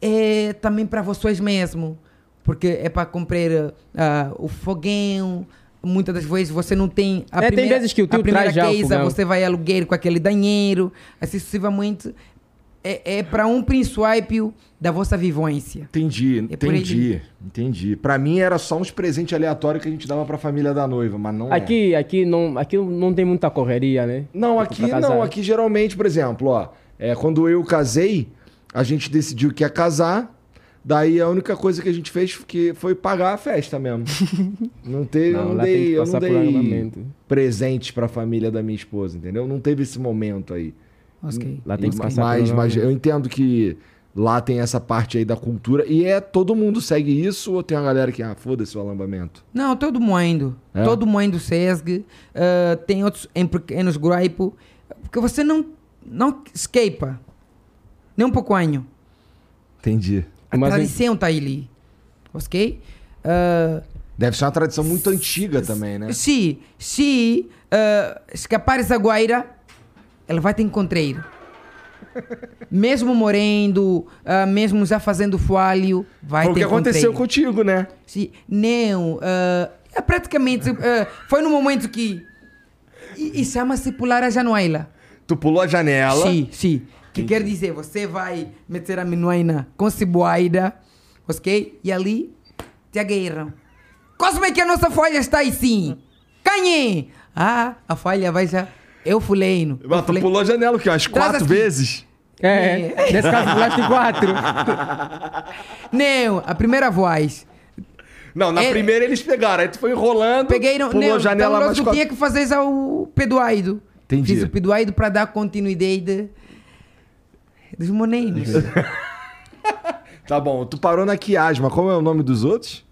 é também para vocês mesmo. Porque é para comprar ah, o fogão. Muitas das vezes você não tem a É, tem primeira, vezes que o tio a primeira traz já o casa, fogão. você vai aluguer com aquele dinheiro, assim sucessivamente. É, é para um princípio da vossa vivência. Entendi, É entendi, entendi. Pra mim era só uns presentes aleatórios que a gente dava pra família da noiva, mas não é. Aqui, aqui, não, aqui não tem muita correria, né? Não, Tipo, aqui pra não. Aqui geralmente, por exemplo, ó, é, quando eu casei, a gente decidiu que ia casar. Daí a única coisa que a gente fez que foi pagar a festa mesmo. *laughs* Não teve, Não, não dei, eu não dei presentes pra família da minha esposa, entendeu? Não teve esse momento aí. Ok. Lá tem que E- passar mas, mas eu entendo que lá tem essa parte aí da cultura e é todo mundo segue isso ou tem uma galera que ah, foda-se o alambamento. Não, todo mundo. É? Todo mundo segue. Ah, tem outros em pequenos grupos. Porque você não, não escapa. Nem um pouquinho. Entendi. A Mas tradição está ali. Ok? Ah, Deve ser uma tradição muito antiga também, né? Se, se ah, escapares agora, ela vai te encontrar. mesmo morrendo, ah, mesmo já fazendo falho, vai Foi o que aconteceu contigo, né? Sim, não, é praticamente ah, foi no momento que e, e chama-se pular a januela. Tu pulou a janela. Sim, sim. Que quer dizer, você vai meter a minuaina com cibuaida, ok? E ali te agueiram. Como é que a nossa folha está assim? Canhe! Ah, a folha vai já. Eu fuleino. Mas tu pulou a janela, o quê? Umas Traz quatro assim. vezes? É, nesse caso pulaste quatro. *laughs* Não, a primeira voz. Não, na É- primeira eles pegaram. Aí tu foi enrolando, Peguei no. pulou não, a janela então mais logo quatro. tinha que fazer já o pedoaido. Entendi. Fiz o pedoaido para dar continuidade dos moneiros. *laughs* Tá bom, tu parou na quiasma. Como é o nome dos outros?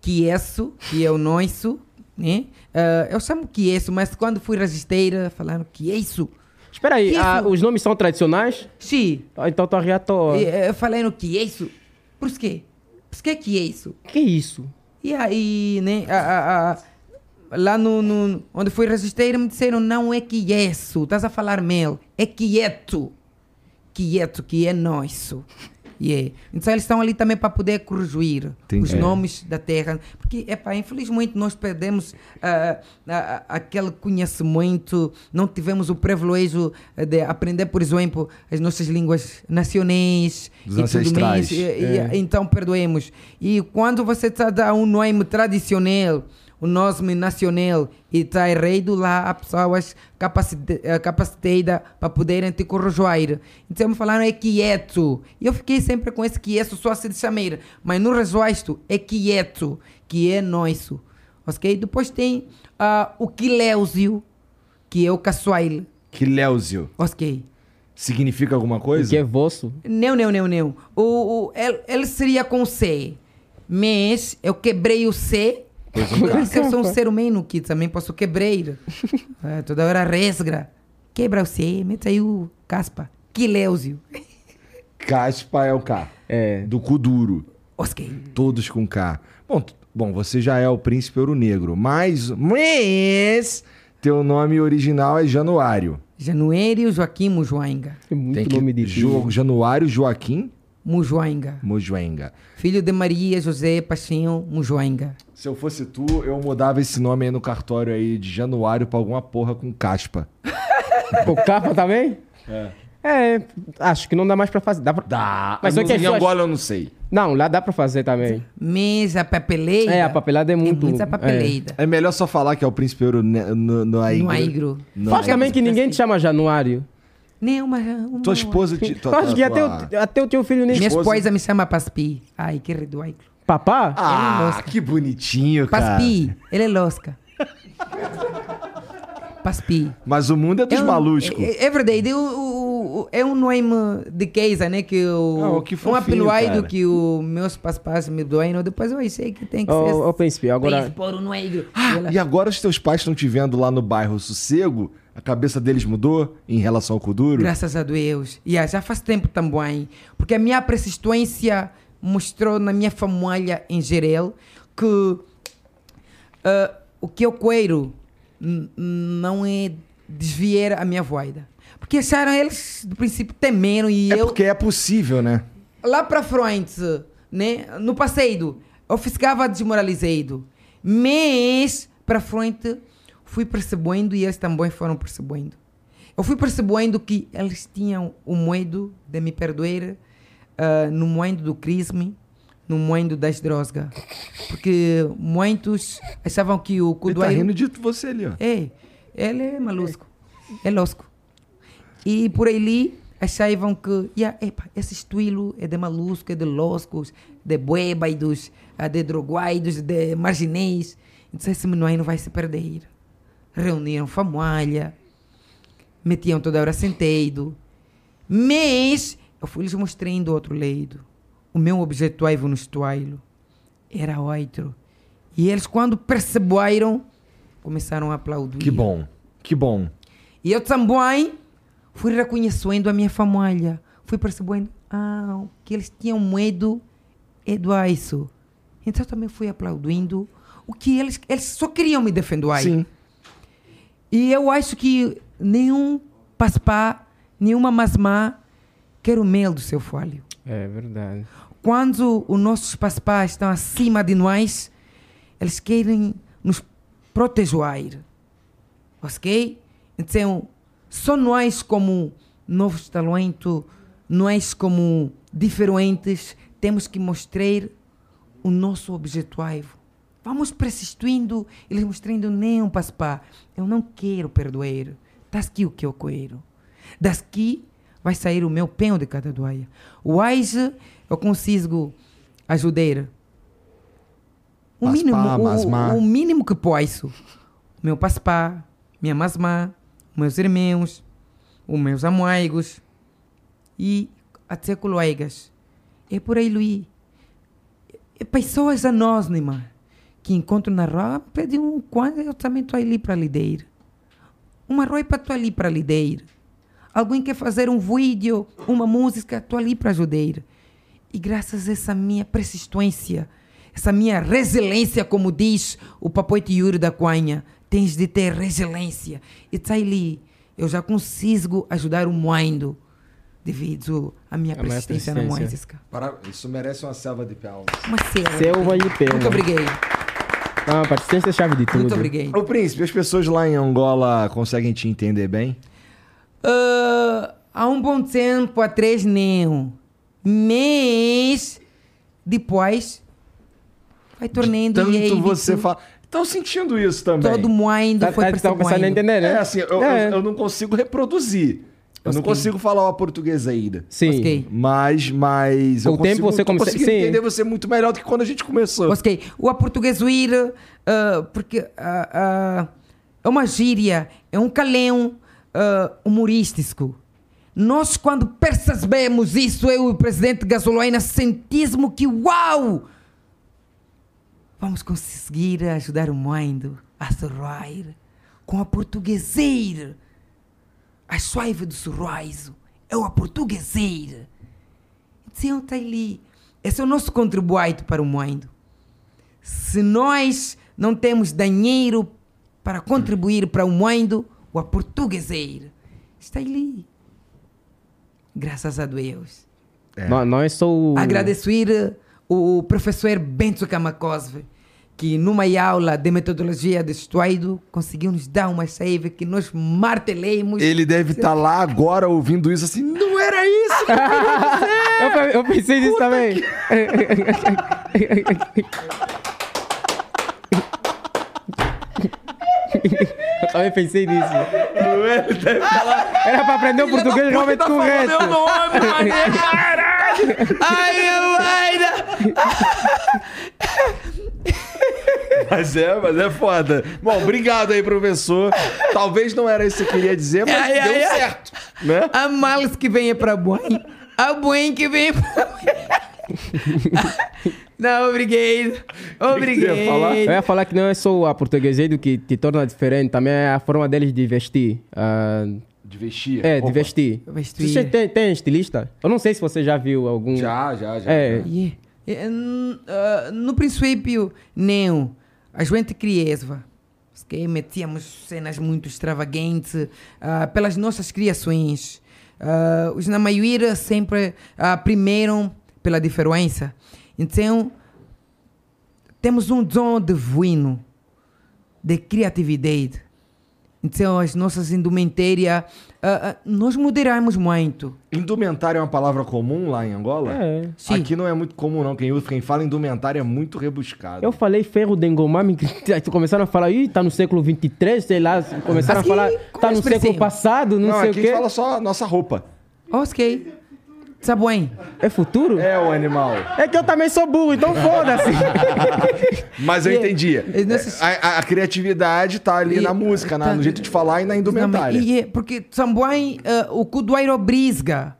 que isso, que é o nosso, né? Ah, eu chamo que isso, mas quando fui registeira, falando que é isso. Espera aí, ah, os nomes são tradicionais? Sim, Ah, Então tô a rir à toa. e, eh, falando que é isso. Por quê? Por que que é isso? Que isso? E aí, né? a- a- a- lá no, no- onde fui registeira me disseram não é que é isso, estás a falar mel, é quieto, quieto, que é nosso. Yeah. Então eles estão ali também para poder corrigir Entendi. os nomes da terra. Porque, epá, infelizmente nós perdemos ah, ah, ah, aquele conhecimento, não tivemos o privilégio eh, de aprender, por exemplo, as nossas línguas nacionais Dos e tudo ancestrais. mais. E- e- Então perdoemos. E quando você está a um nome tradicional, um nome nacional, e está errado, lá há pessoas capacite- eh, capacitadas para poderem te corrigir. Então me falaram é quieto. E eu fiquei sempre com esse quieto, só se de chamar. Mas no registro é quieto, que é nosso. Ok? Depois tem ah, o quiléusio, que é o caçoile. Quiléusio. Ok? Significa alguma coisa? Que é vosso? Não, não, não, não. O, o, ele, ele seria com C. Mas eu quebrei o C. Mas *laughs* eu sou um ser humano que também posso quebrar. *laughs* É, toda hora resgra. Quebra o C, mete aí o caspa. Quiléusio. Caspa é o K. É. Do cu duro. Ok. Todos com K. Bom, bom, você já é o príncipe ouro negro, mas, mas teu nome original é Januário. Januário Joaquim Mujoanga. Tem muito Tem que nome de Jo- Januário Joaquim Mujoanga. Mojuenga. Filho de Maria José Paixão Mujoanga. Se eu fosse tu, eu mudava esse nome aí no cartório aí de Januário pra alguma porra com caspa. *laughs* Com capa também? É. É, acho que não dá mais pra fazer. Dá pra... Dá. Mas Mas só que em Angola eu não sei. Não, lá dá pra fazer também. Mas a papeleira. É, a papelada é muito- É muita papeleira. É melhor só falar que é o príncipe ouro no, no, No aigro. No Acho também que ninguém te chama Januário. Não, mas. uma- Tua esposa te. Eu acho que até tua- o, até o teu filho nem... Minha esposa- esposa me chama Paspi. Ai, que ridículo. Papá? Ah, Nossa. que bonitinho, cara. Paspi, ele é losca. Paspi. Mas o mundo é dos um- maluscos. É, é verdade, o- o- o- é um nome de queixa, né? Que o, Ah, que um fofinho, apelido cara. que os meus papás me doem. Depois eu achei que tem que ser. Ô, ô, príncipe, agora... Por um negro. E agora os teus pais estão te vendo lá no bairro Sossego? A cabeça deles mudou em relação ao Kuduro? Graças a Deus. Yeah, já faz tempo também. Porque a minha persistência mostrou na minha família em geral que ah, o que eu quero não é desviar a minha voida. Porque acharam eles, do princípio, temeram e É eu... porque é possível, né? lá para frente, né, no passado, eu ficava desmoralizado. Mas para frente fui percebendo e eles também foram percebendo. Eu fui percebendo que eles tinham o medo de me perdoar ah, no momento do crime, no momento das drogas. Porque muitos achavam que o Ele tá rindo de você ali, ó. É, ele é malusco. É losco. E por ali achavam que yeah, epa, esse estilo é de malusco, é de loscos, de buébaidos, ah, de droguaidos, de marginês. Então esse menino não vai se perder. Reuniram família, metiam toda hora sentido. Mas eu fui lhes mostrando outro lado. O meu objetivo no estuário era outro. E eles, quando perceberam, começaram a aplaudir. Que bom, que bom. E eu também fui reconhecendo a minha família. Fui percebendo ah, que eles tinham medo é do isso. Então eu também fui aplaudindo o que eles, eles só queriam me defender. Sim. E eu acho que nenhum paspá, nenhuma masmá quer o mel do seu folho. É verdade. Quando os nossos paspás estão acima de nós, eles querem nos proteger. Ok? Então, só nós como novos talentos, nós como diferentes, temos que mostrar o nosso objetivo. Vamos persistindo, eles mostrando nem um paspá. Eu não quero perdoar. Daqui o que eu quero. Daqui vai sair o meu penho de cada doia. Hoje eu consigo ajudar. O Paspá, mínimo, o, o mínimo que posso. Meu paspá, minha masmá, meus irmãos, os meus amigos e até colegas. É por aí, Luí. É pessoas a nós, Neymar, que encontro na rua, pedem um quando eu também estou ali para liderar. Uma roupa, estou ali para liderar. Alguém quer fazer um vídeo, uma música, estou ali para ajudar. E graças a essa minha persistência, essa minha resiliência, como diz o papoite Yuri da Cunha, tens de ter resiliência. E tá ali, eu já consigo ajudar o mundo devido à minha A minha persistência na música. Para- Isso merece uma selva de palmas. Uma selva. Selva de pena. Muito obrigado. Ah, persistência é a chave de tudo. Muito obrigado. Ô, Príncipe, as pessoas lá em Angola conseguem te entender bem? Ah, há um bom tempo atrás, não. Mas depois vai tornando Tanto êxito. você fala. Estão sentindo isso também. Todo mundo Tá, foi tá, tá começando a entender, né? É assim, eu, É. eu, eu não consigo reproduzir. Eu não consigo falar o português ainda. Sim. Mas, mas. Com eu o tempo consigo, você consegue- conseguindo sim. entender você muito melhor do que quando a gente começou. Ok. O aportuguesuir, ah, porque ah, ah, é uma gíria, é um calão ah, humorístico. Nós, quando percebemos isso, eu e o presidente Gasoloina sentimos que, uau! Vamos conseguir ajudar o mundo a sorrir com a portugueseira. A suave do sorriso é o portugueseira. Então, tá ali. Esse é o nosso contribuinte para o mundo. Se nós não temos dinheiro para contribuir para o mundo, o aportugueseiro está ali. Graças a Deus. É. Nó- Nós sou. Agradecer o professor Bento Kamakosve, que numa aula de metodologia de estudo conseguiu nos dar uma chave que nós martelemos. Ele deve estar lá agora ouvindo isso assim. Não era isso! Eu, pe- *laughs* eu pensei nisso também. *laughs* eu também pensei nisso. Ele deve. Era pra aprender o português realmente tá correto. meu nome, mané, caralho! Ai, meu pai! *laughs* Mas é, mas é foda. Bom, obrigado aí, professor. Talvez não era isso que você queria dizer, mas Ai, ai, deu ai. certo, né? Há males que venha para bom, há bom que venha para Não, obrigado. Obrigado. ia falar? Eu ia falar que não é só a portuguesado que te torna diferente, também é a forma deles de vestir. Ah, De vestir. é, de Opa. vestir. Vestir. Você tem, tem estilista? Eu não sei se você já viu algum. Já, já, já. É. já. Yeah. N- ah, no princípio, não. A gente criava. Que metíamos cenas muito extravagantes ah, pelas nossas criações. Ah, os na sempre primeiro pela diferença. Então, temos um dom divino de criatividade. Então, as nossas indumentárias, ah, ah, nós moderamos muito. Indumentária é uma palavra comum lá em Angola? É. Sim. Aqui não é muito comum, não. Quem, usa- quem fala indumentária é muito rebuscado. Eu falei ferro de engomame, que *laughs* começaram a falar, ih, tá no século 23, sei lá, começaram Aqui, a falar, tá no século passado, não, Não, sei aqui o a gente quê. fala só nossa roupa. Ok. Bem. É futuro? É. É o animal. que eu também sou burro, então foda-se. *laughs* Mas eu E- entendi. e nesses- A, a- a criatividade tá ali E- na música, na- tá- no jeito de falar e na indumentária. E é porque também ah, o cudoeiro brisga.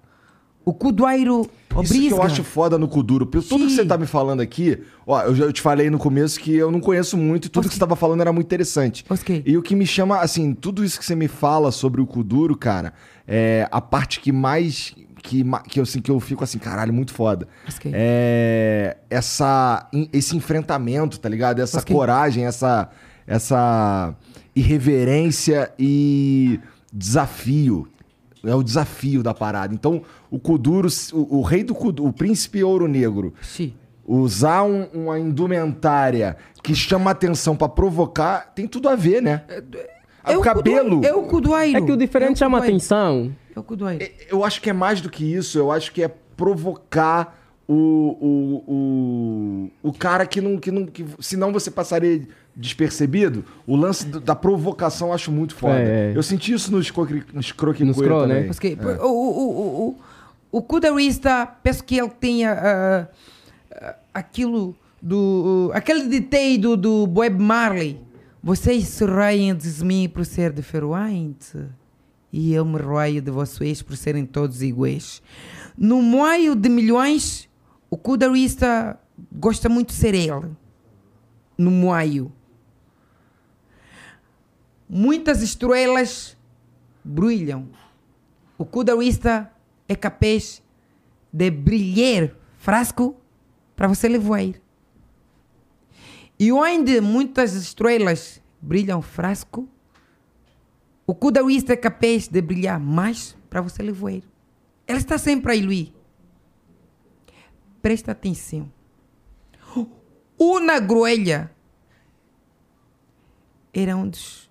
O cudoeiro Isso que eu acho foda no Kuduro. Tudo que Sim. você tá me falando aqui, ó, eu já eu te falei no começo que eu não conheço muito e tudo que você tava falando era muito interessante. Ok. E o que me chama, assim, tudo isso que você me fala sobre o Kuduro, cara, é a parte que mais. Que, que, eu, assim, que eu fico assim, caralho, muito foda. É essa, esse enfrentamento, tá ligado? Essa coragem, essa, essa irreverência e desafio. É o desafio da parada. Então, o Kuduro, o, o rei do Kuduro, o príncipe ouro negro, Sim. usar um- uma indumentária que chama atenção pra provocar, tem tudo a ver, né? Ah, o cabelo. É o Cudoeiro. É que o diferente chama atenção. É o Cudoeiro. É, Eu acho que é mais do que isso. Eu acho que é provocar o, o, o, o cara que não, que não. Que, senão você passaria despercebido. O lance do- da provocação eu acho muito foda. É, é. Eu senti isso nos, croqui- nos croquis Nos cro, né? Porque o, o, o, o, o Cudarista, penso que ele tenha ah, ah, aquilo do. aquele deteio do Bob Marley. Vocês se riem de mim por ser diferente. E eu me roio de vocês por serem todos iguais. No meio de milhões, o Cudarista gosta muito de ser ele. No meio. Muitas estrelas brilham. O Cudarista é capaz de brilhar frasco para você levar. E onde muitas estrelas brilham frasco, o Cudarista é capaz de brilhar mais para você levar. Ele está sempre aí, Luís. Presta atenção. Na Groelha era um dos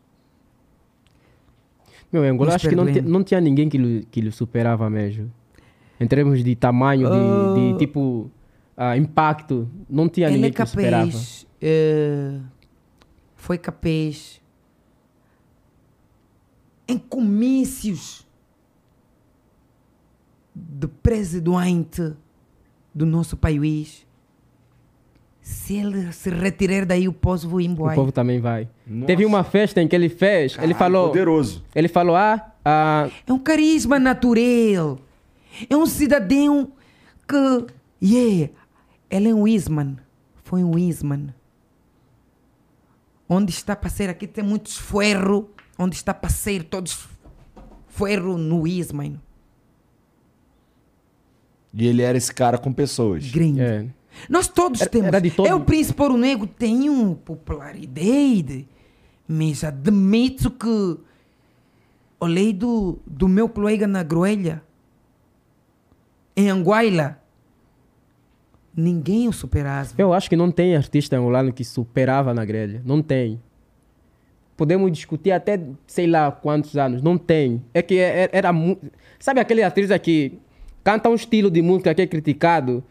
Meu, em Angola acho que não, não tinha ninguém que lhe, que lhe superava mesmo. Em termos de tamanho, de, Ah. de tipo ah, impacto, não tinha Ele ninguém é que lhe superava. capaz. eh, foi capaz. Em comícios de presidente do nosso país. Se ele se retirar daí, o povo vai O embora. povo também vai. Nossa. Teve uma festa em que ele fez, ele Caralho, falou, Poderoso. ele falou, ah, ah, É um carisma natural. É um cidadão que. Yeah, ele é um Isman. Foi um Isman. Onde está para ser aqui tem muitos ferro. Onde está para ser todos ferro no Isman. E ele era esse cara com pessoas. Grande. é, Nós todos Era- temos. era de todo- Eu, Príncipe Ouro Negro, tenho popularidade. Mas admito que olhei do, do meu colega na Groelha, em Anguaila, ninguém o superava. eu acho que não tem artista angolano que superava na grelha. Não tem. Podemos discutir até sei lá quantos anos. Não tem. É que é- é- era muito. Sabe aquele artista que canta um estilo de música que é criticado,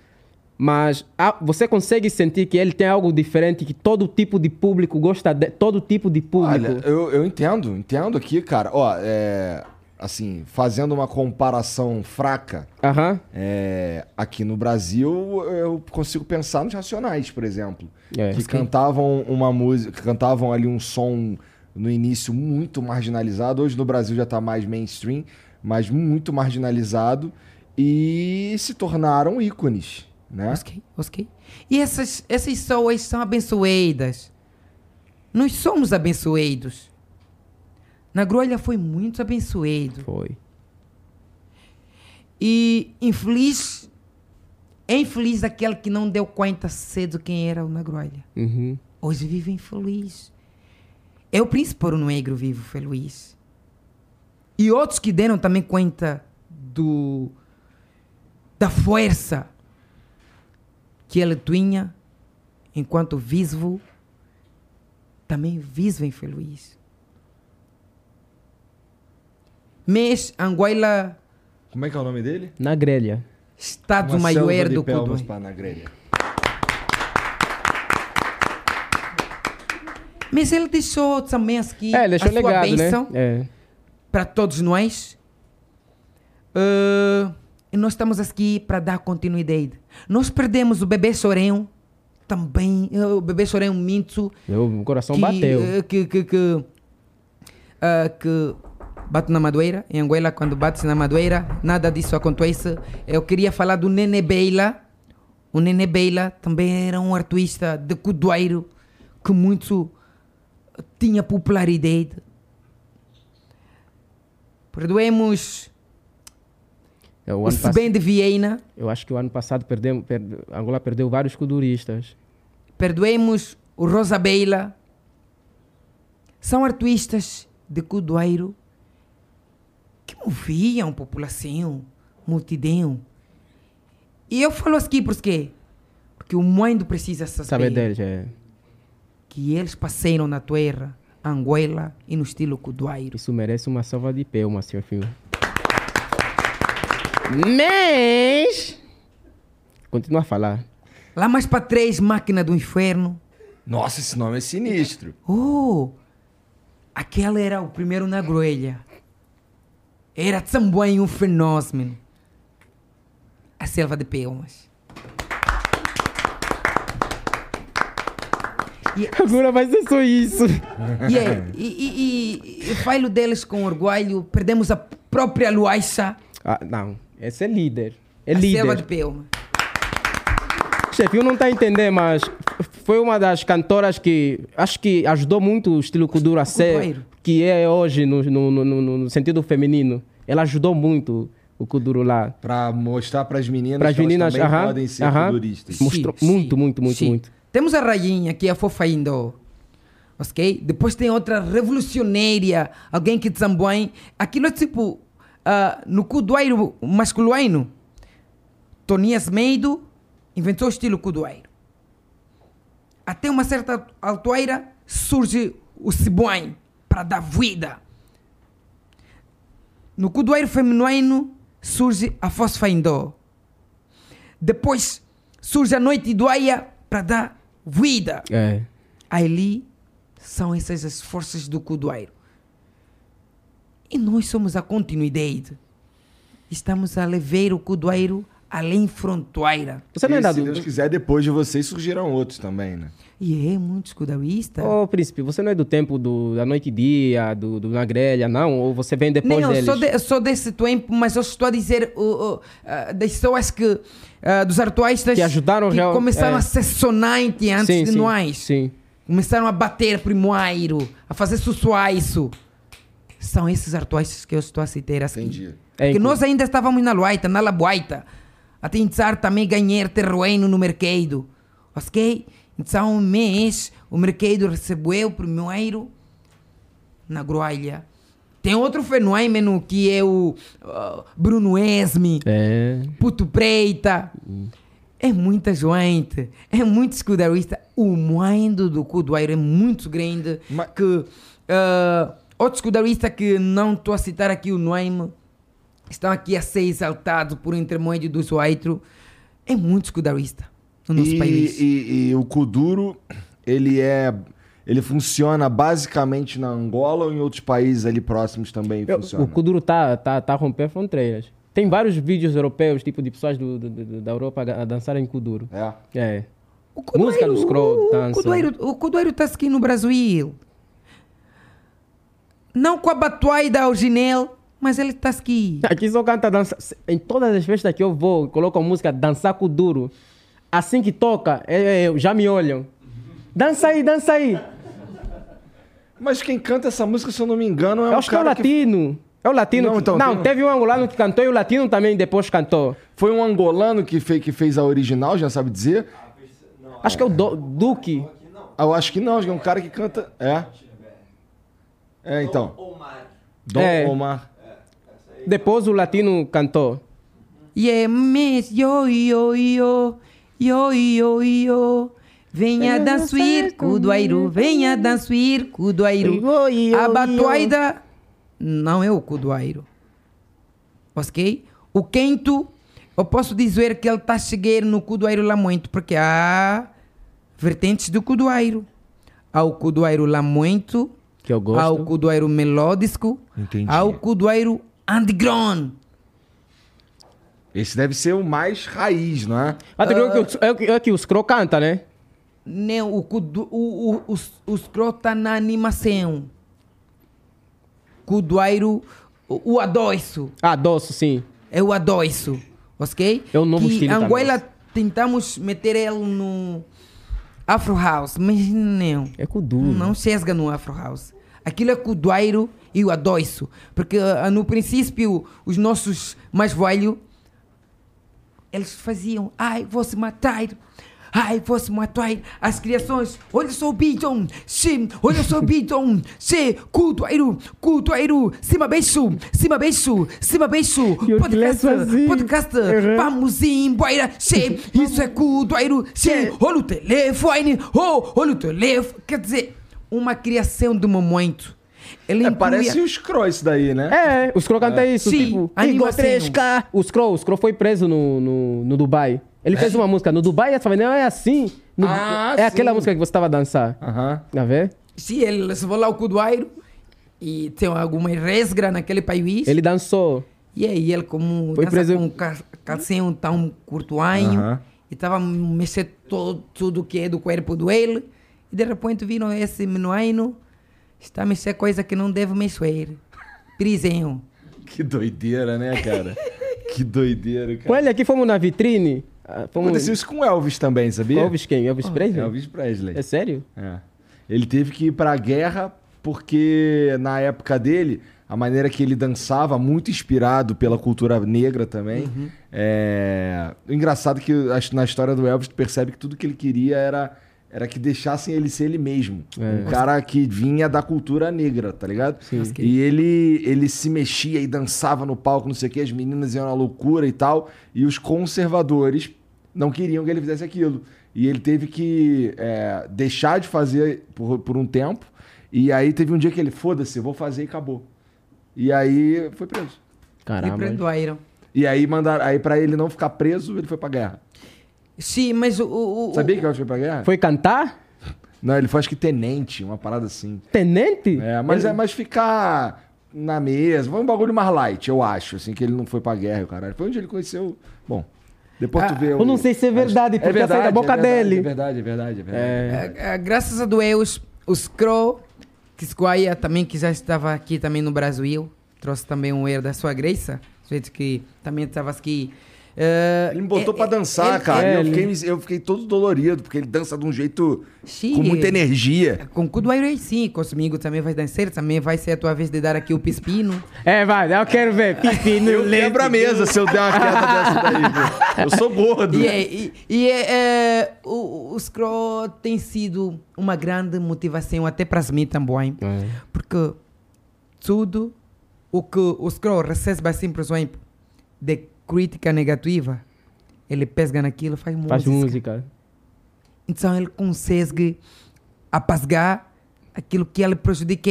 mas ah, você consegue sentir que ele tem algo diferente, que todo tipo de público gosta de. Todo tipo de público. Olha, eu, eu entendo, entendo aqui, cara. Ó, é. Assim, fazendo uma comparação fraca, é, aqui no Brasil eu consigo pensar nos Racionais, por exemplo. É. que cantavam uma música, que cantavam ali um som no início muito marginalizado. Hoje no Brasil já tá mais mainstream, mas muito marginalizado. E se tornaram ícones, né? Ok, ok. E essas, essas pessoas são abençoadas. Nós somos abençoados. Na Groelha foi muito abençoado. Foi. E infeliz, é infeliz aquele que não deu conta cedo quem era o Nagroelha. Uhum. Hoje vive infeliz. É o príncipe ouro negro vivo feliz. E outros que deram também conta do da força que ele tinha enquanto vivo também vivem feliz. Mas Anguila, Como é que é o nome dele? Na grelha. Estado Uma Maior do palmas Codoi. para na grelha. Mas ele deixou também aqui É, deixou a sua legado, bênção né? É. para todos nós. Ah, e nós estamos aqui para dar continuidade. Nós perdemos o bebê Sorém também. eh, O bebê Sorém Minto. Meu coração que, bateu. eh, Que, que, que, ah, que bate na madueira. Em Angola, quando bate na madueira, nada disso acontece. Eu queria falar do Nene Beila. O Nene Beila também era um artista de Cudoeiro que muito tinha popularidade. Perdoemos É, o o Sebem de Viena. Eu acho que o ano passado perdemos, perde- Angola perdeu vários kuduristas. Perdoemos o Rosa Beila. São artistas de Cudoeiro que moviam população, multidão. E eu falo aqui por quê? Porque o mundo precisa saber, Saber deles, é. Que eles passaram na terra Anguela e no estilo Cuduairo. Isso merece uma salva de palmas, senhor filho. Mas. Continua a falar. Lá mais para três, Máquina do Inferno. Nossa, esse nome é sinistro. Oh, aquela era o primeiro na grelha. Era também um fenômeno. A selva de Pelmas. *laughs* Agora vai ser só isso. e, é, e, e, e, e falo deles com orgulho. Perdemos a própria Luaixa. Ah, não, esse é líder. É a selva de líder. Pelmas. Chefe, eu não tá entendendo, mas foi uma das cantoras que acho que ajudou muito o estilo Kuduro a ser que é hoje no, no, no, no- sentido feminino. Ela ajudou muito o Kuduro lá. Pra mostrar pras meninas Para as que meninas, elas também aham, podem ser aham. futuristas. Mostrou muito, muito, muito, muito. Temos a rainha, que é a fofa Indo. Ok? Depois tem outra revolucionária, alguém que também. Aquilo é tipo. ah, no cudoeiro masculino, Tonias Meido inventou o estilo cudoeiro. Até uma certa altura surge o Cibuém para dar vida. No cudoeiro feminino surge a Fosfa Indó. Depois surge a noite do Aia para dar vida. É. Ali são essas as forças do Cudoeiro. E nós somos a continuidade. Estamos a levar o Cudoeiro além fronteira. Você não é E, se. Deus quiser, depois de vocês surgirão outros também, né? E é muitos cudoeiristas. Ô, príncipe, você não é do tempo do, da noite e dia, do, do na grelha, não? Ou você vem depois não, deles? sou, de, sou desse tempo, mas eu estou a dizer uh, uh, das pessoas que, ah, dos artuaistas Que ajudaram que real- começaram é. a ser sonante antes sim, de sim, nós. Sim. Começaram a bater primeiro, a fazer sussuaiço. São esses artuaistas que eu estou a citar aqui. Entendi. É que inclu- nós ainda estávamos na luaita, na labuaita, a tentar também ganhar terreno no mercado. Ok? Então, um mês, o mercado recebeu primeiro na groalha. Tem outro fenômeno que é o ah, Bruno Esme, É. Puto Preita. É muita gente, é muito escudarista. O mundo do Cudoeiro é muito grande. Ma- Que ah, outros escudaristas que não estou a citar aqui o nome estão aqui a ser exaltados por intermédio do Zoaitro. É muito escudarista no nosso E, país. e- e o Kuduro, ele é. Ele funciona basicamente na Angola ou em outros países ali próximos também Eu- funciona? o Kuduro tá, tá, tá a romper fronteiras. Tem vários vídeos europeus, tipo de pessoas do, do- do- da Europa a dançarem Kuduro. É. É. O Música do Scroll, o dança. O Cudoeiro está aqui no Brasil. Não com a batuaida original, mas ele está aqui. Aqui só canta dança. Em todas as festas que eu vou, colocam música dançar Kuduro. Assim que toca, é, é, já me olham. Dança aí, dança aí. Mas quem canta essa música, se eu não me engano, é Eu um acho que é o cara que latino. É o latino. Não, que- então, não tem teve um angolano que cantou e o latino também depois cantou. foi um angolano que fez, que fez a original, já sabe dizer? Acho que é o Do- Duque. Ah, Eu acho que não, acho que é um cara que canta. É. É, então. Dom É. Omar. Depois o latino cantou. É mês, yo, yo, yo, yo, yo, yo. Venha dançar, Cudoeiro, venha dançar, Cudoeiro. Yo, yo, A batuaida não é o Cudoeiro. Ok? O quento, eu posso dizer que ele está a chegar no Cudoeiro lá muito, porque há vertentes do Cudoeiro. Há o Cudoeiro lá muito, Que eu gosto. há o Cudoeiro melódico, Entendi. há o Cudoeiro underground. Esse deve ser o mais raiz, não é? Ah, tem que, é, que- é que o Scro canta, né? Não, o, o, o, os, os crotos tá na animação. Cudoeiro, o, o adoço. Ah, doce, sim. É o adoço, ok? É o novo que estilo Angola também. tentamos meter ele no Afro House, mas não. É Kuduro. Não chega no Afro House. Aquilo é Cudoeiro e o adoço. Porque ah, no princípio, os nossos mais velhos, eles faziam, ai, vou se matar. Ai, vou se matar. As criações, olha só o bidon, sim, olha só o bidon, sim, Cudoeiro, Cudoeiro, cima beijo, cima beijo, cima beijo, podcast, assim. podcast, Uhum. vamos embora, sim, isso é Cudoeiro, sim, olha o telefone, oh, olha o telefone, quer dizer, uma criação do momento. Ele É, parece os Crow isso daí, né? É, os Crow cantam isso, Sim, tipo, 3K. Os Crow, os Crow foi preso no, no, no Dubai. Ele fez uma música no Dubai e essa não é assim. No- Ah, é aquela sim. música que você estava a dançar. Aham. Tá vendo? Sim, ele levou lá o Cuduairo e tem alguma resgra naquele país. Ele dançou. E aí ele como Foi dança preso- com um ca- calcinho tão curtuanho Aham. e tava mexendo todo, tudo que é do corpo dele. E de repente viram esse menino está a mexer coisa que não deve mexer. Prisão. Que doideira, né, cara? que doideira, Com cara. ele aqui fomos na vitrine. ah, Fomos... Aconteceu isso com o Elvis também, sabia? Elvis quem? Elvis Presley? Elvis Presley. É sério? É. Ele teve que ir pra guerra porque na época dele, a maneira que ele dançava, muito inspirado pela cultura negra também. É... O engraçado é que acho que na história do Elvis tu percebe que tudo que ele queria era, era que deixassem ele ser ele mesmo. É. Um cara que vinha da cultura negra, tá ligado? Sim. E ele, ele se mexia e dançava no palco, não sei o que, as meninas iam na loucura e tal. E os conservadores não queriam que ele fizesse aquilo. E ele teve que é, deixar de fazer por, por um tempo. E aí teve um dia que ele, foda-se, vou fazer e acabou. E aí foi preso. E Caramba. perdoaram. E aí mandaram. Aí pra ele não ficar preso, ele foi pra guerra. Sim, mas o... o, o Sabia que o Elvis foi pra guerra? Foi cantar? Não, ele foi acho que tenente, uma parada assim. Tenente? É, mas Ele- é mais ficar na mesa. Foi um bagulho mais light, eu acho, assim, que ele não foi pra guerra, e o caralho. Foi onde ele conheceu. Bom, depois tu Ah, vê. eu não sei se é verdade, porque sai da boca é verdade, dele. É verdade, é verdade, é verdade. É. Ah, ah, graças a Deus, os Crow, que Squaia também, que já estava aqui também no Brasil, trouxe também um erro da sua graça, gente que também estava aqui. Ah, Ele me botou é- pra é- dançar, ele- cara. é, eu, ele- fiquei, eu fiquei todo dolorido, porque ele dança de um jeito Sim, com muita é- energia. Com Cuduairo aí sim, comigo também vai dançar, também vai ser a tua vez de dar aqui o pispino. É, vai, eu quero ver. Pipi no Eu quebro a mesa se eu der uma queda *laughs* dessa daí. Eu sou gordo. E, é- e, e é, é, o, o Scroll tem sido uma grande motivação até para mim também. É. Porque tudo o que o Scroll recebe assim, por exemplo, de crítica negativa, ele pega naquilo faz música. Faz música. Então ele consegue apagar aquilo que ele prejudica.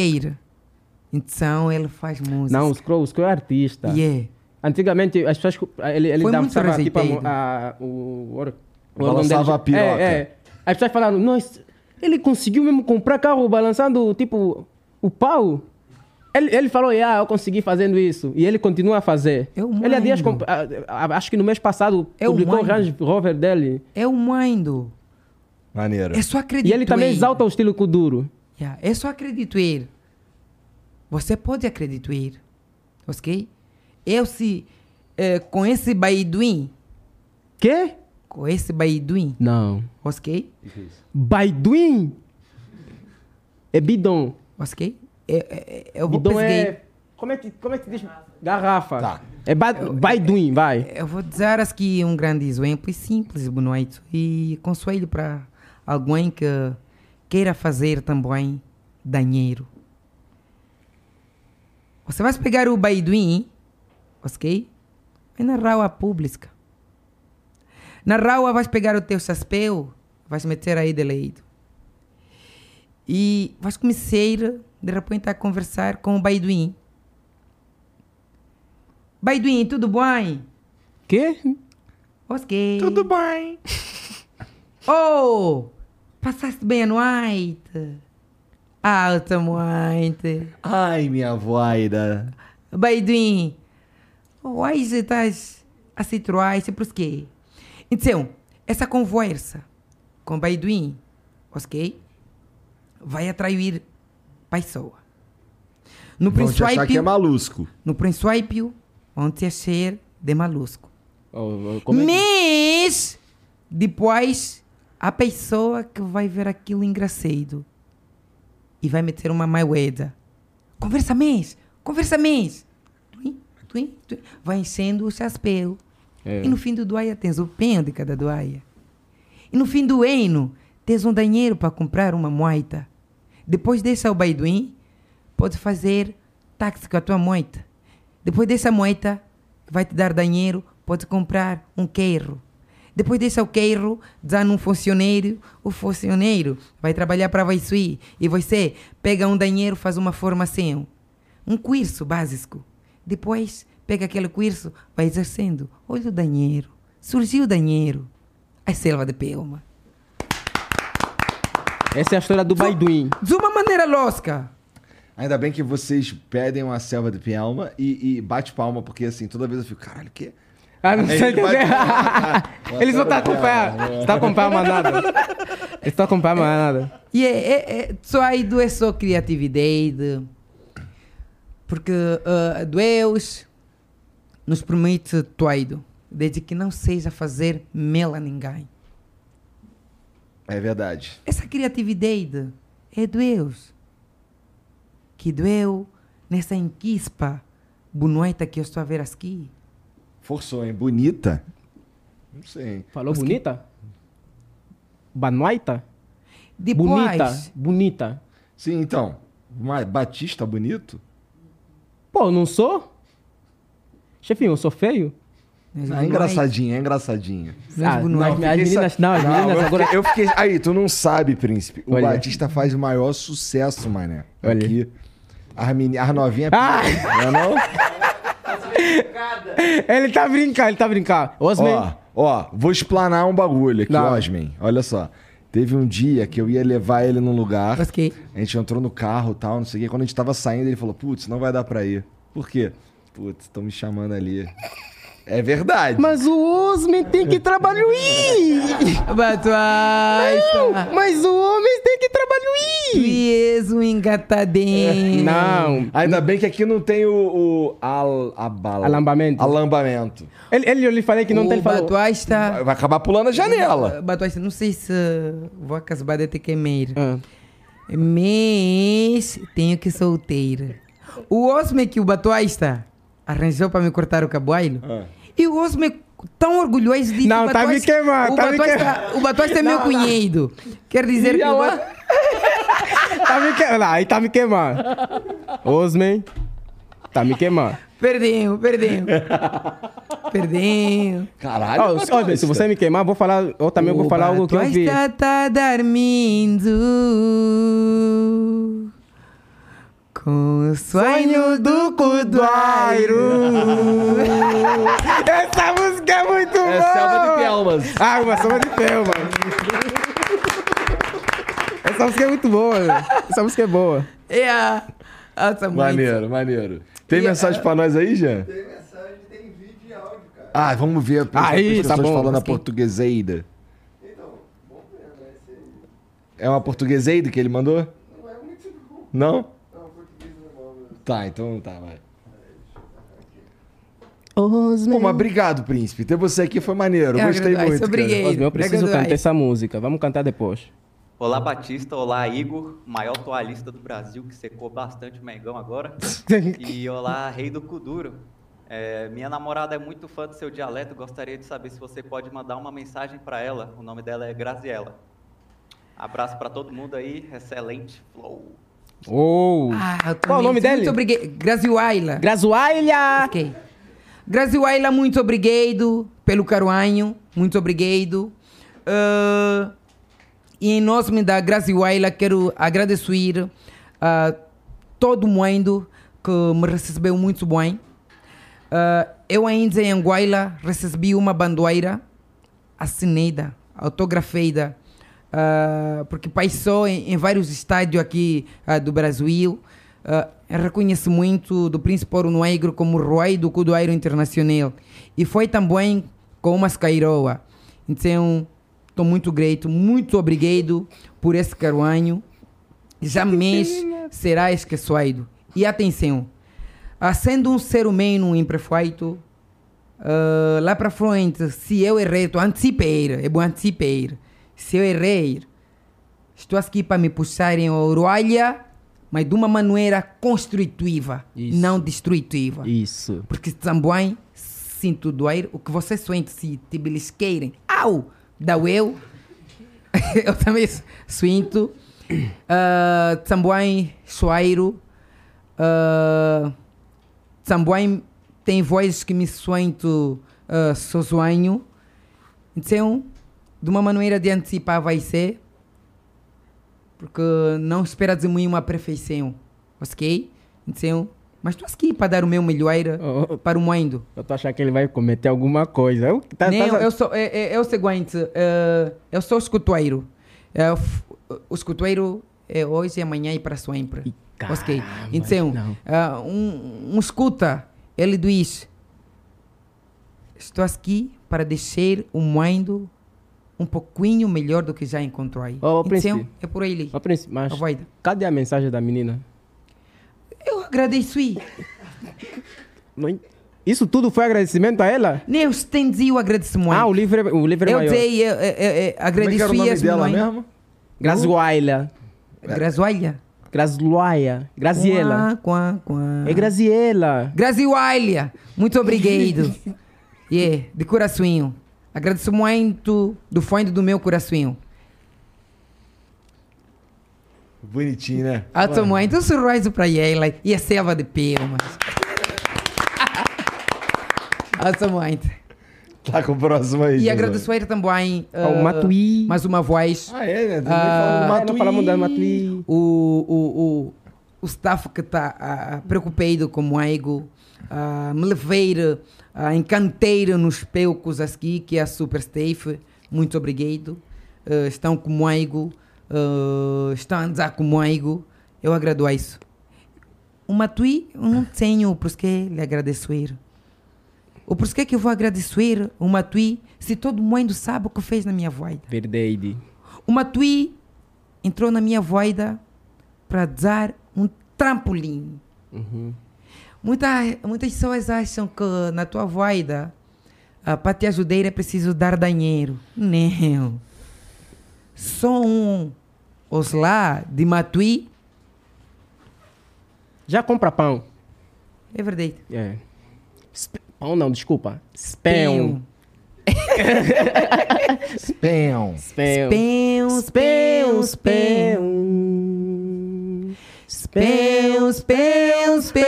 Então ele faz música. Não, o Scroll, o Scroll é artista. E é. Antigamente, as pessoas. Ele, ele Foi dançava tipo a, a, o, o Balançava órgão a piroca. É, é. As pessoas falaram, nossa, ele conseguiu mesmo comprar carro balançando tipo o pau. Ele, ele falou, ah, eu consegui fazendo isso. E ele continua a fazer. Eu ele há dias, mando. acho que no mês passado, Eu publicou o mando. Range Rover dele. É o Mindo. Maneiro. É só acreditar. E ele também exalta o estilo Kuduro. Yeah, é só acreditar. Você pode acreditar. Ok? Eu se eh, com esse baiduim, Quê? com esse baiduim, Não. ok? Baiduin? É bidon. Ok? Eu, eu, eu vou pesquei. é... Como é que, como é que diz? Garrafa. Tá. É ba Baiduin, vai. Eu vou dizer aqui um grande exemplo e simples, bonito, e conselho para alguém que queira fazer também dinheiro. Você vai pegar o Baiduin, ok? Vai na rua pública. Na rua vais pegar o teu chapéu, vais meter aí de leito. E vais começar, de repente, a conversar com o Baiduin. Baiduin, tudo bem? Quê? Ok. Tudo bem. *laughs* Oh! Passaste bem a noite? Alta noite. Ai, minha voida. Baiduim, hoje estás a se troar, por quê? Então, essa conversa com Baiduim, ok? Vai atrair pessoa. No Vão te achar que é malusco. no princípio, vão te achar de malusco. Oh, oh, é Mas depois a pessoa que vai ver aquilo engraçado e vai meter uma moeda. Conversa mais, conversa tuim. Vai enchendo o chapéu. É. E no fim do doaia tens o penho de cada doaia. E no fim do ano tens um dinheiro para comprar uma moita. Depois dessa o baiduim, pode fazer táxi com a tua moita. Depois dessa moita, vai te dar dinheiro, pode comprar um carro. Depois deixa o queiro, dá num funcionário, o funcionário vai trabalhar para você e você pega um dinheiro, faz uma formação, um curso básico. Depois pega aquele curso, vai exercendo. Olha o dinheiro, surgiu o dinheiro. A selva de Pelma. Essa é a história do Baiduim. De uma maneira lógica. Ainda bem que vocês pedem uma selva de Pialma e, e bate palma, porque assim, toda vez eu fico, caralho, o quê? Ah, não sei entender. *laughs* Eles não estão acompanhando. Você está acompanhando nada. Eles estão acompanhando mais nada. E é, é, é, só aí do é só criatividade. Porque ah, Deus nos permite tudo, desde que não seja fazer mel a ninguém. É verdade. Essa criatividade é Deus. Que doeu nessa enquispa bonita que eu estou a ver aqui. Forçou, hein? Bonita? Não sei. Falou bonita? Banoita? Depois, Bonita. Bonita. Sim, então. Mas Batista bonito? Pô, eu não sou? Chefinho, eu sou feio? Ah, é engraçadinha, é engraçadinha. Ah, não, as meninas, sa- não, as meninas eu agora... Fiquei, eu fiquei. Aí, tu não sabe, príncipe. O Olha. Batista faz o maior sucesso, mané. Olha. Aqui. As, meni... As novinhas. Ah! Não é não? Ele tá brincando, ele tá brincando. Osman, Ó, ó, vou explanar um bagulho aqui, Não. Osman. Olha só. Teve um dia que eu ia levar ele num lugar. Que? A gente entrou no carro e tal, não sei o quê. Quando a gente tava saindo, ele falou: Putz, não vai dar pra ir. Por quê? Putz, estão me chamando ali. É verdade. mas o Osman tem que trabalhar. Batuasta! Mas o homem tem que trabalhar. Um engatadinho. Não. Ainda bem que aqui não tem o, o al, abala- Alambamento. alambamento. Ele, ele, eu lhe falei que não o tem, ele falou. Batuasta... Vai, vai acabar pulando a janela. Batuasta, não sei se vou acabar de ter que ir. Ah. Mas tenho que solteira. O Osme que o Batuasta arranjou para me cortar o cabuailo. Ah. E o Osme tão orgulhoso de Não, o tá me queimando, tá me Batuasta, O Batuasta é meu cunhado. Quer dizer que o *laughs* Tá me queimando. Aí tá me queimando. Osman, tá me queimando. Perdeu, perdeu. *laughs* perdeu. Caralho. Ó, Batista. Olha, se você me queimar, vou falar. Eu também vou O falar algo que eu vi. Batuasta tá dormindo com o sonho do Cuduairo. *laughs* Essa música é muito boa! É selva de Pialmas. Ah, uma selva de fel, mano. Essa música é muito boa, velho. Essa música é boa. É a... Nossa, muito. Maneiro, maneiro. Tem E, mensagem ah, pra nós aí, Jean? Tem mensagem, tem vídeo e áudio, cara. Ah, vamos ver as Aí, as tá pessoas bom. falando a portugueseida. Então, vamos ver, né? É uma portugueseida que ele mandou? Não é muito bom. Não? Não, português normal mesmo. Tá, então tá, vai. Osman. Pô, mas obrigado, príncipe. Ter você aqui foi maneiro. Eu Gostei agradeço, muito. Osman, eu preciso Obrigado, cantar essa música. Vamos cantar depois. Olá, Batista. Olá, Igor, maior toalhista do Brasil, que secou bastante o Mengão agora. *laughs* E olá, Rei do Kuduro. É, minha namorada é muito fã do seu dialeto. Gostaria de saber se você pode mandar uma mensagem para ela. O nome dela é Graziella. Abraço para todo mundo aí. Excelente flow. Oh. Ah, Qual o nome dele? Muito obrigado. Graziuaila. Ok. Graziuaila, muito obrigado pelo carinho. Muito obrigado. Ah, e em nome da Graziuaila, quero agradecer a todo mundo que me recebeu muito bem. Ah, eu ainda em Anguaila recebi uma bandeira assinada, autografada, ah, porque passou em, em vários estádios aqui ah, do Brasil. Ah, eu reconheço muito do Príncipe Ouro Negro como rei do Cudoeiro Internacional. E foi também com uma Skairoa. Então, estou muito grato, muito obrigado por esse carinho. Jamais será esquecido. E atenção, sendo um ser humano imperfeito, ah, lá para frente, se eu errei, estou antecipar, é bom antecipar. Se eu errei, estou aqui para me puxarem a orelha, mas de uma maneira construtiva, Isso. não destrutiva. Isso. Porque também sinto doer o que vocês sentem se te belisqueirem. Au! Da eu. *laughs* eu também sinto. Uh, também choiro. Uh, também tem vozes que me sinto uh, sozinho. Então, de uma maneira de antecipar vai ser, porque não espera de mim uma perfeição, ok? Então, mas estou aqui para dar o meu melhor Oh, oh. para o mundo. Eu tô achando que ele vai cometer alguma coisa. Eu, tá, Não, tá- eu sou, é, é, é o seguinte, eh, eu sou escuteiro. É, o f- o escuteiro é hoje, amanhã e para sempre. Ok? Então, ah, um, um escuta, ele diz, estou aqui para deixar o mundo um pouquinho melhor do que já encontrei. Ô, então, príncipe. é por aí. Ô, príncipe, mas Avoida. cadê a mensagem da menina? Eu agradeço aí. Isso tudo foi agradecimento a ela? Nem eu estendi o agradecimento. Ah, o livro, é- o livro é eu maior. dei, eu, eu, eu, Como é que era o nome dela mães. mesmo? Grazuaila. Grazualha. Grazuaia. Graziela. Quá, quá, quá. É Graziela. Graziualha, muito obrigado. *laughs* yeah, de coração. Agradeço muito do fundo do meu coração. Bonitinho, né? Alto muito um sorriso para ela e a selva de palmas. Alto *laughs* muito. Tá com o próximo aí. E José. agradeço a ele também. Ao ah, Matuí. Mais uma voz. Ah, é, né? Ah, Ah, não Matuí. falamos da Matuí. o, o, o, o staff que está preocupado comigo, uh, me levar uh, encanteiro nos pelcos aqui, que é a Super Staff. Muito obrigado. Uh, estão comigo, uh, estão a andar comigo. Eu agradeço. O Matui, eu não tenho por que lhe agradecer. O por que eu vou agradecer o Matui se todo mundo sabe o que fez na minha vida? Verdade. O Matui entrou na minha voida para dar um trampolim. Uhum. Muita, muitas pessoas acham que na tua voida, ah, para te ajudar, é preciso dar dinheiro. Não. Só um os lá de Matui Já compra pão. é verdade. É. Sp- Pão não, desculpa. Spam. Spam. Spam. Spam, spam, spam. Spam, spam, spam.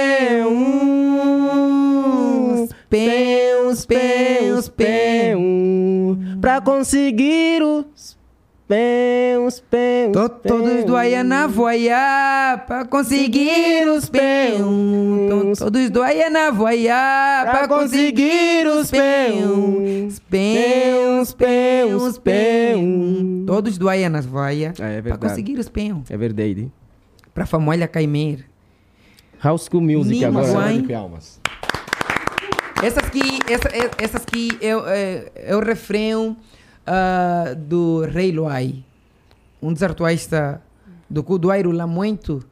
Spam, spam, spam. Pra conseguir o spam, spam. To- Todos do na voia pra conseguir os. To- Todos do na voia pra conseguir os pão. Spam, spam, spam. Todos do nas voia É, é pra conseguir os pão. É verdade. Pra família caimer. House School Music Nima agora. Palmas. Essas aqui, essa, é- essas aqui é, o- é, é o refrão ah, do Rei Luai. Um dos artistas do Cudoeiro lá muito.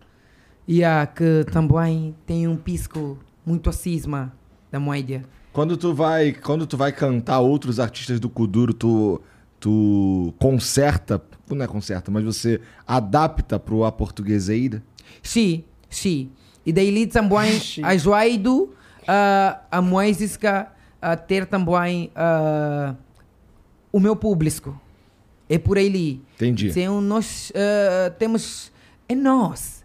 E a que também tem um pisco muito acima da moeda. Quando tu vai, quando tu vai cantar outros artistas do Kuduro, tu tu conserta, não é conserta, mas você adapta pro aportugueseira? Sim, sim. E daí também ajudo ah, a música a ter também ah, o meu público. É por aí. Entendi. Então nós ah, temos. É nós.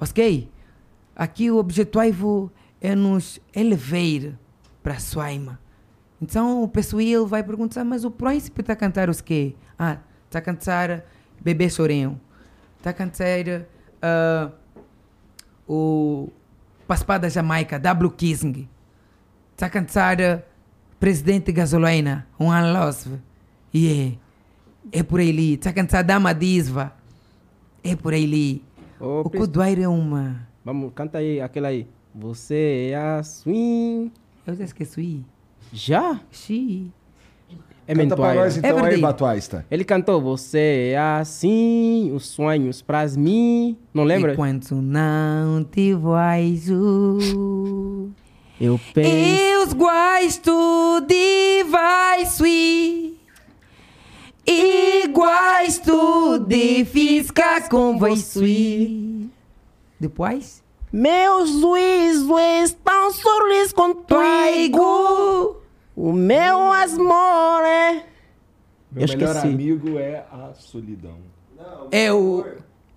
Ok? Aqui o objetivo é nos elevar para a Suaima. Então o pessoal vai perguntar, mas o príncipe está a cantar os quê? Ah, está a cantar Bebê Chorão. Está a cantar ah, o Paspá da Jamaica, W. Kissing. Está a cantar Presidente Gasolina, Juan Losve. Yeah. É por aí. Está a cantar Dama Disva. É por aí. Ô, o Cudoeiro é uma... Vamos, canta aí, aquela aí. Você é a swing. Eu já esqueci. Já? Xiii. É Canta pra nós então aí, verdade. Batuaista. Ele cantou Você é assim, os sonhos pras mim. Não lembra? Enquanto não te vejo, Eu penso. eu gosto de vai. E gosto de ficar com você. Depois? Meus juízos estão sorrisos contigo. O meu amor é. Meu Eu melhor esqueci. amigo é a solidão. É o...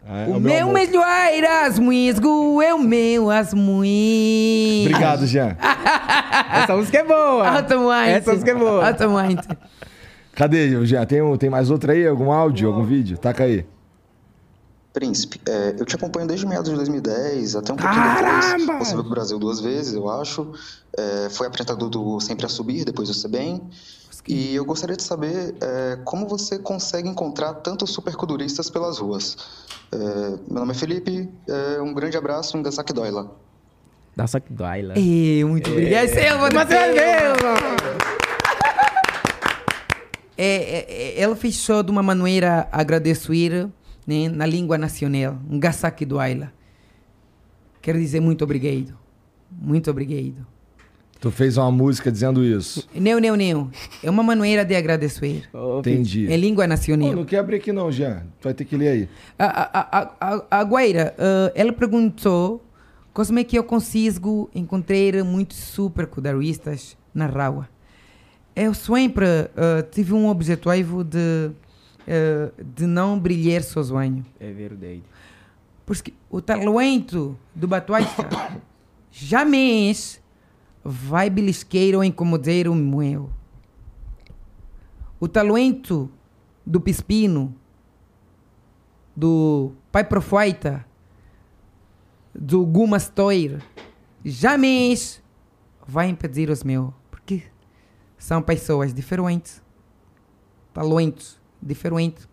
É, O é meu amor. melhor asmuisgo é o meu asmuis. Obrigado, Jean. *laughs* Essa música é boa. Essa música é boa. Cadê, Jean? Tem, um- tem mais outra aí? Algum áudio, algum vídeo? Taca aí. Príncipe, é, eu te acompanho desde meados de 2010, até um pouquinho Caramba! depois. Você veio pro Brasil duas vezes, eu acho. É, foi apresentador do Sempre a Subir, depois do CBem. E eu gostaria de saber é, como você consegue encontrar tantos superculturistas pelas ruas. É, meu nome é Felipe, é, um grande abraço em Gasaki Doila. Dói lá. E muito obrigado. Selva de Mas é Selva. É, é, é, ela fez só de uma maneira agradecer né, na língua nacional, um gasaki do Aila. Quero dizer muito obrigado. Muito obrigado. Tu fez uma música dizendo isso. Não, não, não. É uma maneira de agradecer. Entendi. Em língua nacional. não quer abrir aqui não, Jean. Tu vai ter que ler aí. A, a, a, a, a Guaira, eh, ela perguntou como é que eu consigo encontrar muitos super cudaristas na rua. Eu sempre eh, tive um objetivo de, eh, de não brilhar sozinho. É verdade. Porque o talento do batuista *coughs* jamais vai belisqueiro ou incomodar o meu. O talento do Pispino, do Pai Profaita, do Guma Stoir, jamais vai impedir os meus. Porque são pessoas diferentes. Talentos diferentes.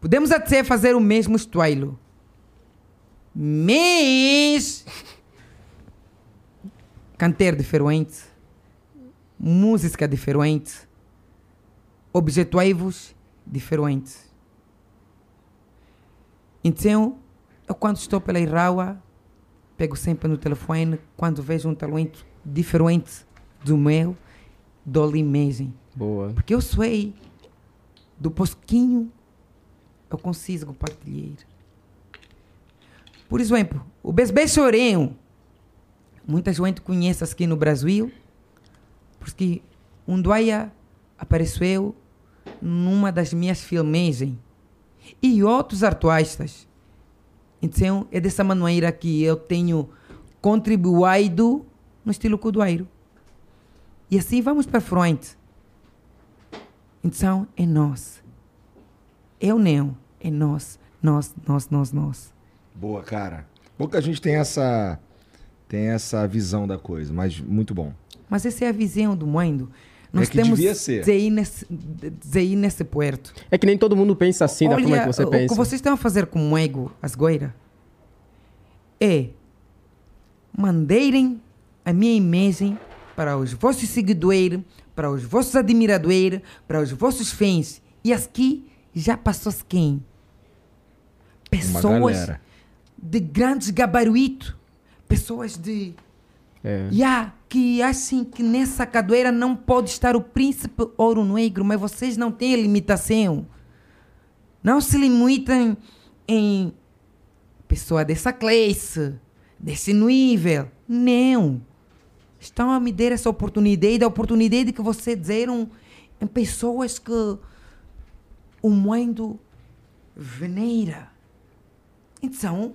Podemos até fazer o mesmo estilo. Mas cantar diferente, música diferente, objetivos diferentes. Então, eu quando estou pela rua, pego sempre no telefone, quando vejo um talento diferente do meu, dou-lhe imagem. Boa. Porque eu sei, do posquinho, eu consigo partilhar. Por exemplo, o Besbé Chorinho, muita gente conhece aqui no Brasil, porque um dia apareceu numa das minhas filmagens e outros artistas. Então, é dessa maneira que eu tenho contribuído no estilo cudoeiro. E assim vamos para frente. Então, é nós. Eu não, é nós, nós, nós, nós, nós. Boa, cara. Pouca gente tem essa tem essa visão da coisa, mas muito bom. Mas essa é a visão do mundo. Nós que temos devia ser. de ir nesse, de ir nesse puerto. É que nem todo mundo pensa assim da forma que você o pensa. que vocês estão a fazer com o ego, as goiras, é mandarem a minha imagem para os vossos seguidores, para os vossos admiradores, para os vossos fãs. E aqui já passou quem? Pessoas de grandes gabaritos, pessoas de É. Ya, que acham que nessa cadeira não pode estar o príncipe ouro negro, mas vocês não têm limitação. Não se limitem em pessoa dessa classe, desse nível. Não. Estão a me dar essa oportunidade, a oportunidade que vocês deram em pessoas que o mundo venera. Então,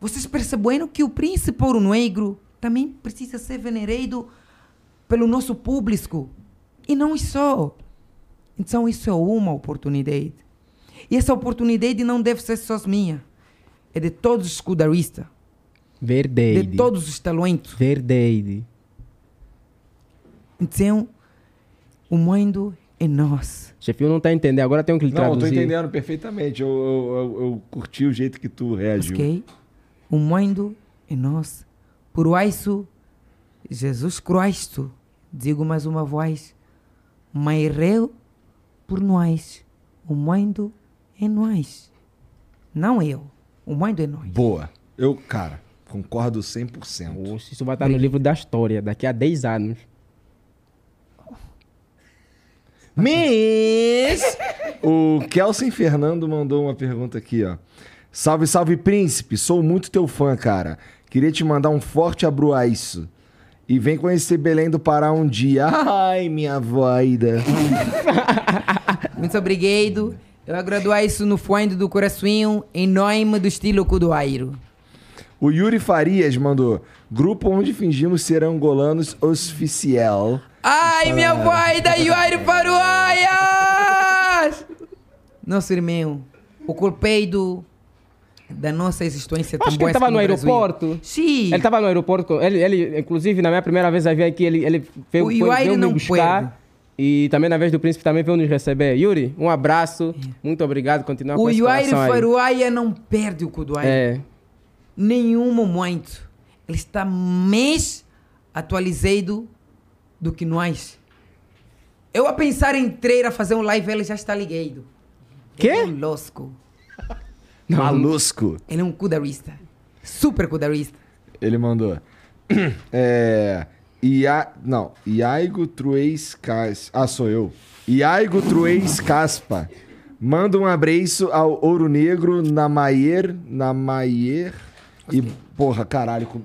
vocês perceberam que o príncipe ouro negro também precisa ser venerado pelo nosso público. E não só. Então, isso é uma oportunidade. E essa oportunidade não deve ser só minha. É de todos os escudaristas. Verdade. De todos os talentos. Verdade. Então, o mundo é nosso. Chefinho não tá entendendo, agora tem que lhe Não, eu tô traduzir. entendendo perfeitamente. Eu, eu, eu, eu curti o jeito que tu reagiu. Ok? O mundo é nosso. Por isso, Jesus Cristo, digo mais uma vez, morreu por nós. O mundo é nós. Não eu. O mundo é nós. Boa. Eu, cara, concordo 100%. Oxe, Isso vai estar no livro da história, daqui a 10 anos. Mas o Kelsen Fernando mandou uma pergunta aqui, ó. Salve, salve, príncipe. Sou muito teu fã, cara. Queria te mandar um forte abraço. E vem conhecer Belém do Pará um dia. Ai, minha voida. *laughs* Muito obrigado. Eu agradeço isso no fundo do coração, em nome do estilo cudoeiro. O Yuri Farias mandou. Grupo onde fingimos ser angolanos oficial. Ai, minha voida, Yuri Paruaia! nosso irmão, o culpado da nossa existência Acho que ele estava no aeroporto. Sim. Ele estava no aeroporto. Ele, ele, inclusive, na minha primeira vez a vir aqui, ele, ele veio, O foi- Yuaire veio me não buscar. perde. E também na vez do príncipe também veio nos receber. Yuri, um abraço. Muito obrigado. Continuar O com Yuaire coração aí. Faruaia não perde o Kuduaire. É. Nenhum momento. Ele está mais atualizado do que nós. Eu a pensar em treira fazer um live, ele já está ligado. Quê? É um losco. Malusco. Ele é um kudarista. Super kudarista. Ele mandou. *clears throat* É. Ia... Não. Iaigo Trueis Cas... Ah, sou eu. Iaigo Trueis Caspa. Manda um abraço ao Ouro Negro, na Maier. Na Maier. E. Porra, caralho. com-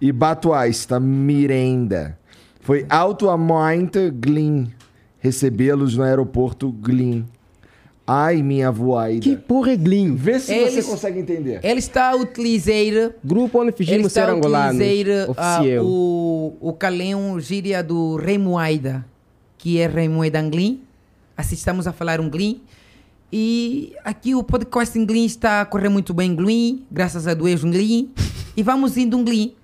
E Batuaista, Mirenda. Foi alto a muito Glin. Recebê-los no aeroporto Glin. Ai, minha voaida. Que porra é Glin? Vê se Eles- você consegue entender. Ele está a utilizar Grupo onde Ele fingimos ser está a utilizar ah, Oficial. o, o calão gíria do Rei Moaida, que é Rei Moaida Anglin. Assim estamos a falar um Glin. E aqui o podcast em Glin está a correr muito bem em Glin, graças a Deus em Glin. E vamos indo em Glin.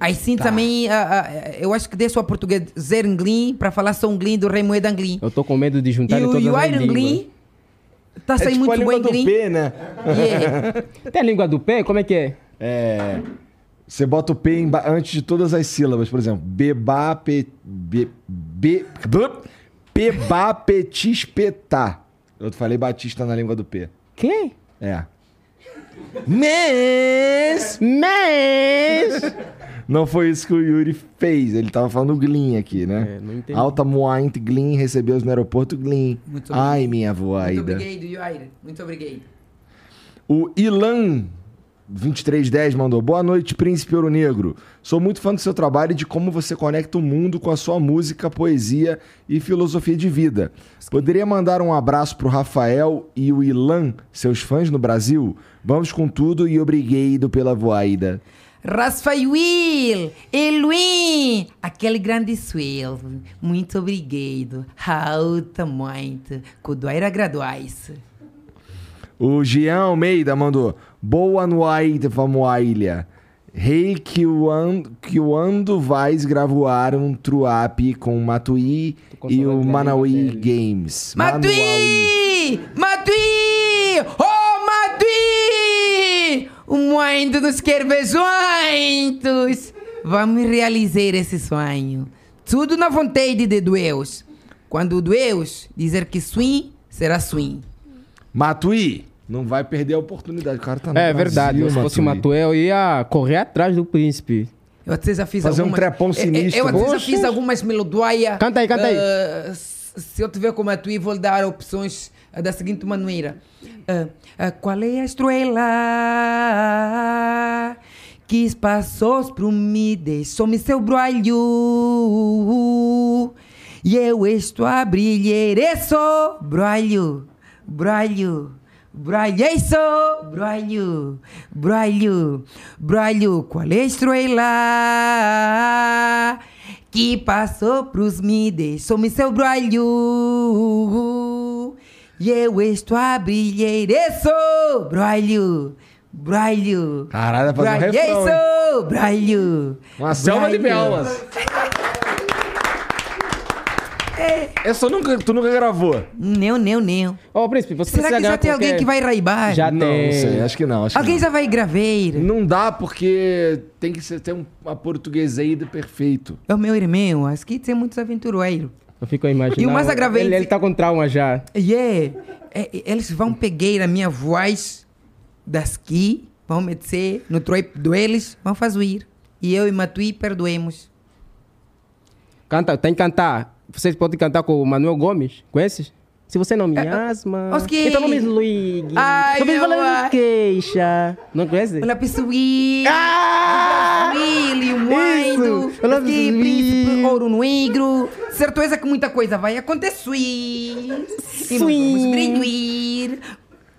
Aí sim também, ah, ah, eu acho que deixo a português em Glin para falar só um Glin do Rei Moeda Anglin. Eu tô com medo de juntar E o, todas e o as Iron línguas. Está É saindo tipo a muito língua bem do. P, né? Yeah. Tem a língua do pé? Como é que é? É. Você bota o P antes de todas as sílabas, por exemplo, beba, pe, be, be, peba, petis, petá. Eu falei batista na língua do P. Que? É. Mas, Mas... não foi isso que o Yuri fez. Ele tava falando Glin aqui, né? É, não entendi. Alta Moint Glin recebeu no aeroporto Glin. Muito Ai, minha Muito voaida. obrigado, Yuaira. Muito obrigado. O Ilan 2310 mandou: Boa noite, Príncipe Ouro Negro. Sou muito fã do seu trabalho e de como você conecta o mundo com a sua música, poesia e filosofia de vida. Poderia mandar um abraço pro Rafael e o Ilan, seus fãs no Brasil? Vamos com tudo e obrigado pela voaida. Rafael, Eluim, aquele grande suelo. Muito obrigado. Alta muito. Cudoaira graduais. O Jean Almeida mandou: Boa noite, família. Rei que o ando, que o ando vais gravar um truap com o Matuí e o Manauí dele. Games. Manuauí. Matui! Matui! Oh, Matui! O mundo nos quer ver juntos. Vamos realizar esse sonho. Tudo na vontade de Deus. Quando Deus dizer que swing, será swing. Matuí, não vai perder a oportunidade. O cara tá no É Brasil, verdade. Se fosse o Matuel, eu ia correr atrás do príncipe. Eu até já fiz Fazer um algumas... trepão Eu- sinistro. Eu, eu até já fiz algumas melodias. Canta aí, canta aí. Ah, se eu tiver como a tua, vou lhe dar opções da seguinte maneira. Ah, qual é a estrela que passou por mim, deixou-me seu brilho e eu estou a brilhar, isso, brilho. Brilho, isso, brilho, brilho, brilho, qual é a estrela que passou pros me deixou-me seu brilho e eu estou a brilhar, isso, brilho, brilho. Caralho, vai fazer um refrão, isso, brilho. Uma selva de brilho. palmas. Essa nunca, tu nunca gravou? Não, não, não. Ô, príncipe, você Será que já tem alguém qualquer- que vai raibar? Já não, tem. não sei, acho que não. Acho que Alguém não. já vai gravar? Não dá porque tem que ser, ter um, uma portugueseida perfeito. É o meu irmão, acho que tem muitos aventureiros. Eu fico imaginando. E o mais agravante- Ele, ele tá com trauma já. Yeah. É, eles vão pegar a minha voz daqui, vão meter no trap deles, vão fazer. E eu e Matui perdoemos. Canta, tem que cantar. Você pode cantar com o Manuel Gomes. Conheces? Se você não me asma. Oski. Então não me desligue. Ai, não me falando queixa. Não conhece? Olá, pessoinho! Ah! Brasil, mundo! Olá, príncipe ouro negro. Certeza que muita coisa vai acontecer. E nós vamos brilhar.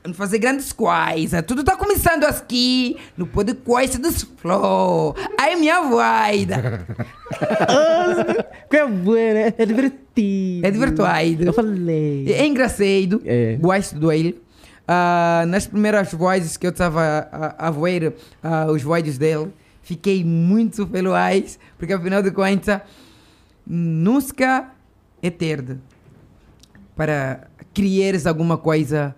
Vamos fazer grandes coisas. Tudo tá começando aqui no podcast dos Flow. Ai, minha voida. *laughs* Que é bueno, é divertido. É divertido. Eu falei. É engraçado. É. Gosto dele. ah, nas primeiras vozes que eu estava a, a ver ah, os vozes dele, fiquei muito feliz, porque afinal de contas, nunca é tarde para criares alguma coisa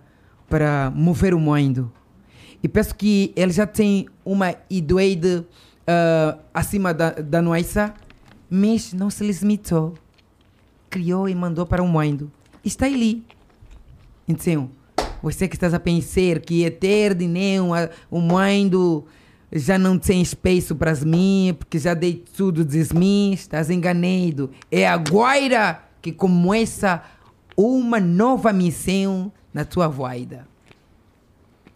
para mover o mundo. E penso que ele já tem uma ideia de, ah, acima da, da nossa, mas não se limitou. Criou e mandou para o mundo. Está ali. Então, você que estás a pensar que é tarde, não, a- o mundo já não tem espaço para mim, porque já dei tudo de mim, estás enganado. É agora que começa uma nova missão na tua vida.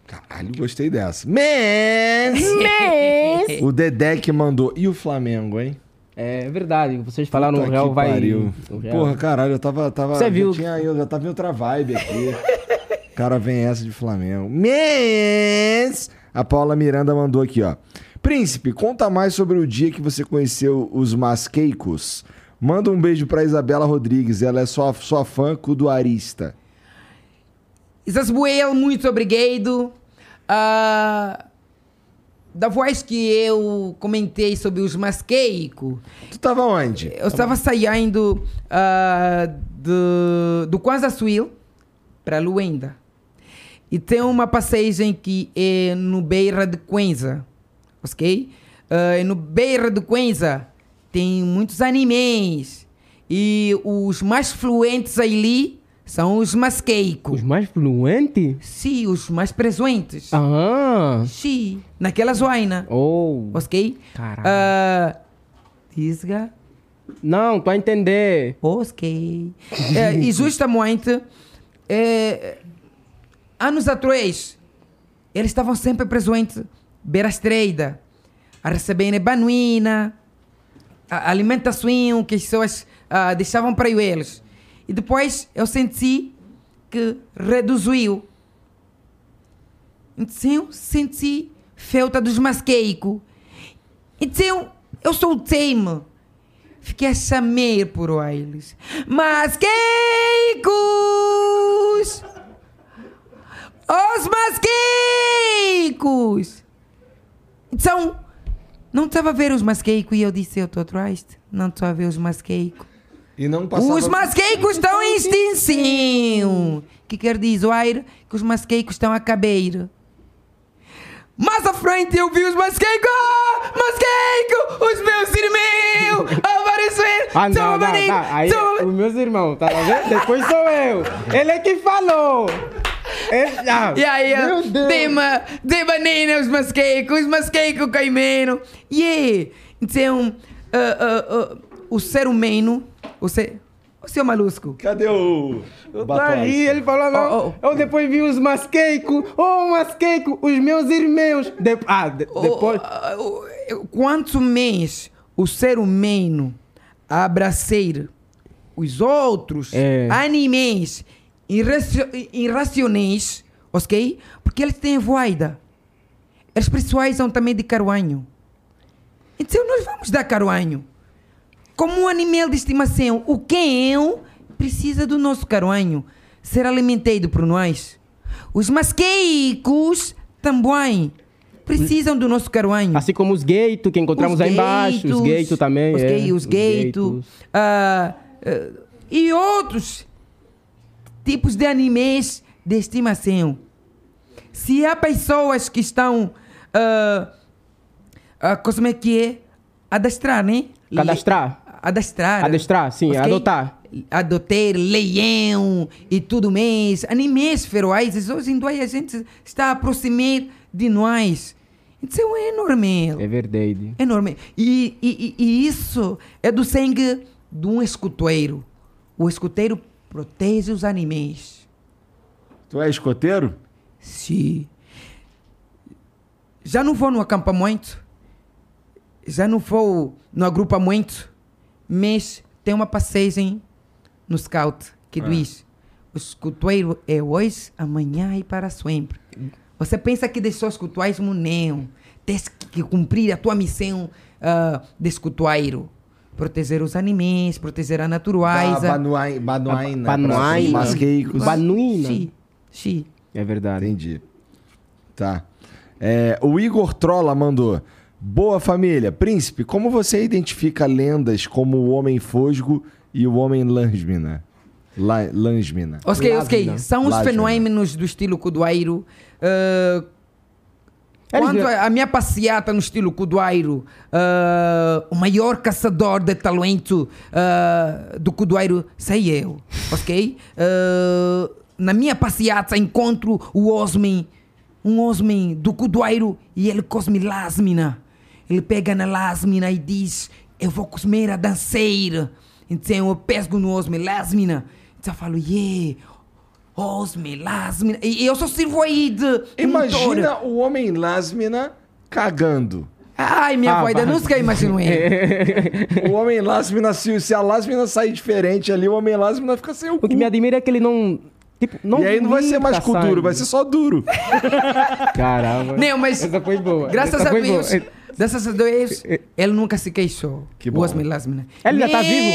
Caralho, gostei dessa. Man! *laughs* o Dedé que mandou. E o Flamengo, hein? É verdade, vocês falaram Puta o Real vai. pariu. Real- Porra, caralho, eu tava. tava Você já viu? Tinha, eu já tava em outra vibe aqui. O *laughs* cara vem essa de Flamengo. Mas a Paula Miranda mandou aqui, ó. Príncipe, conta mais sobre o dia que você conheceu os masqueicos. Manda um beijo pra Isabela Rodrigues. Ela é sua, sua fã cuduarista. Isasbuel, muito obrigado. Ah, da voz que eu comentei sobre os masqueicos, Tu tava onde? eu estava saindo ah, do, do Kwanzaa Suil para Luenda. E tem uma passagem que é no beira de Kwanzaa, ok? E no beira de Kwanzaa tem muitos animes. E os mais fluentes ali são os masqueicos. Os mais fluentes? Sim, os mais presentes. Ah! Sim, naquela zoaina. Oh! Ok? Caralho. Ah, Isga. Não, tô a entender. Ok. É, *laughs* e justamente, é, anos atrás, eles estavam sempre presentes beira estreita, a receber banuína, alimentação que as pessoas ah, deixavam para eles. E depois eu senti que reduziu. Então, senti falta dos masqueicos. Então, eu soltei-me. Fiquei a chamar por eles. Masqueicos! Os masqueicos! Então, não estava a ver os masqueicos e eu disse, eu estou atrás. Não estou a ver os masqueicos. E não passava... Os masqueicos estão em extinção. Que quer dizer que os masqueicos estão a caber. Mais à frente eu vi os masqueicos! Masqueico! Os meus irmãos! Apareceram! Ah, não, não, não. Aí, são- os meus irmãos, tá vendo? Depois sou eu. Ele é que falou. Ele, ah, E aí, Meu Deus. dema, debanina os masqueicos, os masqueicos caimeno. Yeah! Então, ah, ah, ah, o ser humano, o ser... O seu malusco. Cadê o... Eu tá aí, ele falou, não. Oh, oh. Eu depois vi os masqueicos. Oh, masqueico, os meus irmãos. De- ah, de- depois. Ah, o- quanto mais o ser humano abraçar os outros É. animais irracio- irracionais, ok? Porque eles têm voida. Eles precisam também de caruanho. Então nós vamos dar caruanho. Como um animal de estimação, o cão precisa do nosso caruanho ser alimentado por nós. Os masqueicos também precisam do nosso caruanho. Assim como os gaitos que encontramos Os aí embaixo. Os gaitos, gaitos também. Os, é, gay- os gaitos. ah, ah, e outros tipos de animais de estimação. Se há pessoas que estão. ah, ah, como é que é? Adestrar, né? Cadastrar. Adestrar. Adestrar, sim, adotar. Adotar leão e tudo mais. Animais ferozes. Hoje em dia a gente está a aproximar de nós. Então é normal. É verdade. É enorme. E, e, e- e isso é do sangue de um escuteiro. O escuteiro protege os animais. Tu é escoteiro? Sim. Já não vou no acampamento, já não vou no agrupamento, mas tem uma passagem no scout que diz: o escuteiro é hoje, amanhã e para sempre. Você pensa que deixou o escuteiro? Não. Tens que cumprir a tua missão ah, de escuteiro. Proteger os animais, proteger a natureza. Ba- Banuai, banuaina. Banuaina. pra- Masqueicos. Ba- Banuína. Sim, sim. É verdade. Entendi. Tá. É, o Igor Trolla mandou. Boa família. Príncipe, como você identifica lendas como o Homem Fosgo e o Homem Lansmina? La, Lansmina. Ok, ok. São os fenômenos do estilo Cudoeiro. Uh, quando Eles- a a minha passeata no estilo Cudoeiro, uh, o maior caçador de talento uh, do Cudoeiro sei eu, ok? Uh, na minha passeata encontro o Osmin, um Osmin do Cudoeiro e ele cosme lásmina. Ele pega na lásmina e diz, eu vou comer a danceira. Então eu pesco no Osmin lásmina. Então eu falo, yeah, Osmin lásmina. E eu só sirvo aí de... Imagina o Homem Lansmina cagando. Ai, minha Ah, não sei imagino *laughs* ele. O Homem Lansmina, se, se a Lásmina sair diferente ali, o Homem Lansmina fica sem o O que cu. me admira é que ele não. Tipo, não E aí não vai ser mais com duro, vai ser só duro. Caramba. Não, mas Essa foi boa. graças Essa a Deus, boa. A Deus, ele nunca se queixou. Que O bom. Ele ainda tá vivo?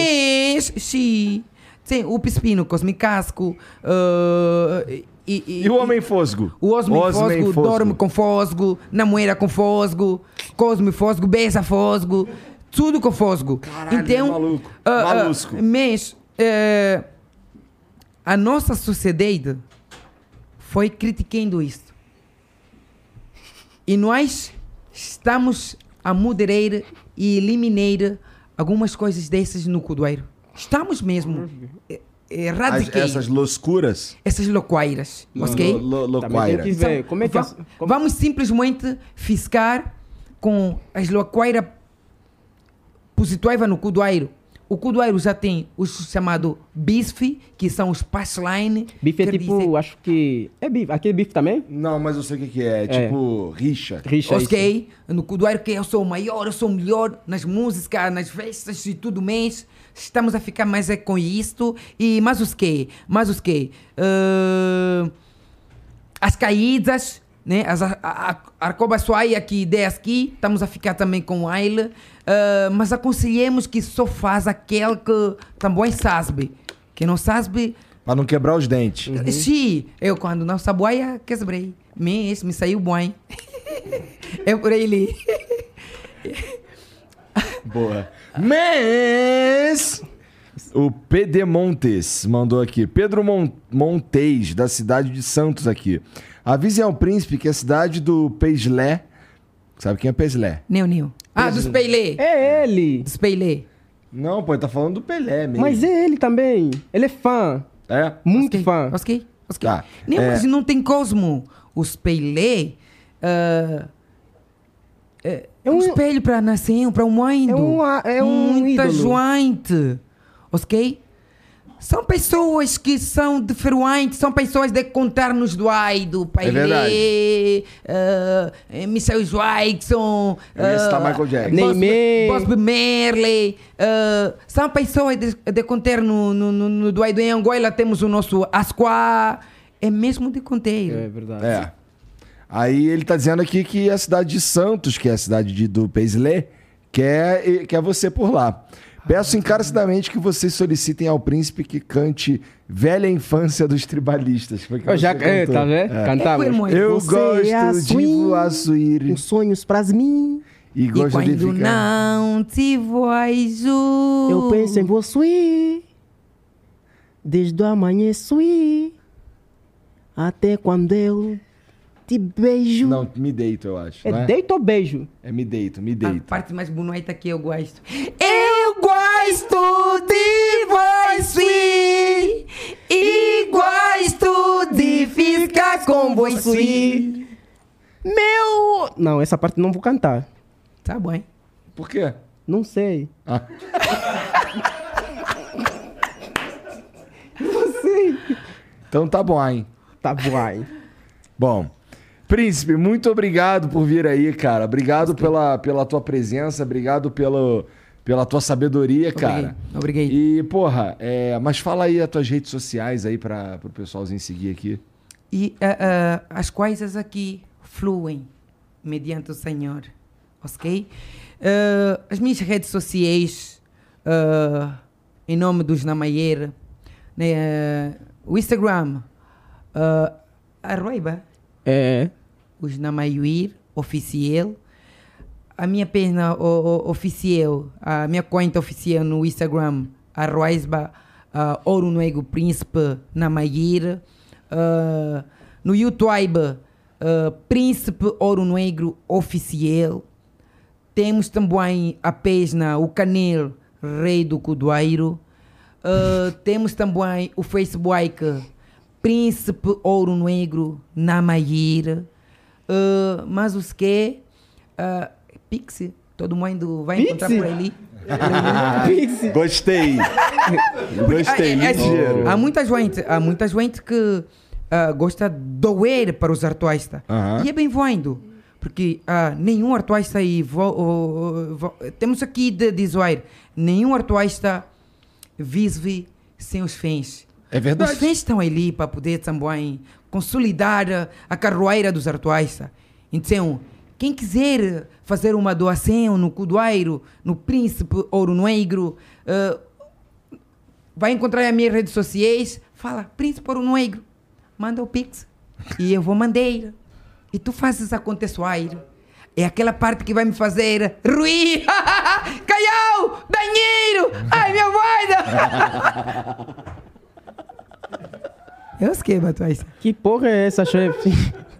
Mas, sim. Tem o Pispino, Cosme Casco. uh, e, E o Homem Fosgo? O Osmin Osmen Fosgo, dorme com Fosgo, namora com Fosgo, Cosme Fosgo, beija Fosgo, tudo com Fosgo. Caralho, então, maluco. ah, Malusco. mas eh, a nossa sociedade foi criticando isso. E nós estamos a moderar e eliminar algumas coisas dessas no Cudoeiro. Estamos mesmo eh, As, erradicar essas loucuras. essas loquairas, ok? Lo, lo, Também tem loquaira. que ver. Como é. Va- as- como- Vamos simplesmente fiscar com as loquairas positivas no Cudoeiro. O Cudoeiro já tem os chamados bife, que são os punchline. Bife é tipo, dizer- acho que. É bife. Aquele bife também? Não, mas eu sei o que, que é. É tipo rixa. Richa. isso. Ok, no Cudoeiro que eu sou o maior, eu sou o melhor nas músicas, nas festas e tudo mais. Estamos a ficar mais é com isto. E mais os que? Mais os que? Ah, as caídas, né? As a- a- a- que dê aqui, estamos a ficar também com ele. Ah, mas aconselhemos que só faz aquele que também sabe. Que não sabe, Pra não quebrar os dentes. Sim, eu quando não sabia, quebrei. Mas me saiu bom. é *laughs* por ele. Boa. Mas. O PD Montes mandou aqui. Pedro Mon Montes, da cidade de Santos, aqui. Avisem ao príncipe que a cidade do Peislé. Sabe quem é Peislé? Neu, Neu. Ah, dos Peilê. É ele. Dos Peilê. Não, pô, ele tá falando do Pelé mesmo. Mas é ele também. Ele é fã. É? Muito Ok, fã. Ok, ok. Tá. Não, É. mas não tem Cosmo. Os Peilê. ah, é, É um um- espelho para nascer, para um mundo. É um é um Muita ídolo. gente. Ok? São pessoas que são diferentes, são pessoas de contar-nos do ai, do É verdade. Pailê, uh, Michel Jackson, Jackson. Neymar. Bosby Merley, ah, são pessoas de, de contar no, no, no, no do Aido em Angola temos o nosso Asquá, é mesmo de contar. É verdade. É. Aí ele tá dizendo aqui que a cidade de Santos, que é a cidade de, do Paisley, quer, quer você por lá. Peço encarecidamente que vocês solicitem ao príncipe que cante Velha Infância dos Tribalistas. Foi que Eu já, é, tá vendo? É. Cantava. É. Eu Você gosto é a de swing, voar suíre Com sonhos pras mim. e E gosto de quando ficar... não te vejo, Eu penso em você. Desde o amanhecer. Até quando eu te beijo. Não, me deito, eu acho. É não é? deito ou beijo? É me deito, me a deito. parte mais bonita que eu gosto. Eu gosto de você e gosto de ficar com você. Meu. Não, essa parte não vou cantar. Tá bom. hein? Por quê? Não sei. Ah, *laughs* Não sei. então tá bom, hein? Tá bom. aí. Bom, Príncipe, muito obrigado por vir aí, cara. Obrigado pela, pela tua presença, obrigado pelo, pela tua sabedoria, cara. Obrigado. E, porra, é, mas fala aí as tuas redes sociais aí para o pessoalzinho seguir aqui. E ah, ah, as coisas aqui fluem mediante o Senhor, ok? Ah, as minhas redes sociais, em nome dos Namayer, né, o Instagram, ah, Arroiba. É. Os Namayuir, oficial. A minha página oficial, a minha conta oficial no Instagram, Arroisba, uh, Ouro Negro Príncipe Namayir. Uh, no YouTube, uh, Príncipe Ouro Negro Oficial. Temos também a página, o canal Rei do Cudoeiro. Uh, temos também o Facebook Príncipe Ouro Negro Namayir. Uh, mas os que? Uh, Pixie. Todo mundo vai encontrar por ali. *laughs* Gostei. Gostei, Ah, é- é- ligeiro. Há muita gente, há muita gente que ah, gosta de doer para os artistas. Aham. E é bem-vindo. Porque ah, nenhum artista aí. vo- vo- vo- temos aqui de dizer: nenhum artista vive sem os fãs. É verdade. Os fãs estão ali para poder também consolidar a- carroeira dos artistas. Então, quem quiser fazer uma doação no Cudoeiro, no Príncipe Ouro Negro, eh, vai encontrar as minhas redes sociais, fala, Príncipe Ouro Negro, manda o Pix. E eu vou mandar. E tu fazes acontecer. É aquela parte que vai me fazer ruir. *laughs* Caiu! Dinheiro! Ai, minha voida! *laughs* Eu esqueci, Batuais. Que porra é essa, chefe?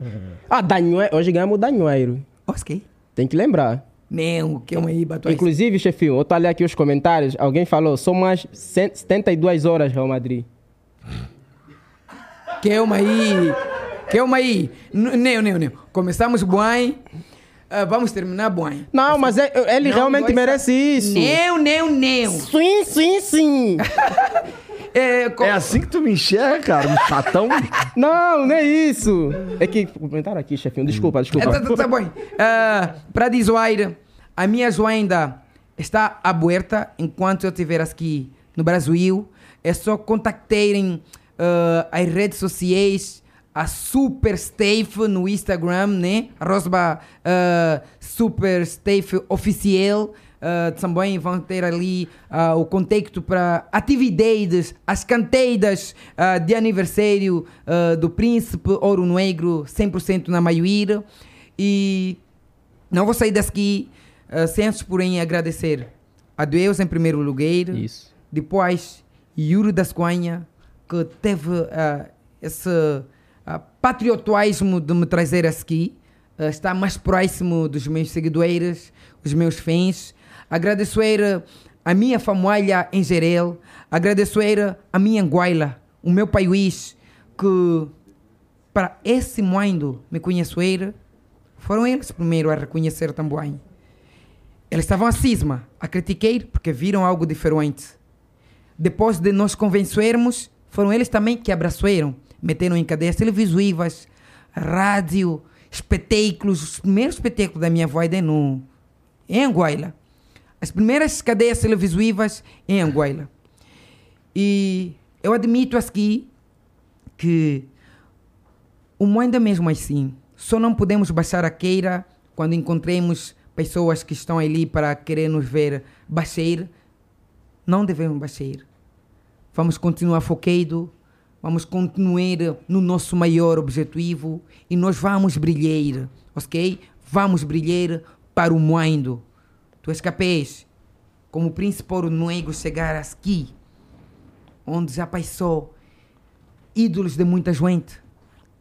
*laughs* ah, Danhoeiro. Hoje ganhamos o Danhoeiro. Ok. Tem que lembrar. Não, que é uma aí, Batuais. Inclusive, chefinho, eu tô ali aqui os comentários. Alguém falou, são mais 100 72 horas Real Madrid. Calma aí. Calma aí. N- Não, não, não. Começamos bem. ah, vamos terminar bem. Não, mas é- ele Não, realmente merece isso. Não, não, não. Sim, sim, sim. *laughs* É, co- É assim que tu me enxerga, cara? Um chatão? *laughs* não, não é isso. É que comentaram aqui, chefinho. Desculpa, É, desculpa. tá, tá, tá bom. Ah, para dizer, a minha agenda está aberta enquanto eu estiver aqui no Brasil. É só contactarem ah, as redes sociais, a Super Stave no Instagram, né? Rosba ah, Super Stave Oficial. Ah, também vão ter ali ah, o contacto para atividades, as canteiras ah, de aniversário do Príncipe Ouro Negro, 100% na Maioíra. E não vou sair daqui sem antes, porém, agradecer a Deus em primeiro lugar. Isso. Depois, Yuri da Espanha, que teve esse patriotismo de me trazer aqui, ah, está mais próximo dos meus seguidores, os meus fãs. Agradecer a minha família em geral, agradecer a minha Anguila, o meu país, que para esse mundo me conhecer, foram eles primeiro a reconhecer também. Eles estavam a cisma, a criticar porque viram algo diferente. Depois de nos convencermos, foram eles também que abraçaram, meteram em cadeias televisivas, rádio, espetáculos. Os primeiros espetáculos da minha é no, em Anguila. As primeiras cadeias televisivas em Anguila. E eu admito aqui que o mundo é mesmo assim. Só não podemos baixar a queira quando encontremos pessoas que estão ali para querer nos ver baixar. Não devemos baixar. Vamos continuar focado, vamos continuar no nosso maior objetivo e nós vamos brilhar, ok? Vamos brilhar para o mundo. Tu és capaz, como príncipe ouro negro, chegar aqui, onde já passou ídolos de muita gente,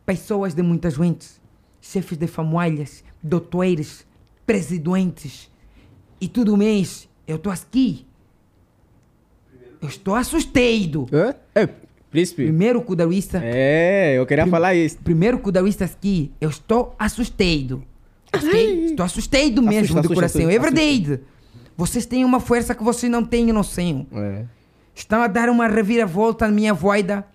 pessoas de muita gente, chefes de famílias, doutores, presidentes e tudo mais. Eu estou aqui. Eu estou assustado. Hã? É, príncipe. Primeiro cudarista, É, eu queria falar isso. primeiro cudarista aqui, eu estou assustado. Ok? Estou assustado mesmo Assusta, de assusta, coração. assusta, é verdade. Vocês têm uma força que vocês não têm noção. É. Estão a dar uma reviravolta na minha voida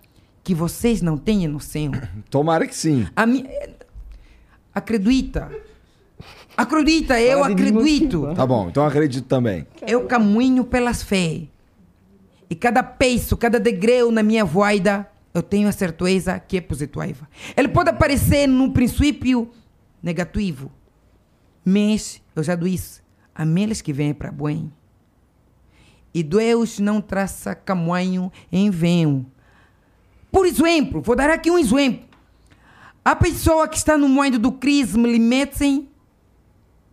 que vocês não têm noção. *coughs* Tomara que sim. A mi... Acredita. Acredita, eu acredito. Tá bom, então acredito também. Eu caminho pelas fé. E cada peso, cada degrau na minha voida, eu tenho a certeza que é positiva. Ele pode aparecer no princípio negativo. Mas, eu já disse, há meles que vêm para bem. E Deus não traça caminho em vão. Por exemplo, vou dar aqui um exemplo. A pessoa que está no momento do crise me lhe metem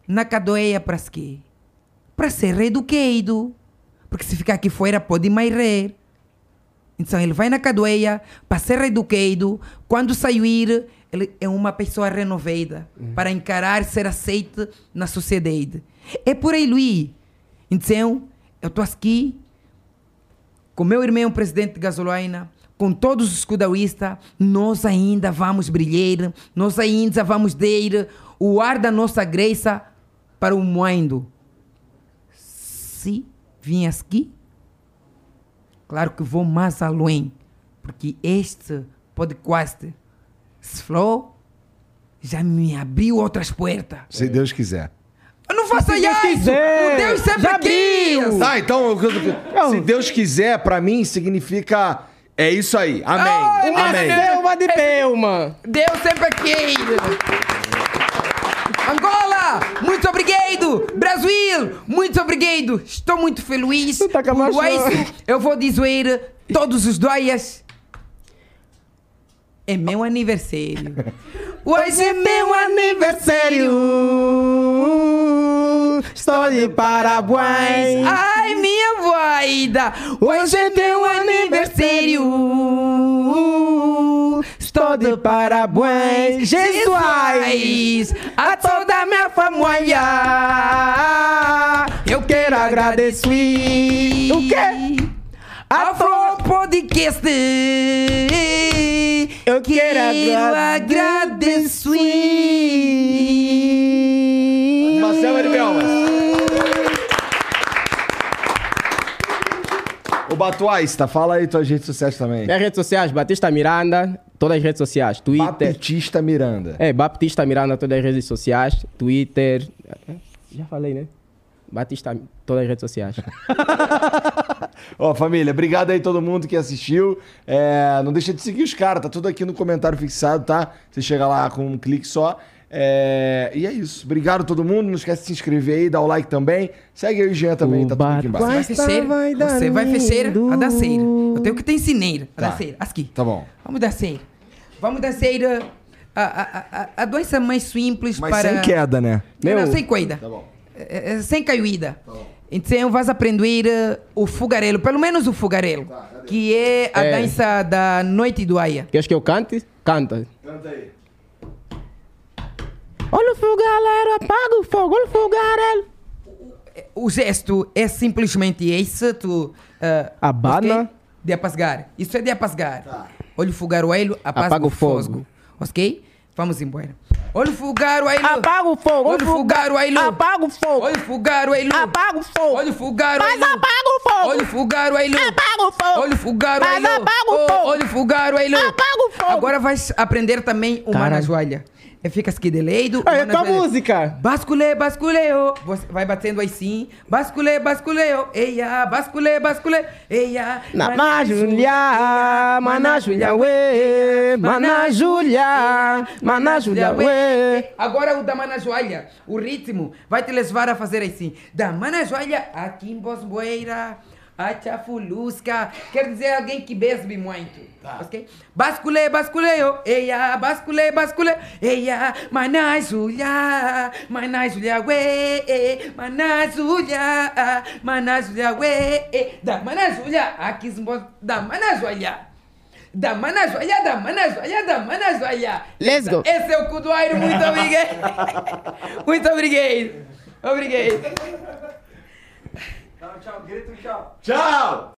na cadeia para quê? Para ser reeducado. Porque se ficar aqui fora pode mais rir. Então ele vai na cadeia para ser reeducado. Quando sair, ele é uma pessoa renovada para encarar ser aceito na sociedade. É por aí, Luís. Então, eu estou aqui com meu irmão presidente de gasolina, com todos os cuidauístas, nós ainda vamos brilhar, nós ainda vamos dar o ar da nossa graça para o mundo. Se vinhas aqui, claro que vou mais além, porque este podcast, se falou, já me abriu outras portas. Se Deus quiser. Eu não faça Se Deus isso! quiser, O Deus sempre já quis! abriu. Tá, então, se Deus quiser, pra mim significa. É isso aí. Amém. Ai, Amém. Selva de Pelma. Deus sempre quis! Angola, muito obrigado! Brasil, muito obrigado! Estou muito feliz. Tá eu vou dizer todos os dias. É meu aniversário. *laughs* Hoje é meu aniversário. Estou de parabéns. Ai, minha voida, hoje é meu aniversário. Estou de parabéns. Jesus, a toda minha família. eu quero agradecer. O quê? Afro Podcast. Eu quero agradecer. Uma selva de palmas. O Batuaista, fala aí tuas redes sociais também. Minhas redes sociais, Batista Miranda, todas as redes sociais. Twitter. Baptista Miranda. É, Baptista Miranda, todas as redes sociais. Twitter. Já falei, né? Batista, todas as redes sociais. *laughs* Ó, família, obrigado aí todo mundo que assistiu. É, não deixa de seguir os caras, tá tudo aqui no comentário fixado, tá? Você chega lá com um clique só. É, e é isso. Obrigado a todo mundo. Não esquece de se inscrever aí, dar o like também. Segue aí o Jean também, tá tudo aqui embaixo. Vai fechar, vai dar você vai fechar lindo. a danceira. Eu tenho que te ensinar a Tá. danceira. Aqui. Tá bom. Vamos dançar. Vamos dançar a, a, a, a doença mais simples Mas para... sem queda, né? Não, Meu. sem queda. Tá bom. É, é, sem caída. Então vais aprender eh, o fogarelo, pelo menos o fogarelo, que é a É. dança da noite do Aia. Queres que eu cante? Canta. Canta aí. Olha o fogareiro, apaga o fogo, olha o fogareiro. O gesto é simplesmente esse, tu... eh, Abana. De apagar. Isso é de apagar. Olha o fogaroelho, apaga, Apaga o o fogo. fogo. Ok? Vamos embora. Olha o fogaroelho. Apaga o fogo, Olha o fogaroelho. Apaga o fogo. Olha o fogaroelho. Apaga o fogo. Olha o fogaroelho. Mas apaga o fogo. Olha o fogaroelho. Apaga o fogo. Olha o fogaroelho. Mas apaga o fogo. Olha o fogaroelho. Apaga o fogo. Agora vais aprender também o Cara. manajoalha. E fica aqui de leido. É tua música. Bascule, basculeo. Você vai batendo aí sim. Bascule, basculeo. Eia, bascule, bascule. Eia. Na Mana Julia, Mana Julia, ué. Mana Julia, Mana Julia, ué. Agora o da Mana Joalha, o ritmo vai te levar a fazer assim. Da Mana Joalha, aqui em Bosboeira, a Chafulusca. Quer dizer alguém que bebe muito. Ok? Bascule, basculeo, eia, bascule, bascule, eia, Mana Julia, Mana Julia, ué, Mana Julia, Mana Julia, ué, da Mana Julia, aqui Bos... da Mana Joalha. Da Mana Joia, da Mana Joia, da Mana Joia. Let's go. Esse é o Cudoairo, muito obrigado. *laughs* muito obrigado. Obrigado. Tchau, tchau. Grito, tchau. Tchau!